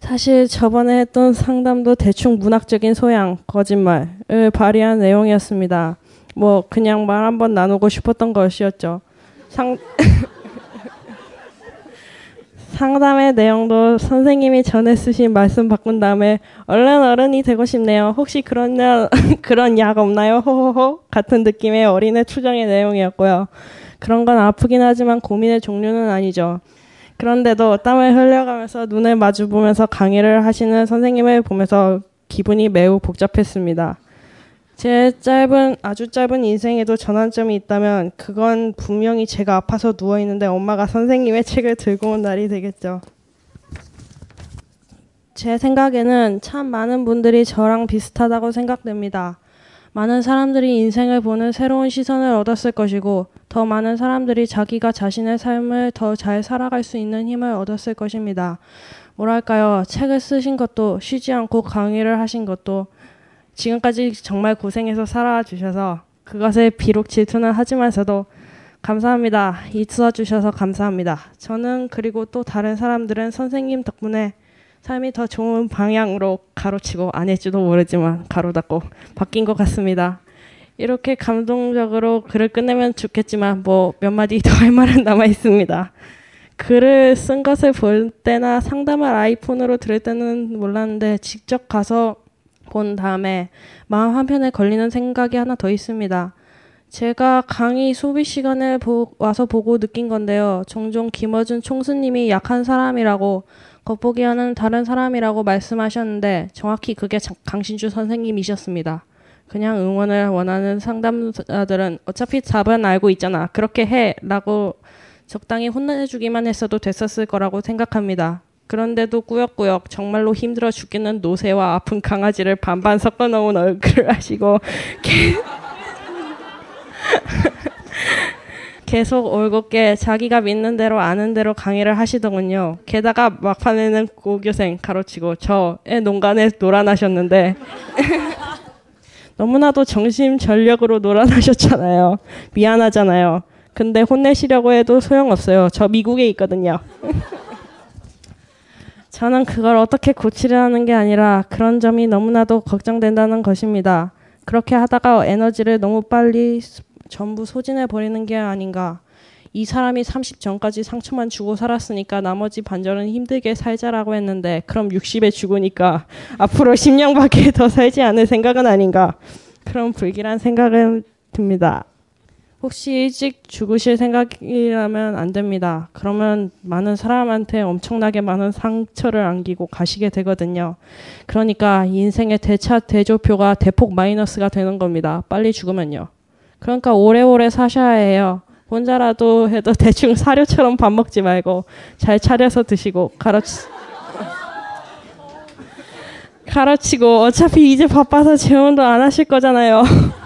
사실 저번에 했던 상담도 대충 문학적인 소양, 거짓말을 발휘한 내용이었습니다. 뭐 그냥 말 한번 나누고 싶었던 것이었죠. 상 *laughs* 상담의 내용도 선생님이 전에 쓰신 말씀 바꾼 다음에 얼른 어른이 되고 싶네요. 혹시 그런 약, *laughs* 그런 약 없나요? 호호호 같은 느낌의 어린애 투정의 내용이었고요. 그런 건 아프긴 하지만 고민의 종류는 아니죠. 그런데도 땀을 흘려가면서 눈을 마주 보면서 강의를 하시는 선생님을 보면서 기분이 매우 복잡했습니다. 제 짧은 아주 짧은 인생에도 전환점이 있다면 그건 분명히 제가 아파서 누워 있는데 엄마가 선생님의 책을 들고 온 날이 되겠죠. 제 생각에는 참 많은 분들이 저랑 비슷하다고 생각됩니다. 많은 사람들이 인생을 보는 새로운 시선을 얻었을 것이고 더 많은 사람들이 자기가 자신의 삶을 더 잘 살아갈 수 있는 힘을 얻었을 것입니다. 뭐랄까요. 책을 쓰신 것도 쉬지 않고 강의를 하신 것도 지금까지 정말 고생해서 살아와 주셔서 그것에 비록 질투는 하지만서도 감사합니다. 이투어 주셔서 감사합니다. 저는 그리고 또 다른 사람들은 선생님 덕분에 삶이 더 좋은 방향으로 가로치고 안 했지도 모르지만 가로 닫고 바뀐 것 같습니다. 이렇게 감동적으로 글을 끝내면 좋겠지만 뭐 몇 마디 더 할 말은 남아 있습니다. 글을 쓴 것을 볼 때나 상담을 아이폰으로 들을 때는 몰랐는데 직접 가서 본 다음에 마음 한편에 걸리는 생각이 하나 더 있습니다. 제가 강의 소비 시간에 보, 와서 보고 느낀 건데요. 종종 김어준 총수님이 약한 사람이라고 겉보기와는 다른 사람이라고 말씀하셨는데 정확히 그게 장- 강신주 선생님이셨습니다. 그냥 응원을 원하는 상담자들은 어차피 답은 알고 있잖아. 그렇게 해. 라고 적당히 혼내주기만 했어도 됐었을 거라고 생각합니다. 그런데도 꾸역꾸역 정말로 힘들어 죽겠는 노새와 아픈 강아지를 반반 섞어 놓은 얼굴을 *laughs* 하시고 개- *laughs* 계속 올곧게 자기가 믿는 대로 아는 대로 강의를 하시더군요. 게다가 막판에는 고교생 가로치고 저의 농간에 놀아나셨는데 *laughs* 너무나도 정신 전력으로 놀아나셨잖아요. 미안하잖아요. 근데 혼내시려고 해도 소용없어요. 저 미국에 있거든요. *laughs* 저는 그걸 어떻게 고치려는 게 아니라 그런 점이 너무나도 걱정된다는 것입니다. 그렇게 하다가 에너지를 너무 빨리 스- 전부 소진해 버리는 게 아닌가. 이 사람이 30 전까지 상처만 주고 살았으니까 나머지 반절은 힘들게 살자라고 했는데 그럼 60에 죽으니까 앞으로 10년밖에 *laughs* 더 살지 않을 생각은 아닌가. 그런 불길한 생각은 듭니다. 혹시 일찍 죽으실 생각이라면 안 됩니다. 그러면 많은 사람한테 엄청나게 많은 상처를 안기고 가시게 되거든요. 그러니까 인생의 대차 대조표가 대폭 마이너스가 되는 겁니다. 빨리 죽으면요. 그러니까 오래오래 사셔야 해요. 혼자라도 해도 *laughs* 대충 사료처럼 밥 먹지 말고 잘 차려서 드시고 가르치 *laughs* 가르치고 어차피 이제 바빠서 재혼도 안 하실 거잖아요. *laughs*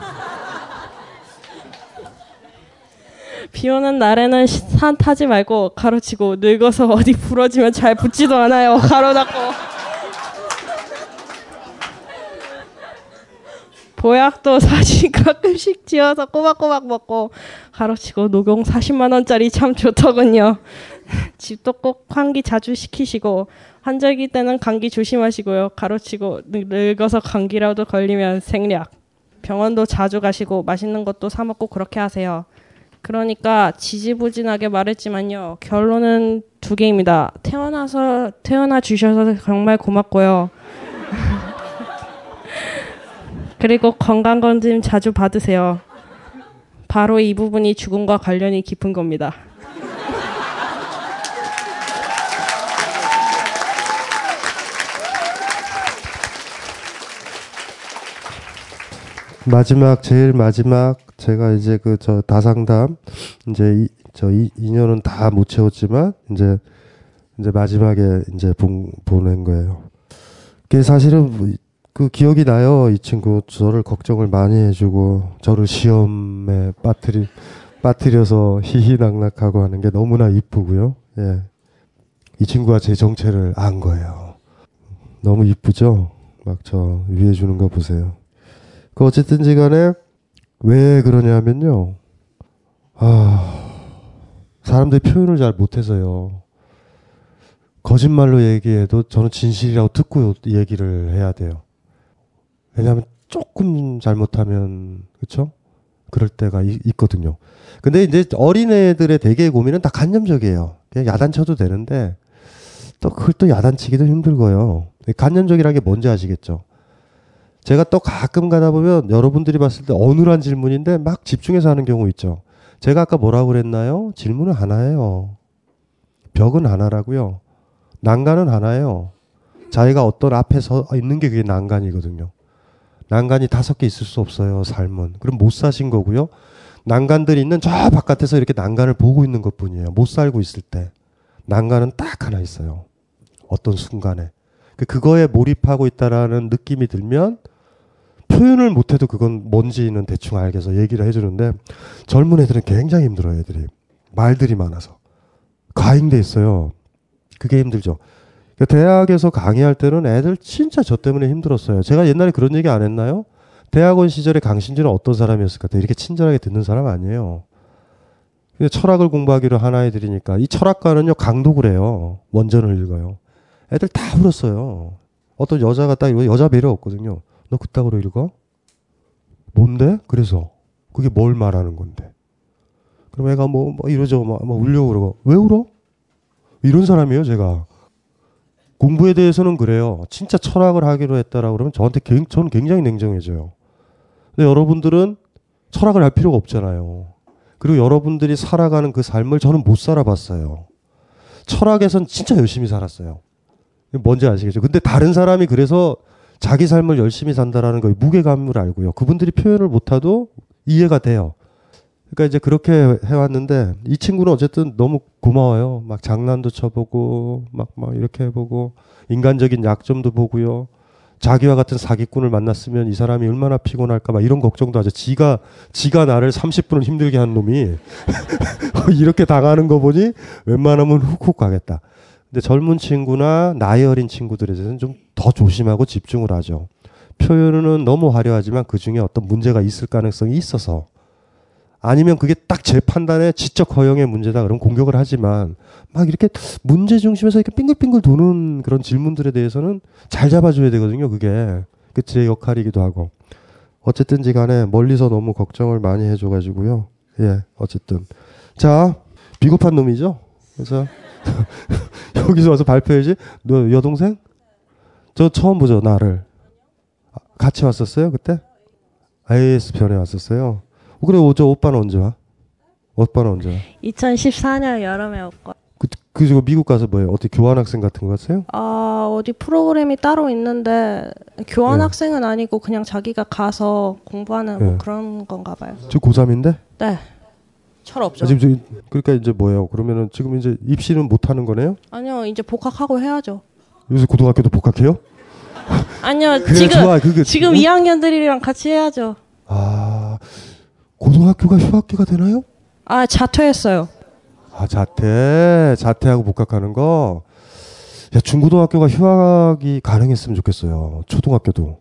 비 오는 날에는 시- 산 타지 말고 가로치고 늙어서 어디 부러지면 잘 붙지도 않아요. 가로 닫고. 보약도 사진 가끔씩 지어서 꼬박꼬박 먹고 가로치고 녹용 40만 원짜리 참 좋더군요. *laughs* 집도 꼭 환기 자주 시키시고 환절기 때는 감기 조심하시고요. 가로치고 늙- 늙어서 감기라도 걸리면 생략. 병원도 자주 가시고 맛있는 것도 사 먹고 그렇게 하세요. 그러니까 지지부진하게 말했지만요. 결론은 두 개입니다. 태어나서 태어나 주셔서 정말 고맙고요. *laughs* 그리고 건강검진 자주 받으세요. 바로 이 부분이 죽음과 관련이 깊은 겁니다. 마지막 제일 마지막 제가 이제 그 저 다상담 이제 이, 저 이, 2년은 다 못 채웠지만 이제 이제 마지막에 이제 본, 보낸 거예요. 그게 사실은 뭐 그 기억이 나요. 이 친구 저를 걱정을 많이 해주고 저를 시험에 빠뜨리 빠뜨려서 희희낙낙하고 하는 게 너무나 이쁘고요. 예. 이 친구가 제 정체를 안 거예요. 너무 이쁘죠? 막 저 위해 주는 거 보세요. 그 어쨌든지 간에 왜 그러냐면요. 아, 사람들이 표현을 잘 못해서요. 거짓말로 얘기해도 저는 진실이라고 듣고 얘기를 해야 돼요. 왜냐하면 조금 잘못하면 그렇죠? 그럴 때가 이- 있거든요. 근데 이제 어린애들의 대개의 고민은 다 간념적이에요. 그냥 야단쳐도 되는데 또 그걸 또 야단치기도 힘들고요. 간념적이라는 게 뭔지 아시겠죠? 제가 또 가끔 가다 보면 여러분들이 봤을 때 어눌한 질문인데 막 집중해서 하는 경우 있죠. 제가 아까 뭐라고 그랬나요? 질문은 하나예요. 벽은 하나라고요. 난간은 하나예요. 자기가 어떤 앞에 서 있는 게 그게 난간이거든요. 난간이 다섯 개 있을 수 없어요, 삶은. 그럼 못 사신 거고요. 난간들이 있는 저 바깥에서 이렇게 난간을 보고 있는 것 뿐이에요. 못 살고 있을 때. 난간은 딱 하나 있어요. 어떤 순간에. 그- 그거에 몰입하고 있다라는 느낌이 들면 표현을 못해도 그건 뭔지는 대충 알겠어 얘기를 해주는데 젊은 애들은 굉장히 힘들어요, 애들이. 말들이 많아서. 과잉돼 있어요. 그게 힘들죠. 대학에서 강의할 때는 애들 진짜 저 때문에 힘들었어요. 제가 옛날에 그런 얘기 안 했나요? 대학원 시절에 강신주는 어떤 사람이었을 것 같아요? 이렇게 친절하게 듣는 사람 아니에요. 근데 철학을 공부하기로 한 아이들이니까 이 철학과는요 강독을 해요. 원전을 읽어요. 애들 다 울었어요. 어떤 여자가 딱 여자 배려 없거든요. 너 그따구로 읽어? 뭔데? 그래서 그게 뭘 말하는 건데? 그럼 애가 뭐, 뭐 이러죠. 막, 막 울려고 그러고 왜 울어? 이런 사람이에요, 제가. 공부에 대해서는 그래요. 진짜 철학을 하기로 했다라고 그러면 저한테 갱- 저는 굉장히 냉정해져요. 근데 여러분들은 철학을 할 필요가 없잖아요. 그리고 여러분들이 살아가는 그 삶을 저는 못 살아봤어요. 철학에선 진짜 열심히 살았어요. 뭔지 아시겠죠? 근데 다른 사람이 그래서 자기 삶을 열심히 산다라는 거에 무게감을 알고요. 그분들이 표현을 못해도 이해가 돼요. 그러니까 이제 그렇게 해왔는데 이 친구는 어쨌든 너무 고마워요. 막 장난도 쳐보고 막 막 이렇게 해보고 인간적인 약점도 보고요. 자기와 같은 사기꾼을 만났으면 이 사람이 얼마나 피곤할까 막 이런 걱정도 하죠. 지가 지가 나를 30분을 힘들게 한 놈이 *laughs* 이렇게 당하는 거 보니 웬만하면 훅훅 가겠다. 근데 젊은 친구나 나이 어린 친구들에 대해서는 좀 더 조심하고 집중을 하죠. 표현은 너무 화려하지만 그 중에 어떤 문제가 있을 가능성이 있어서 아니면 그게 딱 제 판단에 지적 허용의 문제다 그러면 공격을 하지만 막 이렇게 문제 중심에서 이렇게 빙글빙글 도는 그런 질문들에 대해서는 잘 잡아줘야 되거든요. 그게 그 제 역할이기도 하고 어쨌든지 간에 멀리서 너무 걱정을 많이 해줘가지고요. 예, 어쨌든 자 비겁한 놈이죠. 그래서 *laughs* 여기서 와서 발표해야지. 너 여동생? 저 처음 보죠 나를. 아, 같이 왔었어요 그때? IAS 편에 왔었어요. 어, 그래, 저 오빠는 언제 와? 오빠는 언제 와? 2014년 여름에 올거. 그, 그, 저 미국 가서 뭐예요? 어떻게 교환학생 같은 거 갔어요? 아 어디 프로그램이 따로 있는데 교환 네. 학생은 아니고 그냥 자기가 가서 공부하는 뭐 네. 그런 건가 봐요. 저 고3인데? 네. 철 없죠. 아, 지금 저, 그러니까 이제 뭐예요? 그러면은 지금 이제 입시는 못 하는 거네요? 아니요 이제 복학하고 해야죠. 요새 고등학교도 복학해요? 아니요 지금 좋아. 지금 응? 2학년들이랑 같이 해야죠. 아, 고등학교가 휴학기가 되나요? 아 자퇴했어요. 아, 자퇴, 자퇴하고 복학하는 거. 야, 중고등학교가 휴학이 가능했으면 좋겠어요. 초등학교도.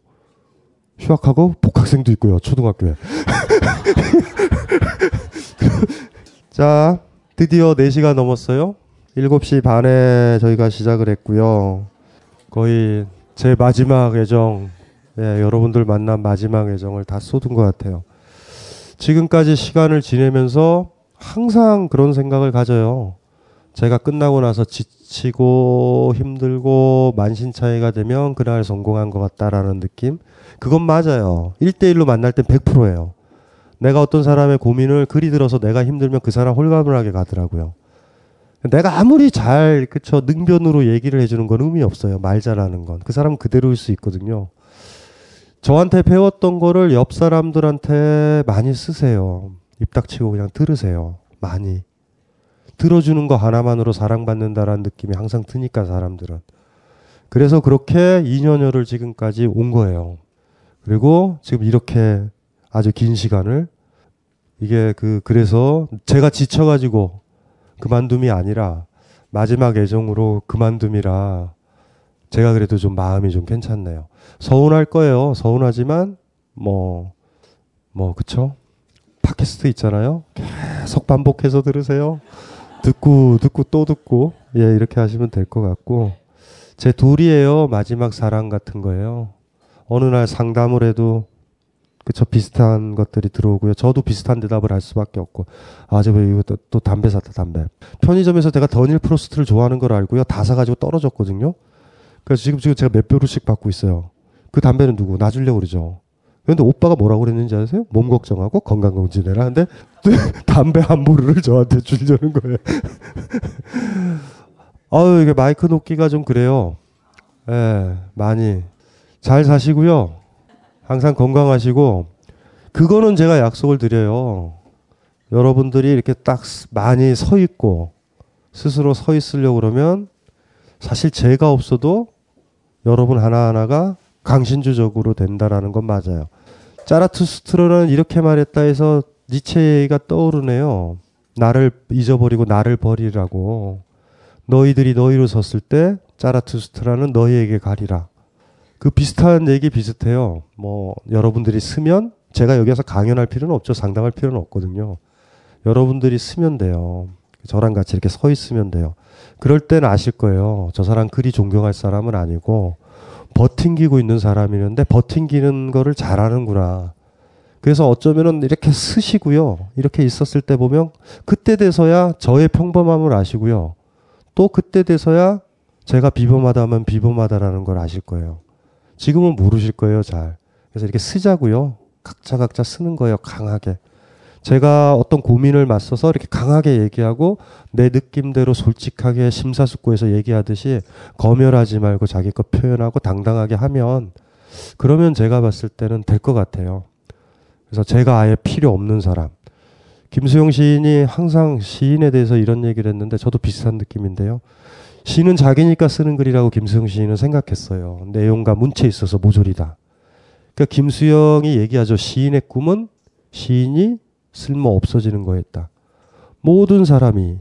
휴학하고 복학생도 있고요, 초등학교에. *laughs* 자, 드디어 4시가 넘었어요. 7시 반에 저희가 시작을 했고요. 거의 제 마지막 애정, 예, 여러분들 만난 마지막 애정을 다 쏟은 것 같아요. 지금까지 시간을 지내면서 항상 그런 생각을 가져요. 제가 끝나고 나서 지치고 힘들고 만신차이가 되면 그날 성공한 것 같다라는 느낌. 그건 맞아요. 1대1로 만날 땐 100%예요. 내가 어떤 사람의 고민을 글이 들어서 내가 힘들면 그 사람 홀가분을 하게 가더라고요. 내가 아무리 잘, 그쵸, 능변으로 얘기를 해주는 건 의미 없어요. 말 잘하는 건. 그 사람은 그대로일 수 있거든요. 저한테 배웠던 거를 옆 사람들한테 많이 쓰세요. 입 닥치고 그냥 들으세요. 많이. 들어주는 거 하나만으로 사랑받는다라는 느낌이 항상 드니까 사람들은. 그래서 그렇게 2년여를 지금까지 온 거예요. 그리고 지금 이렇게 아주 긴 시간을 이게 그 그래서 제가 지쳐가지고 그만둠이 아니라 마지막 애정으로 그만둠이라 제가 그래도 좀 마음이 좀 괜찮네요. 서운할 거예요. 서운하지만 뭐뭐 그쵸? 팟캐스트 있잖아요. 계속 반복해서 들으세요. 듣고 듣고 또 듣고 예 이렇게 하시면 될 것 같고 제 돌이에요. 마지막 사랑 같은 거예요. 어느 날 상담을 해도 그쵸 비슷한 것들이 들어오고요. 저도 비슷한 대답을 할 수밖에 없고 아저 왜 이거 또, 또 담배 샀다 담배. 편의점에서 제가 더닐 프로스트를 좋아하는 걸 알고요. 다 사가지고 떨어졌거든요. 그래서 지금 지금 제가 몇 배로씩 받고 있어요. 그 담배는 누구 놔주려고 그러죠. 그런데 오빠가 뭐라고 그랬는지 아세요? 몸 걱정하고 건강 검진해라. 근데 *laughs* 담배 한 보루를 저한테 주려는 거예요. *laughs* 아유 이게 마이크 놓기가 좀 그래요. 예, 많이 잘 사시고요. 항상 건강하시고 그거는 제가 약속을 드려요. 여러분들이 이렇게 딱 스- 많이 서 있고 스스로 서 있으려고 그러면 사실 제가 없어도 여러분 하나하나가 강신주적으로 된다라는 건 맞아요. 짜라투스트로는 이렇게 말했다 해서 니체가 떠오르네요. 나를 잊어버리고 나를 버리라고. 너희들이 너희로 섰을 때 짜라투스트라는 너희에게 가리라. 그 비슷한 얘기 비슷해요. 뭐 여러분들이 쓰면 제가 여기서 강연할 필요는 없죠. 상담할 필요는 없거든요. 여러분들이 쓰면 돼요. 저랑 같이 이렇게 서 있으면 돼요. 그럴 땐 아실 거예요. 저 사람 그리 존경할 사람은 아니고 버팅기고 있는 사람이는데 버팅기는 거를 잘하는구나. 그래서 어쩌면은 이렇게 쓰시고요. 이렇게 있었을 때 보면 그때 돼서야 저의 평범함을 아시고요. 또 그때 돼서야 제가 비범하다면 비범하다라는 걸 아실 거예요. 지금은 모르실 거예요, 잘. 그래서 이렇게 쓰자고요. 각자 각자 쓰는 거예요, 강하게. 제가 어떤 고민을 맞서서 이렇게 강하게 얘기하고 내 느낌대로 솔직하게 심사숙고해서 얘기하듯이 검열하지 말고 자기 것 표현하고 당당하게 하면 그러면 제가 봤을 때는 될 것 같아요. 그래서 제가 아예 필요 없는 사람. 김수영 시인이 항상 시인에 대해서 이런 얘기를 했는데 저도 비슷한 느낌인데요. 시는 자기니까 쓰는 글이라고 김수영 시인은 생각했어요. 내용과 문체에 있어서 모조리다. 그러니까 김수영이 얘기하죠. 시인의 꿈은 시인이 쓸모 없어지는 거였다. 모든 사람이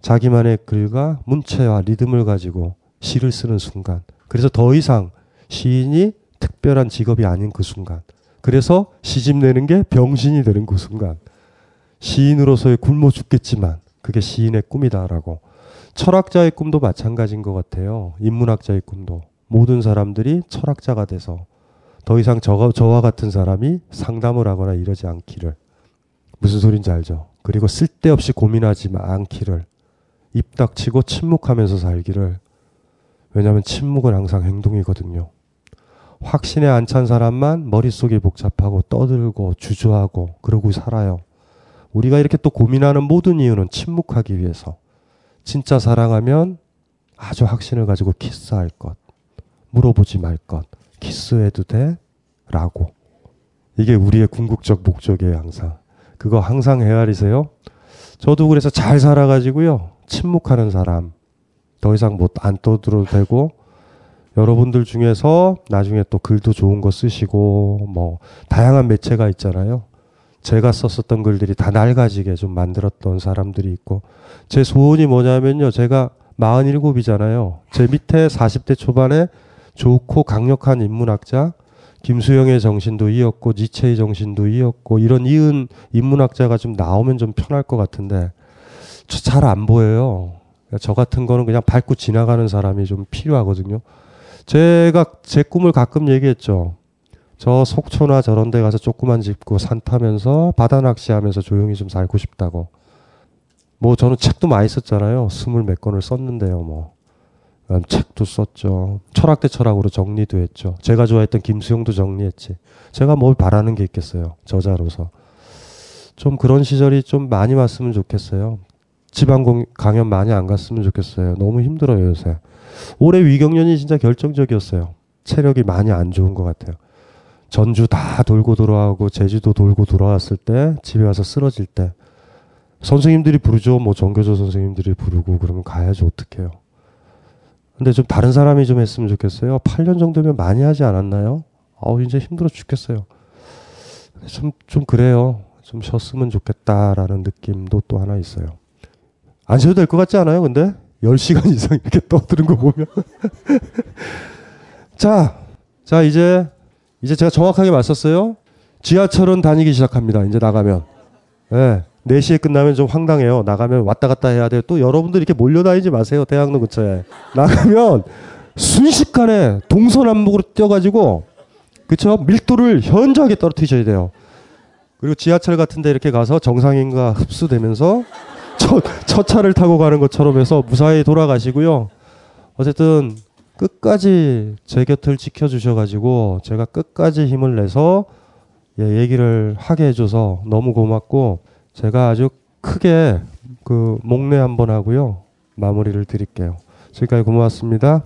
자기만의 글과 문체와 리듬을 가지고 시를 쓰는 순간. 그래서 더 이상 시인이 특별한 직업이 아닌 그 순간. 그래서 시집 내는 게 병신이 되는 그 순간. 시인으로서의 굶어 죽겠지만 그게 시인의 꿈이다라고. 철학자의 꿈도 마찬가지인 것 같아요. 인문학자의 꿈도. 모든 사람들이 철학자가 돼서 더 이상 저, 저와 같은 사람이 상담을 하거나 이러지 않기를. 무슨 소린지 알죠? 그리고 쓸데없이 고민하지 않기를. 입 닥치고 침묵하면서 살기를. 왜냐하면 침묵은 항상 행동이거든요. 확신에 안 찬 사람만 머릿속이 복잡하고 떠들고 주저하고 그러고 살아요. 우리가 이렇게 또 고민하는 모든 이유는 침묵하기 위해서. 진짜 사랑하면 아주 확신을 가지고 키스할 것. 물어보지 말 것. 키스해도 돼? 라고. 이게 우리의 궁극적 목적이에요, 항상. 그거 항상 헤아리세요. 저도 그래서 잘 살아가지고요. 침묵하는 사람. 더 이상 못 안 떠들어도 되고, 여러분들 중에서 나중에 또 글도 좋은 거 쓰시고, 뭐, 다양한 매체가 있잖아요. 제가 썼었던 글들이 다 낡아지게 좀 만들었던 사람들이 있고, 제 소원이 뭐냐면요. 제가 47이잖아요. 제 밑에 40대 초반에 좋고 강력한 인문학자, 김수영의 정신도 이었고, 니체의 정신도 이었고, 이런 이은 인문학자가 좀 나오면 좀 편할 것 같은데, 잘 안 보여요. 저 같은 거는 그냥 밟고 지나가는 사람이 좀 필요하거든요. 제가 제 꿈을 가끔 얘기했죠. 저 속초나 저런 데 가서 조그만 집고 산 타면서 바다 낚시하면서 조용히 좀 살고 싶다고. 뭐 저는 책도 많이 썼잖아요. 스물 몇 권을 썼는데요, 뭐. 책도 썼죠. 철학 대 철학으로 정리도 했죠. 제가 좋아했던 김수영도 정리했지. 제가 뭘 바라는 게 있겠어요. 저자로서. 좀 그런 시절이 좀 많이 왔으면 좋겠어요. 지방 공, 강연 많이 안 갔으면 좋겠어요. 너무 힘들어요, 요새. 올해 위경련이 진짜 결정적이었어요. 체력이 많이 안 좋은 것 같아요. 전주 다 돌고 돌아오고 제주도 돌고 돌아왔을 때 집에 와서 쓰러질 때 선생님들이 부르죠. 뭐 정교조 선생님들이 부르고 그러면 가야지 어떡해요. 근데 좀 다른 사람이 좀 했으면 좋겠어요. 8년 정도면 많이 하지 않았나요? 아우 이제 힘들어 죽겠어요. 좀, 좀 그래요. 좀 쉬었으면 좋겠다라는 느낌도 또 하나 있어요. 안 쉬어도 될 것 같지 않아요? 근데 10시간 *laughs* 이상 이렇게 떠드는 거 보면. *laughs* 자, 자, 이제, 이제 제가 정확하게 맞섰어요. 지하철은 다니기 시작합니다. 이제 나가면. 예. 네. 4시에 끝나면 좀 황당해요. 나가면 왔다 갔다 해야 돼요. 또 여러분들 이렇게 몰려다니지 마세요. 대학로 근처에. *laughs* 나가면 순식간에 동서남북으로 뛰어가지고, 그쵸? 밀도를 현저하게 떨어뜨리셔야 돼요. 그리고 지하철 같은 데 이렇게 가서 정상인과 흡수되면서 *laughs* 첫, 첫 차를 타고 가는 것처럼 해서 무사히 돌아가시고요. 어쨌든 끝까지 제 곁을 지켜주셔가지고 제가 끝까지 힘을 내서 예, 얘기를 하게 해줘서 너무 고맙고 제가 아주 크게 그 목례 한번 하고요. 마무리를 드릴게요. 지금까지 고맙습니다.